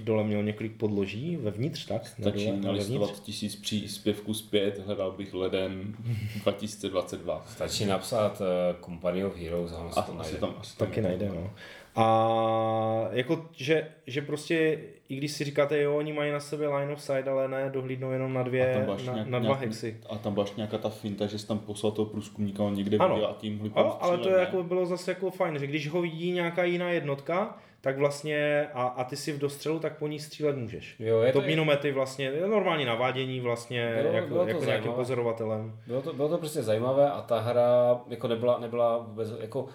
Speaker 3: dole měl několik podloží, vevnitř tak? na
Speaker 2: Stačí nalistovat tisíc příspěvků zpět, hledal bych leden 2022.
Speaker 1: Stačí napsat uh, Company of Heroes a ono se to
Speaker 2: asi
Speaker 1: najde.
Speaker 2: tam, asi tam
Speaker 3: Taky najde, no. A jako, že, že prostě, i když si říkáte, jo, oni mají na sebe line of sight, ale ne, dohlídnou jenom na dvě, na,
Speaker 2: nějak,
Speaker 3: na dva
Speaker 2: nějak-
Speaker 3: hexy.
Speaker 2: A tam byla nějaká ta finta, že jsi tam poslal toho průzkumníka, on někde
Speaker 3: Ano.
Speaker 2: a tím hlipal
Speaker 3: Ale, ale to je jako bylo zase jako fajn, že když ho vidí nějaká jiná jednotka, tak vlastně, a, a ty si v dostřelu, tak po ní střílet můžeš.
Speaker 1: Jo, je
Speaker 3: to
Speaker 1: to,
Speaker 3: minomety vlastně, je normální navádění vlastně,
Speaker 1: Bylo-
Speaker 3: jako,
Speaker 1: bylo to
Speaker 3: jako nějakým
Speaker 1: zajímavé.
Speaker 3: pozorovatelem.
Speaker 1: bylo, to, bylo to prostě zajímavé a ta hra jako nebyla, nebyla vůbec, jako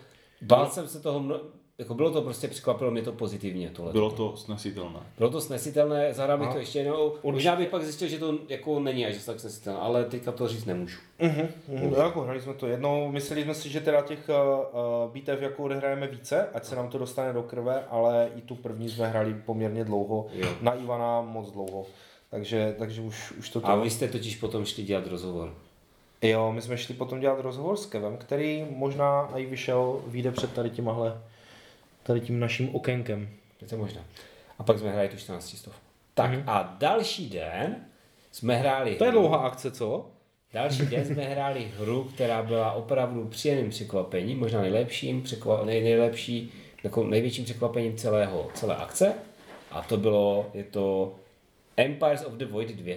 Speaker 1: bál jsem se toho, mno, jako bylo to prostě, překvapilo mě to pozitivně tohle.
Speaker 2: Bylo to snesitelné.
Speaker 1: Bylo to snesitelné,
Speaker 3: A
Speaker 1: to ještě jednou. Možná bych pak zjistil, že to jako není až tak snesitelné, ale teďka to říct nemůžu.
Speaker 3: Mhm, mhm. Jako hrali jsme to jednou, mysleli jsme si, že teda těch uh, bitev jako odehrajeme více, ať se nám to dostane do krve, ale i tu první jsme hráli poměrně dlouho,
Speaker 1: Jo.
Speaker 3: na Ivana moc dlouho. Takže, takže už, už to
Speaker 1: A vy jste totiž potom šli dělat rozhovor.
Speaker 3: Jo, my jsme šli potom dělat rozhovor s Kevem, který možná i vyšel, vyjde před tady tímhle, tady tím naším okénkem.
Speaker 1: Je to možná. A pak jsme hráli tu 14 stov. Tak
Speaker 3: Mhm.
Speaker 1: a další den jsme hráli
Speaker 3: To je dlouhá akce, co?
Speaker 1: Další den jsme hráli hru, která byla opravdu příjemným překvapením, možná nejlepším, překva, nej, nejlepší, jako největším překvapením celého, celé akce. A to bylo, je to Empires of the Void 2.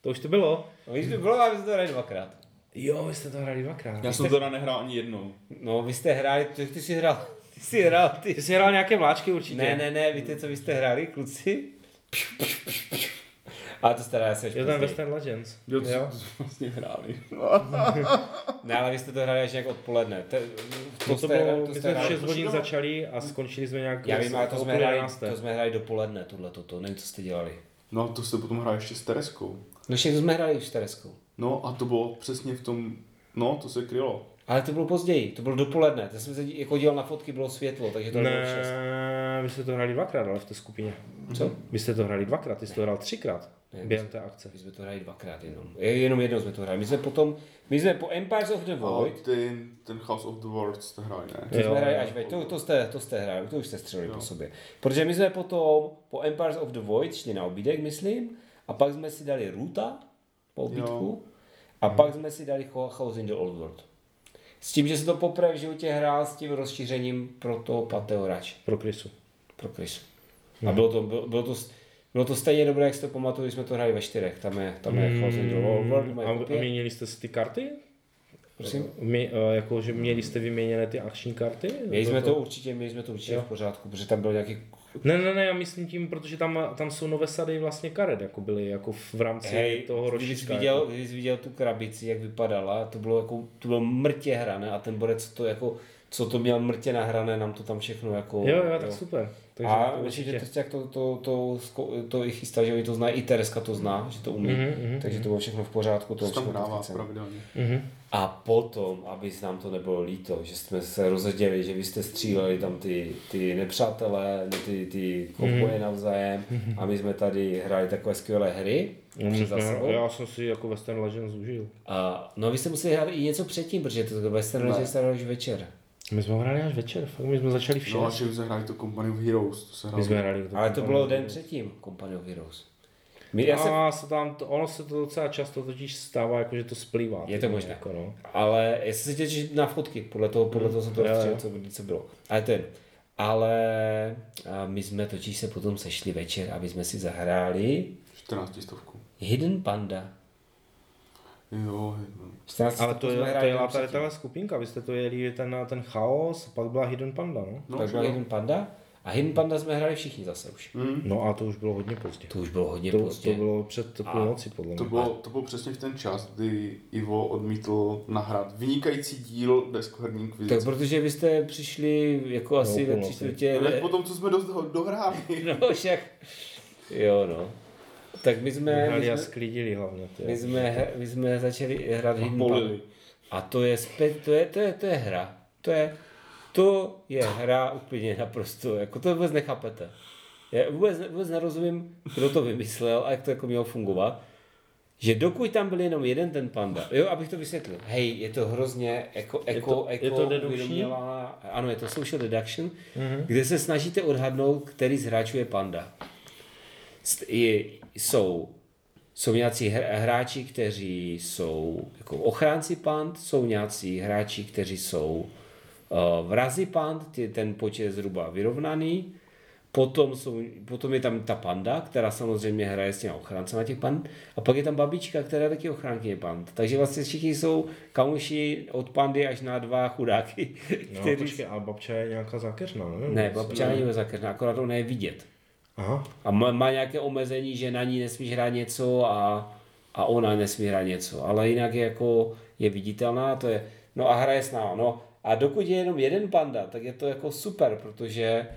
Speaker 3: To už to bylo.
Speaker 1: No, víš, to bylo, aby jsme to hráli dvakrát.
Speaker 3: Jo, vy jste to hráli dvakrát.
Speaker 2: Já jsem to teda nehrál ani jednou.
Speaker 1: No, vy jste hráli, ty, ty jsi hrál, jsi hrál, ty.
Speaker 3: Ty jsi hrál nějaké vláčky určitě.
Speaker 1: Ne, ne, ne, víte, co vy jste hráli, kluci? A to jste hráli asi
Speaker 3: Je
Speaker 1: později.
Speaker 3: Western Legends.
Speaker 2: Jo, to
Speaker 3: jo.
Speaker 2: jsme vlastně hráli.
Speaker 1: Ne, ale vy jste to hráli až nějak odpoledne. To,
Speaker 3: To, to
Speaker 1: jste-
Speaker 3: bylo,
Speaker 1: to
Speaker 3: my
Speaker 1: jste
Speaker 3: jsme v
Speaker 1: hráli-
Speaker 3: 6 hodin začali a skončili jsme nějak
Speaker 1: Já vím, ale to jsme, hráli, to jsme hráli dopoledne, tohle, toto, nevím, co jste dělali.
Speaker 2: No, to se potom hrál ještě s Tereskou.
Speaker 1: No to jsme hráli už s Tereskou.
Speaker 2: No a to bylo přesně v tom, no to se krylo.
Speaker 1: Ale to bylo později, to bylo dopoledne. To jsem se jako díval na fotky, bylo světlo, takže to bylo
Speaker 3: Ne,
Speaker 1: šest.
Speaker 3: vy jste to hráli dvakrát, ale v té skupině.
Speaker 1: Co?
Speaker 3: Vy jste to hráli dvakrát, ty jsi to hrál třikrát
Speaker 1: Ne,
Speaker 3: během té akce.
Speaker 1: My jsme to hráli dvakrát jenom. Je- Jenom jednou jsme to hráli. My jsme potom, my jsme po Empires of the
Speaker 2: A
Speaker 1: Void,
Speaker 2: ten, ten House of the Worlds jste hráli, ne?
Speaker 1: to
Speaker 3: Jo,
Speaker 1: jsme hráli
Speaker 3: jo.
Speaker 1: až ve, to, to, jste, to jste hráli, to už jste střelili
Speaker 2: Jo.
Speaker 1: po sobě. Protože my jsme potom po Empires of the Void šli na obídek, myslím, a pak jsme si dali Ruta po obídku, a pak jsme si dali Ho- House in the Old World. S tím, že se to poprvé v životě hrál s tím rozšířením pro toho Pateo Rač.
Speaker 3: Pro Krysu.
Speaker 1: pro Krysu. A bylo to, bylo, bylo to, bylo to stejně dobré, jak si to pamatuju, když jsme to hráli ve čtyřech. Tam je, tam je House in the Old World,
Speaker 3: Mm,
Speaker 1: moje
Speaker 3: a, a měnili jste si ty karty?
Speaker 1: Prosím?
Speaker 3: Mě, uh, jako, že měli jste vyměněné ty akční karty?
Speaker 1: Měli jsme
Speaker 3: Bylo
Speaker 1: to určitě, měli jsme to určitě
Speaker 3: Jo.
Speaker 1: v pořádku, protože tam byl nějaký...
Speaker 3: Ne, ne, ne, já myslím tím, protože tam, tam jsou nové sady vlastně karet, jako byly jako v, rámci
Speaker 1: Hej,
Speaker 3: toho
Speaker 1: když jsi
Speaker 3: rozšířka.
Speaker 1: viděl,
Speaker 3: jako.
Speaker 1: když jsi viděl tu krabici, jak vypadala, to bylo jako, to bylo mrtě hrané a ten borec to jako, co to měl mrtě nahrané, nám to tam všechno jako...
Speaker 3: Jo, jo, tak super. Takže
Speaker 1: a
Speaker 3: to
Speaker 1: myslím, že
Speaker 3: určitě.
Speaker 1: to, jak to, to, to, to, to i chystá, že oni to znají, i Tereska to zná, že to umí,
Speaker 3: Mhm, mhm,
Speaker 1: takže to bylo všechno v pořádku.
Speaker 2: To se tam
Speaker 1: všechno
Speaker 2: hrává pravidelně.
Speaker 3: Mhm.
Speaker 1: A potom, aby nám to nebylo líto, že jsme se rozhodili, že vy jste stříleli tam ty, ty nepřátelé, ty, ty kovboje
Speaker 3: Mhm.
Speaker 1: navzájem a my jsme tady hráli takové skvělé hry.
Speaker 3: No, my jsme,
Speaker 1: sebou.
Speaker 3: já jsem si jako Western Legends užil.
Speaker 1: A, no a vy jste museli hrát i něco předtím, protože to Western
Speaker 2: Ne.
Speaker 1: Legends hráli už večer.
Speaker 3: My jsme hráli až večer, fakt my jsme začali v
Speaker 2: No a
Speaker 3: 6.
Speaker 2: že jsme hráli to Company of Heroes, to se
Speaker 3: My
Speaker 2: hrálo.
Speaker 3: jsme hráli
Speaker 1: Ale to bylo den předtím, Company of Heroes. My, já jsem,
Speaker 3: A se tam, to, ono se to docela často totiž stává, jako že to splývá.
Speaker 1: Je to možné.
Speaker 3: Jako, no.
Speaker 1: ale já jsem se těšil na fotky, podle toho, podle toho jsem to
Speaker 3: jo.
Speaker 1: rozstřelil, co, co bylo. Ale ten. Ale a my jsme totiž se potom sešli večer, aby jsme si zahráli
Speaker 2: 14 stovku.
Speaker 1: Hidden Panda.
Speaker 2: Jo, no.
Speaker 1: 14
Speaker 3: Ale to je, to
Speaker 1: hráli
Speaker 3: je
Speaker 1: jenom
Speaker 3: tady tahle skupinka, vy jste to jeli ten, ten chaos, pak byla Hidden Panda, no?
Speaker 2: No,
Speaker 1: tak byl
Speaker 2: jo.
Speaker 1: Hidden Panda. A Hidden Panda jsme hráli všichni zase už.
Speaker 2: Mm.
Speaker 3: No a to už bylo hodně pozdě.
Speaker 1: To už bylo hodně
Speaker 3: To,
Speaker 1: pozdě.
Speaker 3: to bylo před půlnoci, podle
Speaker 2: To
Speaker 3: mě.
Speaker 2: bylo, to bylo přesně v ten čas, kdy Ivo odmítl nahrát vynikající díl deskoherní
Speaker 1: Tak
Speaker 2: inkvizice.
Speaker 1: protože vy jste přišli jako asi ve tři čtvrtě...
Speaker 2: Hned potom, co jsme do, dohráli.
Speaker 1: No však... Jo no. Tak my jsme... My
Speaker 3: Hráli a
Speaker 1: jsme,
Speaker 3: sklidili hlavně. Ty.
Speaker 1: my jsme, my jsme začali hrát Hidden Panda. A to je, spe, to je, to je, to je hra. To je, to je hra úplně naprosto, jako to vůbec nechápete. Já vůbec, vůbec nerozumím, kdo to vymyslel a jak to jako mělo fungovat. Že dokud tam byl jenom jeden ten panda, jo, abych to vysvětlil. Hej, je to hrozně jako,
Speaker 3: Je
Speaker 1: jako,
Speaker 3: to-
Speaker 1: jako
Speaker 3: je to
Speaker 1: uvědomělá- ano, je to social deduction,
Speaker 3: Mhm.
Speaker 1: kde se snažíte odhadnout, který z hráčů je panda. Je, jsou, jsou nějací hr- hráči, kteří jsou jako ochránci pand, jsou nějací hráči, kteří jsou uh, vrazi pand, ty, ten počet je zhruba vyrovnaný, Potom, jsou, potom je tam ta panda, která samozřejmě hraje s těma ochráncema těch pand. A pak je tam babička, která je taky ochránkyně pand. Takže vlastně všichni jsou kamuši od pandy až na dva chudáky.
Speaker 3: No,
Speaker 1: který...
Speaker 3: počkej, a babča je nějaká zákeřná, ne?
Speaker 1: Ne, babča není zakrná, akorát ona je vidět.
Speaker 3: Aha.
Speaker 1: A má, má nějaké omezení, že na ní nesmíš hrát něco a, a ona nesmí hrát něco. Ale jinak je jako je viditelná, to je, no a hraje s náma. No A dokud je jenom jeden panda, tak je to jako super, protože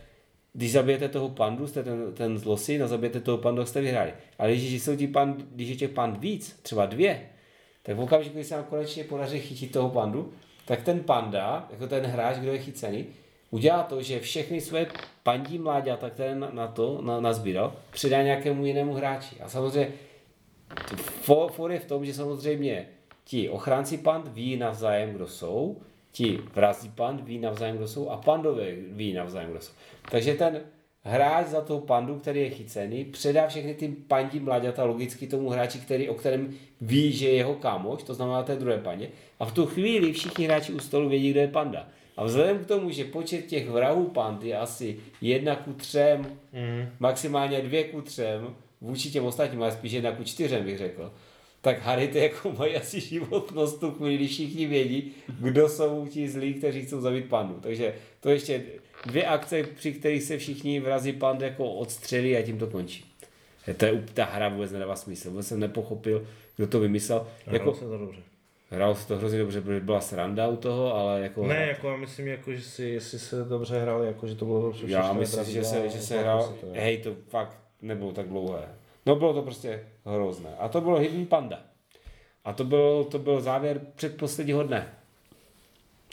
Speaker 1: když zabijete toho pandu, jste ten, ten zlosin a zabijete toho pandu, jste vyhráli. Ale když, jsou ti pand, když je těch pand víc, třeba dvě, tak v okamžiku, kdy se nám konečně podaří chytit toho pandu, tak ten panda, jako ten hráč, kdo je chycený, udělá to, že všechny své pandí mláďata, které na, na to na, nazbíral, předá nějakému jinému hráči. A samozřejmě for, for je v tom, že samozřejmě ti ochránci pand ví navzájem, kdo jsou, ti vrazí pand ví navzájem, kdo jsou a pandové ví navzájem, kdo jsou. Takže ten hráč za toho pandu, který je chycený, předá všechny ty pandí mladěta logicky tomu hráči, který, o kterém ví, že je jeho kámoš, to znamená té druhé pandě. A v tu chvíli všichni hráči u stolu vědí, kdo je panda. A vzhledem k tomu, že počet těch vrahů pand je asi jedna ku třem, mm. maximálně dvě ku třem, vůči těm ostatním, ale spíš jedna ku čtyřem bych řekl, tak Harry ty jako mají asi životnost tu chvíli, když všichni vědí, kdo jsou ti zlí, kteří chcou zabít pandu. Takže to ještě dvě akce, při kterých se všichni vrazí pand jako odstřelí a tím to končí. To je, ta hra vůbec nedává smysl. Vůbec jsem nepochopil, kdo to vymyslel.
Speaker 3: Hrál jako, se to dobře.
Speaker 1: Hrál se to hrozně dobře, protože byla sranda u toho, ale jako...
Speaker 3: Ne, jako já myslím, jako, že si, jestli se dobře hrál, jako, že to bylo dobře.
Speaker 1: Já myslím, že se, že se hrál, hej, to fakt nebylo tak dlouhé. No bylo to prostě hrozné. A to bylo Hidden Panda. A to byl, to byl závěr předposledního dne.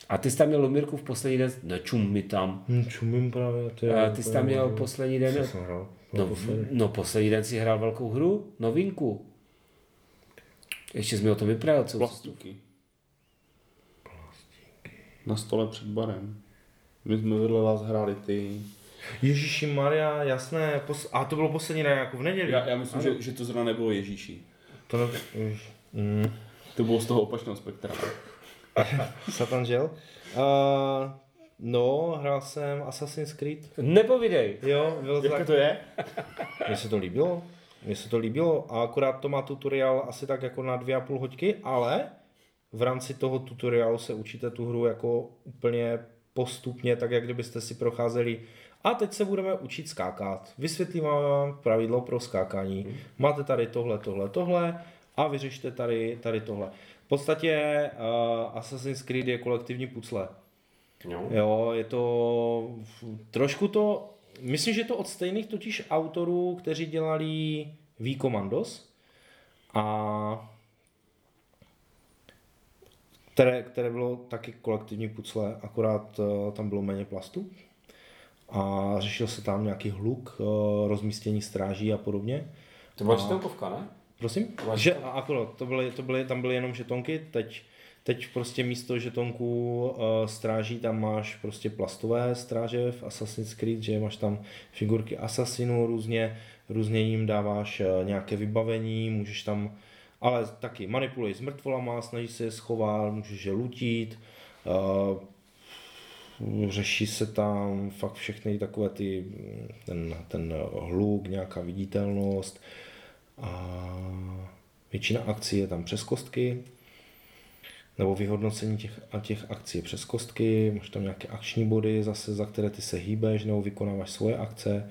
Speaker 1: A ty jsi tam měl Lumírku v poslední den, nečum mi tam.
Speaker 3: Hmm, čumím právě.
Speaker 1: Ty, a ty jsi tam měl poslední den.
Speaker 3: Jsem hrál.
Speaker 1: No, poslední. no, poslední den si hrál velkou hru, novinku. Ještě jsi mi o tom vyprávěl, co?
Speaker 2: Plastuky. Na stole před barem. My jsme vedle vás hráli ty
Speaker 3: Ježíši Maria, jasné, pos- a to bylo poslední den jako v neděli.
Speaker 2: Já, já myslím, že, že to zrovna nebylo Ježíši.
Speaker 3: To ne... mm.
Speaker 2: To bylo z toho opačného spektra.
Speaker 3: Satan žil. Uh, no, hrál jsem Assassin's Creed.
Speaker 1: Nepovídej.
Speaker 3: Jo, bylo to
Speaker 2: Jak to je?
Speaker 3: Mně se to líbilo. Mně se to líbilo a akorát to má tutoriál asi tak jako na dvě a půl hoďky, ale v rámci toho tutoriálu se učíte tu hru jako úplně postupně, tak jak kdybyste si procházeli a teď se budeme učit skákat. Vysvětlím vám pravidlo pro skákání. Máte tady tohle, tohle, tohle a vyřešte tady, tady tohle. V podstatě uh, Assassin's Creed je kolektivní pucle.
Speaker 1: No.
Speaker 3: Jo, je to trošku to, myslím, že to od stejných totiž autorů, kteří dělali V Commandos a které, které bylo taky kolektivní pucle, akorát uh, tam bylo méně plastu a řešil se tam nějaký hluk, uh, rozmístění stráží a podobně.
Speaker 1: To byla čtenkovka, ne?
Speaker 3: Prosím? Že, a akorát, to byly, to byly, tam byly jenom žetonky, teď, teď prostě místo žetonků uh, stráží tam máš prostě plastové stráže v Assassin's Creed, že máš tam figurky asasinů různě, různě jim dáváš uh, nějaké vybavení, můžeš tam ale taky manipulují s mrtvolama, snaží se je schovat, můžeš je lutit, uh, řeší se tam fakt všechny takové ty, ten, ten hluk, nějaká viditelnost a většina akcí je tam přes kostky, nebo vyhodnocení těch, a těch akcí je přes kostky, máš tam nějaké akční body zase, za které ty se hýbeš nebo vykonáváš svoje akce.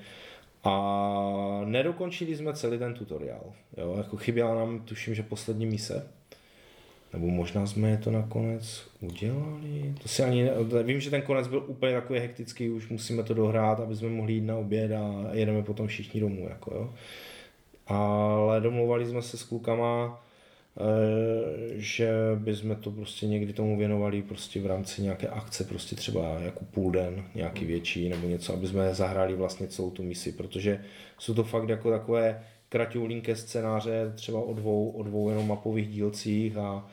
Speaker 3: A nedokončili jsme celý ten tutoriál. Jo? Jako chyběla nám, tuším, že poslední mise. Nebo možná jsme je to nakonec udělali. To si ani ne... Vím, že ten konec byl úplně takový hektický, už musíme to dohrát, aby jsme mohli jít na oběd a jedeme potom všichni domů. Jako, jo? Ale domluvali jsme se s klukama, Eh, že bychom to prostě někdy tomu věnovali prostě v rámci nějaké akce, prostě třeba jako půl den, nějaký větší nebo něco, aby jsme zahráli vlastně celou tu misi, protože jsou to fakt jako takové kratoulinké scénáře, třeba o dvou, o dvou jenom mapových dílcích a,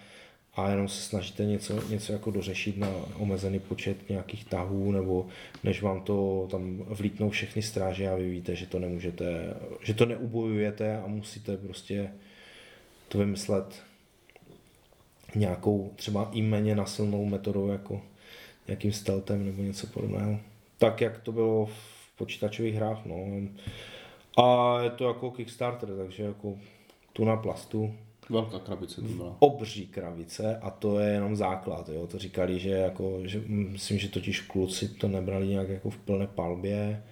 Speaker 3: a jenom se snažíte něco, něco jako dořešit na omezený počet nějakých tahů, nebo než vám to tam vlítnou všechny stráže a vy víte, že to nemůžete, že to neubojujete a musíte prostě to vymyslet nějakou třeba i méně nasilnou metodou, jako nějakým stealthem nebo něco podobného. Tak, jak to bylo v počítačových hrách, no. A je to jako Kickstarter, takže jako tu na plastu.
Speaker 2: Velká krabice to byla.
Speaker 3: Obří krabice a to je jenom základ, jo. To říkali, že jako, že myslím, že totiž kluci to nebrali nějak jako v plné palbě,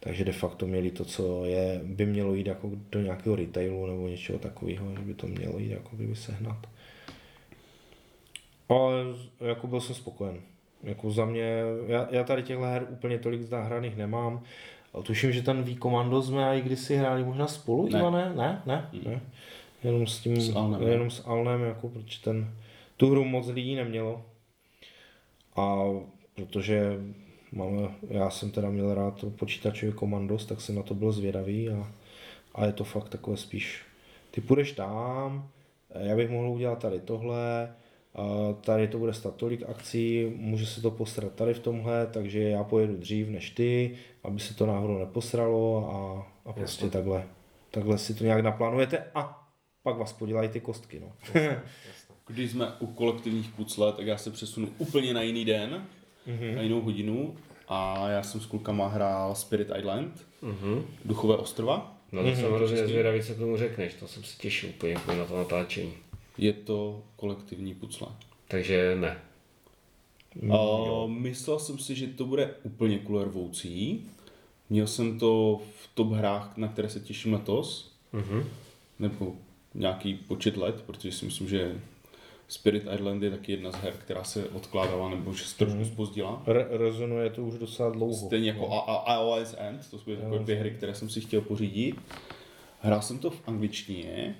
Speaker 3: takže de facto měli to, co je, by mělo jít jako do nějakého retailu nebo něčeho takového, že by to mělo jít jako by sehnat. Ale jako byl jsem spokojen. Jako za mě, já, já tady těchto her úplně tolik zahraných nemám. A tuším, že ten V-Commando jsme i kdysi hráli možná spolu,
Speaker 2: Ne.
Speaker 3: Ivane? Ne, ne, ne. Jenom s tím,
Speaker 2: S Alnem, ne?
Speaker 3: jenom s Alnem, jako, protože ten, tu hru moc lidí nemělo. A protože máme, já jsem teda měl rád to počítačový komandos, tak jsem na to byl zvědavý a, a je to fakt takové spíš, ty půjdeš tam, já bych mohl udělat tady tohle, a tady to bude stát tolik akcí, může se to posrat tady v tomhle, takže já pojedu dřív než ty, aby se to náhodou neposralo a, a prostě takhle, takhle si to nějak naplánujete a pak vás podělají ty kostky. No.
Speaker 2: Když jsme u kolektivních pucle, tak já se přesunu úplně na jiný den, mm-hmm. na jinou hodinu a já jsem s klukama hrál Spirit Island, mm-hmm. Duchové ostrova.
Speaker 1: No to jsem hrozně zvědavý, co k tomu řekneš, to jsem se těšil úplně na to natáčení.
Speaker 2: Je to kolektivní pucle.
Speaker 1: Takže ne.
Speaker 2: A myslel jsem si, že to bude úplně kulervoucí. Měl jsem to v top hrách, na které se těším letos.
Speaker 1: Mhm.
Speaker 2: Nebo nějaký počet let, protože si myslím, že Spirit Island je taky jedna z her, která se odkládala nebo že se trošku zpozdila.
Speaker 3: Re- rezonuje to už docela dlouho.
Speaker 2: Stejně jako A- A- iOS End, to jsou takové dvě hry, které jsem si chtěl pořídit. Hrál jsem to v angličtině.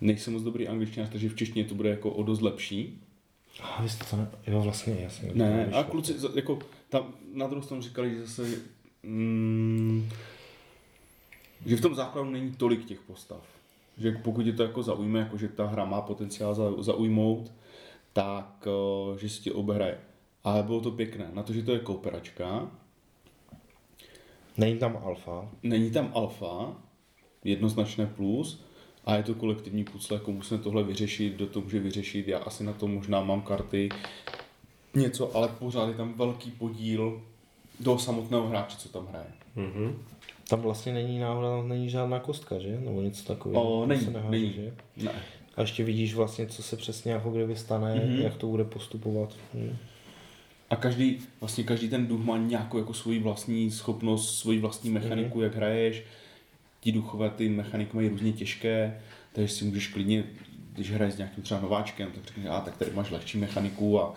Speaker 2: Nejsem moc dobrý angličtinář, takže v češtině to bude jako o dost lepší.
Speaker 3: A vy jste to ne... Jo, vlastně, jasně.
Speaker 2: Ne, a kluci, jako, tam na druhou stranu říkali, že zase, mm, že v tom základu není tolik těch postav. Že pokud je to jako zaujme, jako že ta hra má potenciál za, zaujmout, tak eh, že si tě obehraje. Ale bylo to pěkné. Na to, že to je kooperačka,
Speaker 3: Není tam alfa.
Speaker 2: není tam alfa, jednoznačné plus, a je to kolektivní pucle, jako musíme tohle vyřešit, kdo to může vyřešit, já asi na to možná mám karty, něco, ale pořád je tam velký podíl do samotného hráče, co tam hraje.
Speaker 1: Mhm.
Speaker 3: Tam vlastně není náhoda, tam není žádná kostka, že? Nebo něco takového.
Speaker 2: O, není,
Speaker 3: se neháže,
Speaker 2: není.
Speaker 3: Že?
Speaker 2: Ne.
Speaker 3: A ještě vidíš vlastně, co se přesně jako kdyby stane,
Speaker 2: Mhm.
Speaker 3: mm-hmm. jak to bude postupovat. Hm.
Speaker 2: A každý, vlastně každý ten duch má nějakou jako svoji vlastní schopnost, svoji vlastní mechaniku, jak hraješ. Ti duchové ty mechaniky mají různě těžké, takže si můžeš klidně, když hraješ s nějakým třeba nováčkem, tak řekneš, a tak tady máš lehčí mechaniku a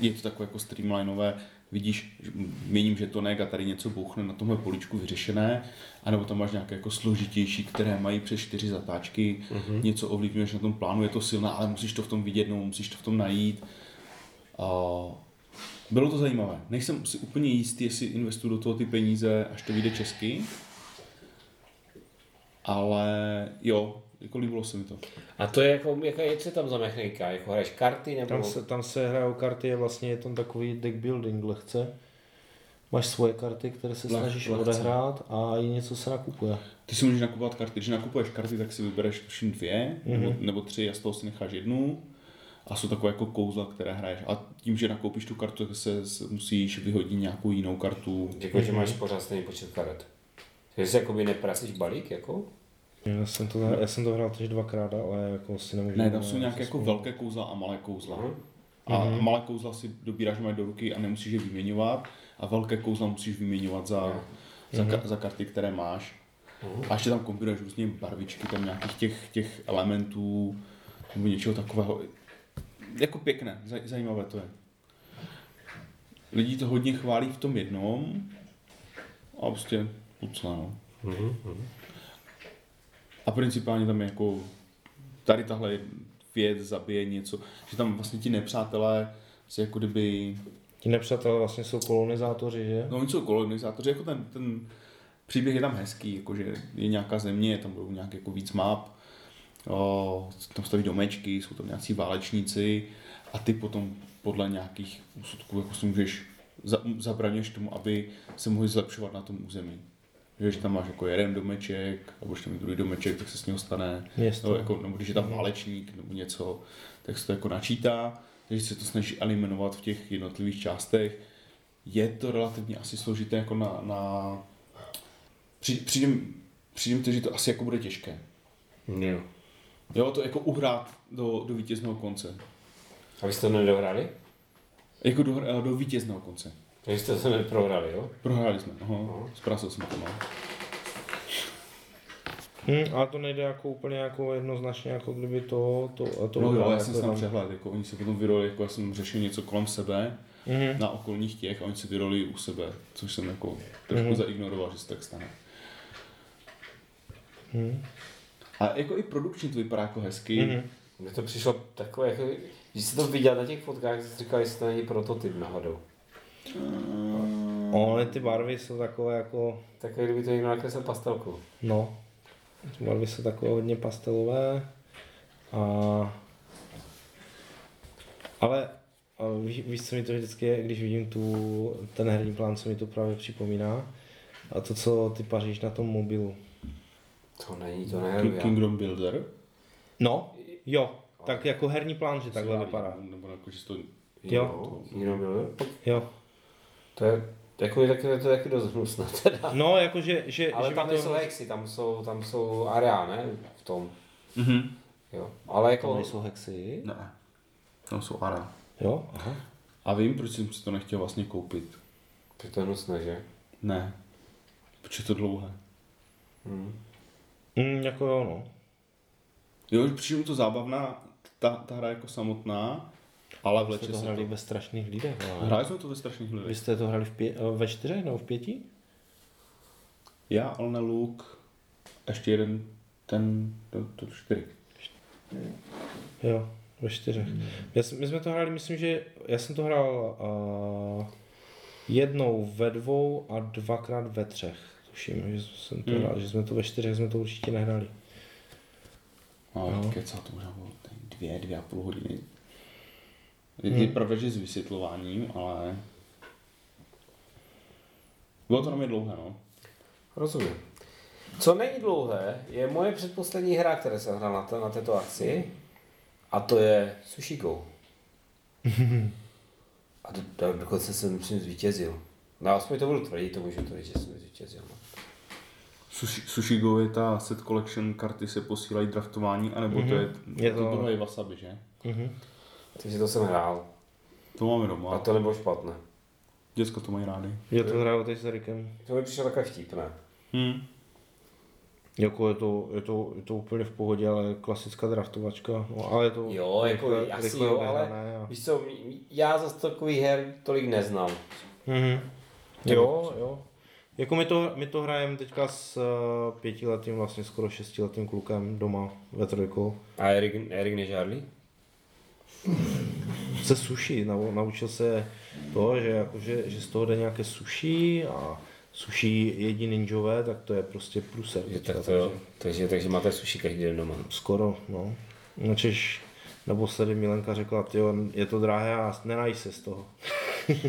Speaker 2: je to takové jako streamlineové, vidíš, že měním žetonek a tady něco bouchne na tomhle poličku vyřešené, anebo tam máš nějaké jako složitější, které mají přes čtyři zatáčky, mm-hmm. něco ovlivňuješ na tom plánu, je to silné, ale musíš to v tom vidět, nebo musíš to v tom najít. A bylo to zajímavé. Nejsem si úplně jistý, jestli investuju do toho ty peníze, až to vyjde česky. Ale jo, jako líbilo se mi to.
Speaker 1: A to je jako, jaká je co tam za mechanika? Jako hraješ karty nebo...
Speaker 3: Tam se, tam se hrajou karty, je vlastně je tam takový deck building lehce. Máš svoje karty, které se
Speaker 2: Leh-
Speaker 3: snažíš
Speaker 2: lehce.
Speaker 3: odehrát a i něco se nakupuje.
Speaker 2: Ty si můžeš nakupovat karty. Když nakupuješ karty, tak si vybereš tuším dvě mm-hmm.
Speaker 3: Mhm.
Speaker 2: nebo, nebo tři a z toho si necháš jednu. A jsou takové jako kouzla, které hraješ. A tím, že nakoupíš tu kartu, tak se se musíš vyhodit nějakou jinou kartu.
Speaker 1: Jako, že máš pořád stejný počet karet. Takže si jakoby nepracíš balík, jako?
Speaker 3: Já jsem to, já jsem to hrál tež dvakrát, ale jako si nemůžu...
Speaker 2: Ne, tam jsou nějaké jako velké kouzla a malé kouzla.
Speaker 1: Mhm.
Speaker 2: A malé kouzla si dobíráš mají do ruky a nemusíš je vyměňovat. A velké kouzla musíš vyměňovat za, za, ka- za karty, které máš. A ještě tam kombinuješ různě barvičky, tam nějakých těch, těch elementů nebo něčeho takového. Jako pěkné, zaj- zajímavé to je. Lidi to hodně chválí v tom jednom a prostě pucle, no. A principálně tam je jako tady tahle věc zabije něco, že tam vlastně ti nepřátelé se jako kdyby,
Speaker 3: Ti nepřátelé vlastně jsou kolonizátoři, že?
Speaker 2: no oni jsou kolonizátoři, jako ten, ten příběh je tam hezký, jakože je nějaká země, tam budou nějak jako víc map, o, tam staví domečky, jsou tam nějací válečníci a ty potom podle nějakých úsudků jako si můžeš, za, zabraňuješ tomu, aby se mohli zlepšovat na tom území. Že když tam máš jako jeden domeček a budeš tam mít druhý domeček, tak se s něho stane,
Speaker 3: Město.
Speaker 2: nebo, jako, nebo když je tam válečník nebo něco, tak se to jako načítá, takže se to snaží eliminovat v těch jednotlivých částech. Je to relativně asi složité jako na, na při- přijde, to, že to asi jako bude těžké.
Speaker 1: Jo.
Speaker 2: Jo, to jako uhrát do, do vítězného konce.
Speaker 1: A vy jste to nedohráli?
Speaker 2: Jako do, do vítězného konce.
Speaker 1: Takže jste to neprohráli, jo?
Speaker 2: Prohráli jsme, aha, zprasil jsem to, no.
Speaker 3: Hmm, ale to nejde jako úplně jako jednoznačně, jako kdyby to, to, to
Speaker 2: No jo, já jsem
Speaker 3: jako
Speaker 2: tam
Speaker 3: tam-
Speaker 2: přehled, jako oni se potom vyroli, jako já jsem řešil něco kolem sebe,
Speaker 3: Mhm.
Speaker 2: na okolních těch a oni si vyroli u sebe, což jsem jako trošku
Speaker 3: Mhm.
Speaker 2: zaignoroval, že se tak stane.
Speaker 3: Mhm.
Speaker 2: A jako i produkčně to vypadá jako hezky.
Speaker 3: Mhm.
Speaker 1: Mně to přišlo takové, jako, když jsi to viděl na těch fotkách, jsi říkal, jestli to není prototyp náhodou.
Speaker 3: Ony ty barvy jsou takové jako,
Speaker 1: Takové, kdyby to někdo nakreslil pastelkou.
Speaker 3: no, ty barvy jsou takové hodně pastelové. A... Ale a víš, víš, co mi to vždycky je, když vidím tu, ten herní plán, co mi to právě připomíná? A to, co ty paříš na tom mobilu.
Speaker 1: To není, to já.
Speaker 2: Kingdom Builder.
Speaker 3: No, jo, tak jako herní plán, že takhle vypadá.
Speaker 2: Nebo jako, že to...
Speaker 3: Jo.
Speaker 1: Byl.
Speaker 3: Jo.
Speaker 1: To je, jako, tak, to je taky dost hnusné teda.
Speaker 3: No, jakože, že,
Speaker 1: Ale
Speaker 3: že
Speaker 1: tam nejsou hexy, tam jsou, tam jsou area, ne? V tom.
Speaker 2: Mhm.
Speaker 1: Jo. Ale jako...
Speaker 3: Tam nejsou hexy?
Speaker 2: Ne. Tam jsou ara.
Speaker 3: Jo, aha.
Speaker 2: A vím, proč jsem si to nechtěl vlastně koupit.
Speaker 1: To je hnusné, že?
Speaker 2: Ne. Proč je to dlouhé?
Speaker 1: Hmm.
Speaker 3: Mm, jako jo, no.
Speaker 2: Jo, přijde to zábavná, ta, ta hra jako samotná, ale
Speaker 3: Vy
Speaker 2: vleče
Speaker 3: jste to
Speaker 2: se
Speaker 3: hrali
Speaker 2: to.
Speaker 3: ve strašných lidech. ale-
Speaker 2: Hráli jsme to ve strašných
Speaker 3: Vy
Speaker 2: lidech.
Speaker 3: jste to hrali v pě- eh, ve čtyřech nebo v pěti?
Speaker 2: Já, Alna Luke, a ještě jeden, ten, to, to čtyři.
Speaker 3: Jo, ve čtyřech. Já, jsem- my jsme to hráli, myslím, že já jsem to hrál uh, jednou ve dvou a dvakrát ve třech. Tuším, že jsem to
Speaker 2: Hmm.
Speaker 3: hrál, že jsme to ve čtyřech jsme to určitě nehráli.
Speaker 2: No,
Speaker 3: No.
Speaker 2: no. kecá to možná bylo dvě, dvě a půl hodiny. Je, je
Speaker 3: Hmm.
Speaker 2: pravda, že s vysvětlováním, ale... Bylo to na mě dlouhé, no.
Speaker 1: Rozumím. Co není dlouhé, je moje předposlední hra, které jsem hrál na, to, na této akci. A to je Sushi Go. A do, do, dokonce jsem myslím zvítězil. No aspoň to budu tvrdit, to můžu tvrdit, že jsem zvítězil. No.
Speaker 2: Sushi, Sushi Go je ta set collection, karty se posílají draftování, anebo to je,
Speaker 3: Je
Speaker 2: to,
Speaker 3: to-
Speaker 2: bylo i Wasabi, že?
Speaker 3: Mhm.
Speaker 1: Takže to jsem hrál.
Speaker 2: To máme doma.
Speaker 1: A to nebylo špatné.
Speaker 2: Děcko to mají rádi.
Speaker 3: Je to hrál teď s Erikem.
Speaker 1: To mi přišlo takové vtipné.
Speaker 2: Hmm.
Speaker 3: Jako je to, je, to, je to úplně v pohodě, ale klasická draftovačka. No, ale je to
Speaker 1: Jo, jako asi jo, ale
Speaker 3: a...
Speaker 1: víš co, já za takový her tolik neznám.
Speaker 3: Mhm. Jo, jo. Jako my to, my to hrajeme teďka s uh, pětiletým, vlastně skoro šestiletým klukem doma ve trojku.
Speaker 1: A Erik, Erik nežádlí?
Speaker 3: Se nau, naučil se to, že, jako, že, že z toho jde nějaké sushi a sushi jedí ninjové, tak to je prostě pruser. Teďka,
Speaker 1: tak to jo. Takže, takže máte sushi každý den doma.
Speaker 3: Skoro, no. Načež naposledy Milenka řekla, tyjo, je to drahé a nenají se z toho.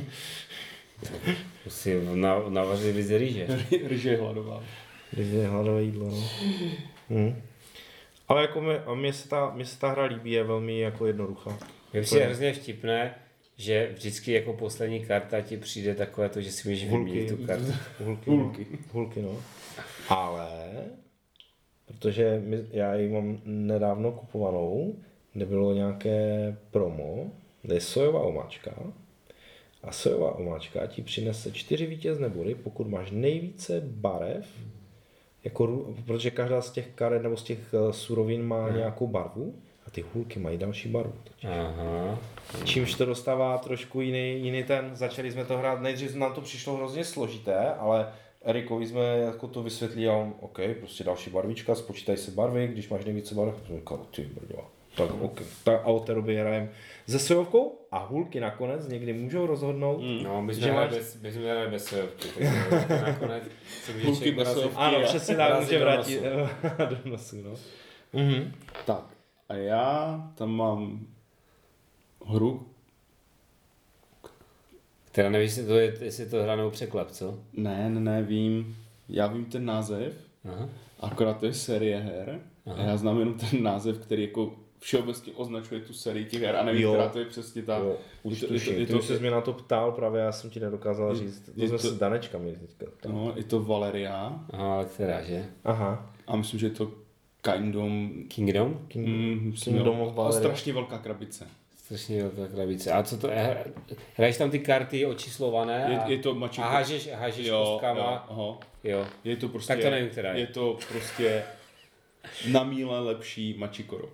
Speaker 1: Si na, navařili víc rýže.
Speaker 2: Ryže je hladová.
Speaker 3: Když je hladové jídlo, no. Hm. Ale jako mě, a mně se, ta, mně se ta hra líbí, je velmi jako jednoduchá.
Speaker 1: Mně přijde hrozně vtipné, že vždycky jako poslední karta ti přijde takové to, že si můžeš
Speaker 3: Hulky.
Speaker 1: vyměnit tu kartu.
Speaker 3: Hulky,
Speaker 2: Hulky.
Speaker 3: No. Hulky, no. Ale, protože my, já ji mám nedávno kupovanou, kde bylo nějaké promo, kde je sojová omáčka a sojová omáčka ti přinese čtyři vítězné body, pokud máš nejvíce barev, jako, protože každá z těch karet nebo z těch eh, surovin má nějakou barvu a ty hulky mají další barvu.
Speaker 1: Aha.
Speaker 3: Čímž to dostává trošku jiný, jiný ten, začali jsme to hrát, nejdřív nám to přišlo hrozně složité, ale Erikovi jsme jako to vysvětlili a on, OK, prostě další barvička, spočítaj si barvy, když máš nejvíce barev, jsem říkal, ty brďo, tak OK. Tak a od té doby hrajeme se sojovkou a hulky nakonec někdy můžou rozhodnout,
Speaker 1: No, my
Speaker 3: Že
Speaker 1: jsme hráli
Speaker 3: máš-
Speaker 1: bez, my jsme bez sojovky, takže nakonec se může
Speaker 2: Hulky bez sojovky.
Speaker 3: ano, přesně tak, může vrátit do nosu, no. Mhm.
Speaker 2: Tak, a já tam mám hru,
Speaker 1: Teda nevíš, jestli to je, jestli to hra nebo překlep, co?
Speaker 2: ne, ne, ne, vím, já vím ten název,
Speaker 1: Aha.
Speaker 2: akorát to je série her, a já znám jenom ten název, který jako všeobecně označuje tu sérii těch her a nevím,
Speaker 3: Jo.
Speaker 2: která to je přesně ta...
Speaker 3: Jo, už
Speaker 2: je to- je
Speaker 3: ty
Speaker 2: to-
Speaker 3: už jsi mě na to ptal, právě já jsem ti nedokázal
Speaker 2: Je-
Speaker 3: říct, to
Speaker 2: je
Speaker 3: jsme
Speaker 2: to-
Speaker 3: s Danečka měli teďka.
Speaker 2: No, je to Valeria
Speaker 1: Aha, která, že?
Speaker 3: Aha,
Speaker 2: a myslím, že je to Kingdom...
Speaker 1: Kingdom?
Speaker 3: King,
Speaker 2: Mm, myslím,
Speaker 3: Kingdom of Valeria.
Speaker 2: strašně velká krabice.
Speaker 1: Strašně velká krabice. A co to je? Hraješ tam ty karty očíslované a,
Speaker 2: Je, je to mačík...
Speaker 1: a hážeš, hážeš
Speaker 2: jo,
Speaker 1: kostkama.
Speaker 2: jo, aha.
Speaker 1: Jo.
Speaker 2: Je to prostě...
Speaker 1: Tak to nevím, která je.
Speaker 2: Je to prostě na míle lepší Machikoro.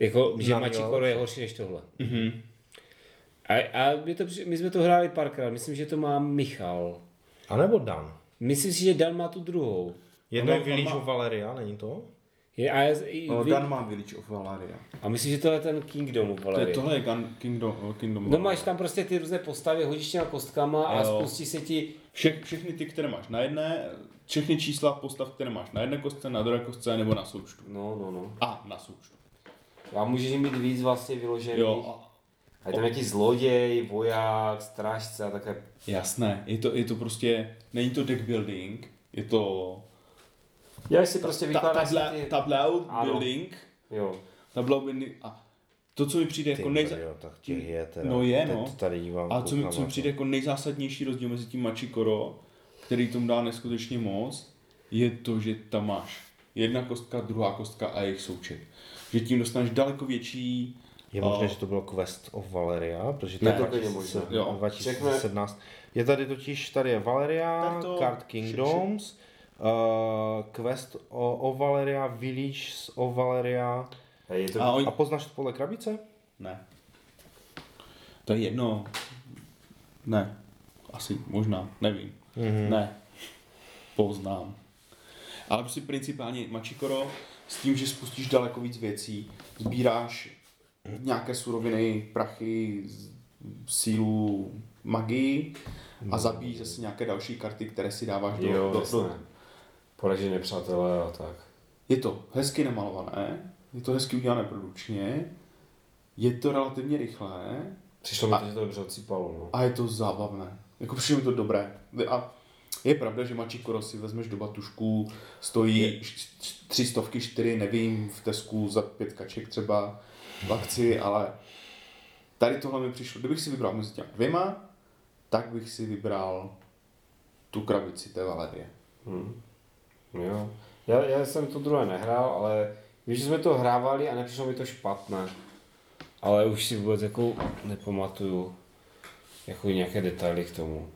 Speaker 1: Jako, že
Speaker 3: Na
Speaker 1: Machikoro je horší než tohle. Mm-hmm. A, a my, to, my jsme to hráli párkrát, myslím, že to má Michal.
Speaker 3: A nebo Dan.
Speaker 1: Myslím si, že Dan má tu druhou.
Speaker 3: Jedno je Village
Speaker 2: má-
Speaker 3: of Valeria, není to?
Speaker 1: Je, a, já, i,
Speaker 2: No,
Speaker 1: vy,
Speaker 2: Dan má Village of Valeria.
Speaker 1: a myslím, že tohle je ten Kingdom
Speaker 2: To je, tohle je Gun, Kingdom, Kingdom
Speaker 1: No máš tam prostě ty různé postavy, hodíš těma kostkama a
Speaker 2: Jo.
Speaker 1: spustí se ti...
Speaker 2: Vše, všechny ty, které máš na jedné, všechny čísla postav, které máš na jedné kostce, na druhé kostce nebo na součtu.
Speaker 1: No, no, no.
Speaker 2: A na součtu.
Speaker 1: A můžeš mít víc vlastně vyložených.
Speaker 2: Jo, a
Speaker 1: tam nějaký zloděj, voják, strážce a takhle.
Speaker 2: jasné, je to, je to prostě, není to deck building, je to
Speaker 1: Já si prostě
Speaker 2: ta,
Speaker 1: vykládáš
Speaker 2: table,
Speaker 1: ty...
Speaker 2: tableau
Speaker 1: Ano.
Speaker 2: building,
Speaker 1: Jo.
Speaker 2: tableau building a to, co mi přijde jako nejza...
Speaker 3: jo, tak těch je teda.
Speaker 2: No je, no.
Speaker 3: tady dívám.
Speaker 2: A co mi, co mi přijde jako nejzásadnější rozdíl mezi tím Machikoro, který tomu dá neskutečně moc, je to, že tam máš jedna kostka, druhá kostka a jejich součet. Že tím dostaneš daleko větší...
Speaker 3: Je možné,
Speaker 2: a-
Speaker 3: že to bylo Quest of Valeria, protože to je
Speaker 2: to
Speaker 1: klidně možné.
Speaker 2: Jo.
Speaker 3: 2017. Je tady totiž, tady je Valeria,
Speaker 2: to-
Speaker 3: Card Kingdoms, uh, Quest o, o Valeria, Village of Valeria.
Speaker 1: A je to...
Speaker 2: A oni...
Speaker 3: A poznáš to podle krabice?
Speaker 2: Ne. To je jedno. Ne. Asi, možná, nevím. Mm-hmm. Ne. Poznám. Ale prostě principálně Machikoro s tím, že spustíš daleko víc věcí, sbíráš nějaké suroviny, prachy, sílu, magii a zabíjíš zase nějaké další karty, které si dáváš do,
Speaker 1: Jo,
Speaker 2: do, do,
Speaker 1: Poražení nepřátelé a tak.
Speaker 2: Je to hezky namalované, je to hezky udělané produkčně, je to relativně rychlé,
Speaker 1: Přišlo mi to, že to dobře odsýpalo, no.
Speaker 2: A je to zábavné. Jako přišlo mi to dobré. A je pravda, že Machikoro si vezmeš do batušku, stojí tři stovky, čtyři, nevím, v Tesku za pět kaček třeba v akci, ale tady tohle mi přišlo, kdybych si vybral mezi těmi dvěma, tak bych si vybral tu krabici té Valerie.
Speaker 1: Hm. Jo. Já, já jsem to druhé nehrál, ale víš, že jsme to hrávali a nepřišlo mi to špatné. Ale už si vůbec jako nepamatuju jako nějaké detaily k tomu.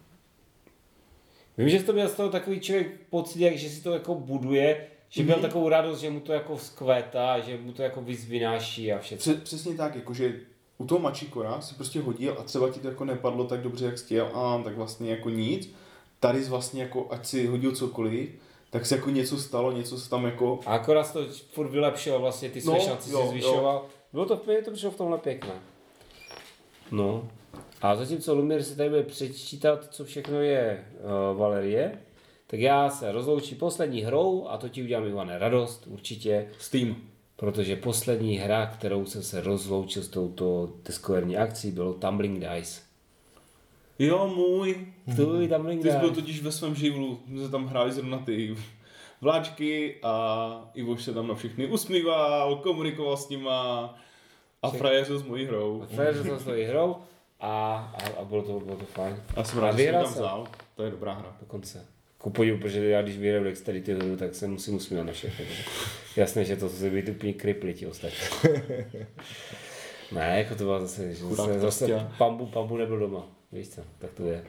Speaker 1: Vím, že to měl z toho takový člověk pocit, jak, že si to jako buduje, že měl takovou radost, že mu to jako vzkvétá, že mu to jako víc vynáší a všechno.
Speaker 2: Pře- přesně tak, jakože u toho Machikora si prostě hodil a třeba ti to jako nepadlo tak dobře, jak chtěl, a tak vlastně jako nic. Tady jsi vlastně jako, ať si hodil cokoliv, tak se jako něco stalo, něco se tam jako...
Speaker 1: A akorát to furt vylepšil, vlastně ty své
Speaker 2: No,
Speaker 1: šance
Speaker 2: jo,
Speaker 1: si zvyšoval. Bylo to, mě to přišlo v tomhle pěkné. No. A zatímco Lumír si tady bude přečítat, co všechno je uh, Valerie, tak já se rozloučím poslední hrou a to ti udělám Ivane radost, určitě,
Speaker 2: Steam.
Speaker 1: protože poslední hra, kterou jsem se rozloučil s touto deskoherní akcí, bylo Tumbling Dice.
Speaker 2: Jo, můj.
Speaker 1: Tvůj Tumbling
Speaker 2: Ty jsi byl totiž ve svém živlu, my jsme tam hráli zrovna ty vláčky a Ivoš se tam na všechny usmíval, komunikoval s nima a frajeřil s mojí hrou.
Speaker 1: Frajer jsem s tou hrou a, a, a bylo, to, bylo to fajn.
Speaker 2: A jsem rád, že jsem tam vzal. To je dobrá hra.
Speaker 1: Dokonce. Ku podivu, protože já když vyhraju Dexterity hru, tak se musím usmívat na všechno. Jasné, že to se být úplně kripli ti ostatní. ne, jako to bylo zase, že zase, zase
Speaker 2: prostě.
Speaker 1: pambu, pambu nebyl doma. Víš co, tak to je.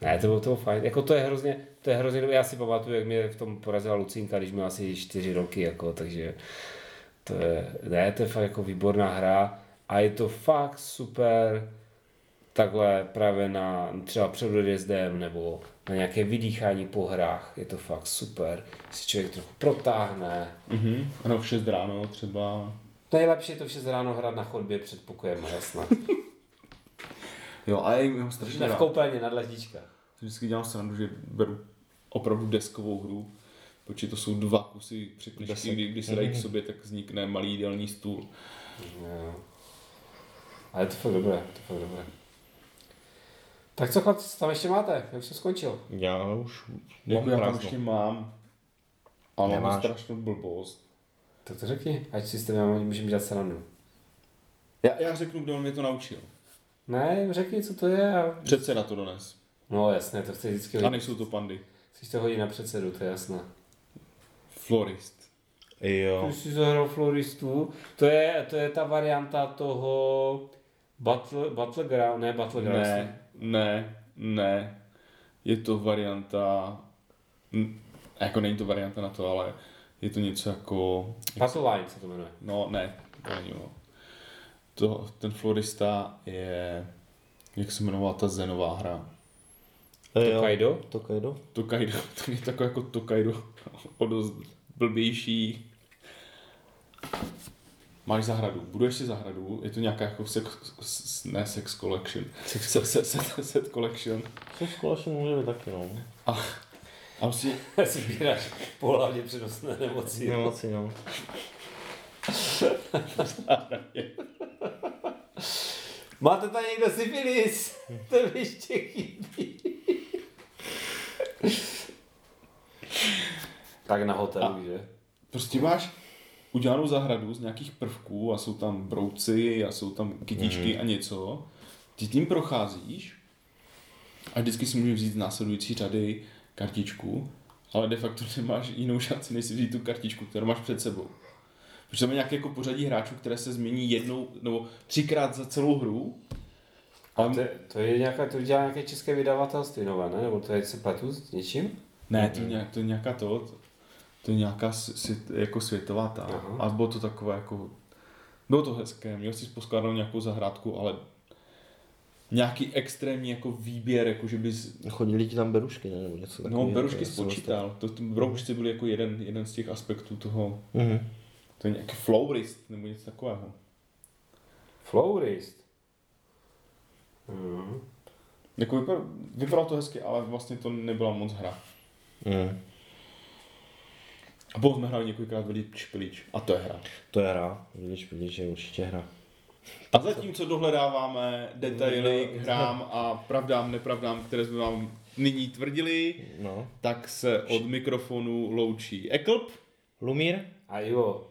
Speaker 1: Ne, to bylo to fajn. Jako to je hrozně, to je hrozně, já si pamatuju, jak mě v tom porazila Lucinka, když měla asi čtyři roky, jako, takže to je, ne, to je fakt jako výborná hra a je to fakt super takhle právě na třeba před odjezdem nebo na nějaké vydýchání po hrách. Je to fakt super. Si člověk trochu protáhne.
Speaker 2: Mhm. Ano, v 6 ráno třeba.
Speaker 1: Nejlepší je to vše ráno hrát na chodbě před pokojem, jasná.
Speaker 2: Jo, a já jim mám strašně
Speaker 1: Ne v koupelně na dlaždičkách.
Speaker 2: Vždycky dělám srandu, že beru opravdu deskovou hru, protože to jsou dva kusy překližky, kdy, když se dají k sobě, tak vznikne malý jídelní stůl.
Speaker 1: Jo. A je to fakt dobré, to fakt dobré. Tak co chlapci, co tam ještě máte? Já už jsem skončil.
Speaker 3: Já už
Speaker 2: Jako
Speaker 3: mám
Speaker 2: já tam ještě mám, ale mám strašnou blbost.
Speaker 1: Tak to řekni, ať si s tebe můžeme dělat srandu.
Speaker 2: Já, já řeknu, kdo mě to naučil.
Speaker 1: Ne, řekni, co to je. A...
Speaker 2: Předseda to dones.
Speaker 1: No jasně, to chci vždycky
Speaker 2: A
Speaker 1: hodit.
Speaker 2: nejsou to pandy.
Speaker 1: Chceš to hodit na předsedu, to je jasné.
Speaker 2: Florist.
Speaker 3: Jo.
Speaker 1: Když jsi zahrál Floristu, to je, to je ta varianta toho Battle, Battleground, ne Battleground.
Speaker 2: Ne, ne, ne. Je to varianta, jako není to varianta na to, ale Je to něco jako...
Speaker 1: Patoline se to jmenuje.
Speaker 2: No, ne, to není ono. To, ten florista je... Jak se jmenovala ta zenová hra?
Speaker 3: Eh,
Speaker 1: Tokaido?
Speaker 3: Tokaido?
Speaker 2: Tokaido, to je takový jako Tokaido, o dost blbější. Máš zahradu, buduješ si zahradu, je to nějaká jako sex, ne sex collection, set, set, set, set collection.
Speaker 3: To společně může být taky, no.
Speaker 2: A, a si,
Speaker 1: Sbíráš pohlavně přenosné nemoci.
Speaker 3: Nemoci, no.
Speaker 1: Máte tady někdo syfilis? To mi ještě chybí. tak na hotelu, že?
Speaker 2: prostě máš udělanou zahradu z nějakých prvků a jsou tam brouci a jsou tam kytičky a něco. Ty tím procházíš a vždycky si můžeš vzít z následující řady kartičku, ale de facto nemáš jinou šanci, než si vzít tu kartičku, kterou máš před sebou. Protože tam je nějaké jako pořadí hráčů, které se změní jednou nebo třikrát za celou hru.
Speaker 1: A to, to, je nějaká, to dělá nějaké české vydavatelství nové, ne? Nebo to je se pletu s něčím?
Speaker 2: Ne, to, je nějak, to je nějaká to, to je nějaká svět, jako světová ta.
Speaker 1: Aha.
Speaker 2: A bylo to takové jako, bylo to hezké, měl jsi poskládanou nějakou zahrádku, ale nějaký extrémní jako výběr, jako že bys,
Speaker 3: Chodili ti tam berušky, ne? Nebo něco
Speaker 2: no
Speaker 3: takového.
Speaker 2: berušky spočítal, to, to broučci byly jako jeden, jeden z těch aspektů toho,
Speaker 3: Mhm.
Speaker 2: to je nějaký flowrist nebo něco takového.
Speaker 1: Flowrist. Mhm.
Speaker 2: Jako vypadalo, vypadalo to hezky, ale vlastně to nebyla moc hra.
Speaker 3: Mhm.
Speaker 2: A potom jsme hráli několikrát velič pilič. A to je hra.
Speaker 3: To je hra. Vidíš, vidíš, je určitě hra.
Speaker 2: A zatímco dohledáváme detaily k hrám a pravdám, nepravdám, které jsme vám nyní tvrdili,
Speaker 3: No.
Speaker 2: tak se od mikrofonu loučí Eklp.
Speaker 3: Lumír?
Speaker 1: A Ivo,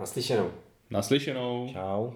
Speaker 1: naslyšenou.
Speaker 2: Naslyšenou.
Speaker 3: Čau.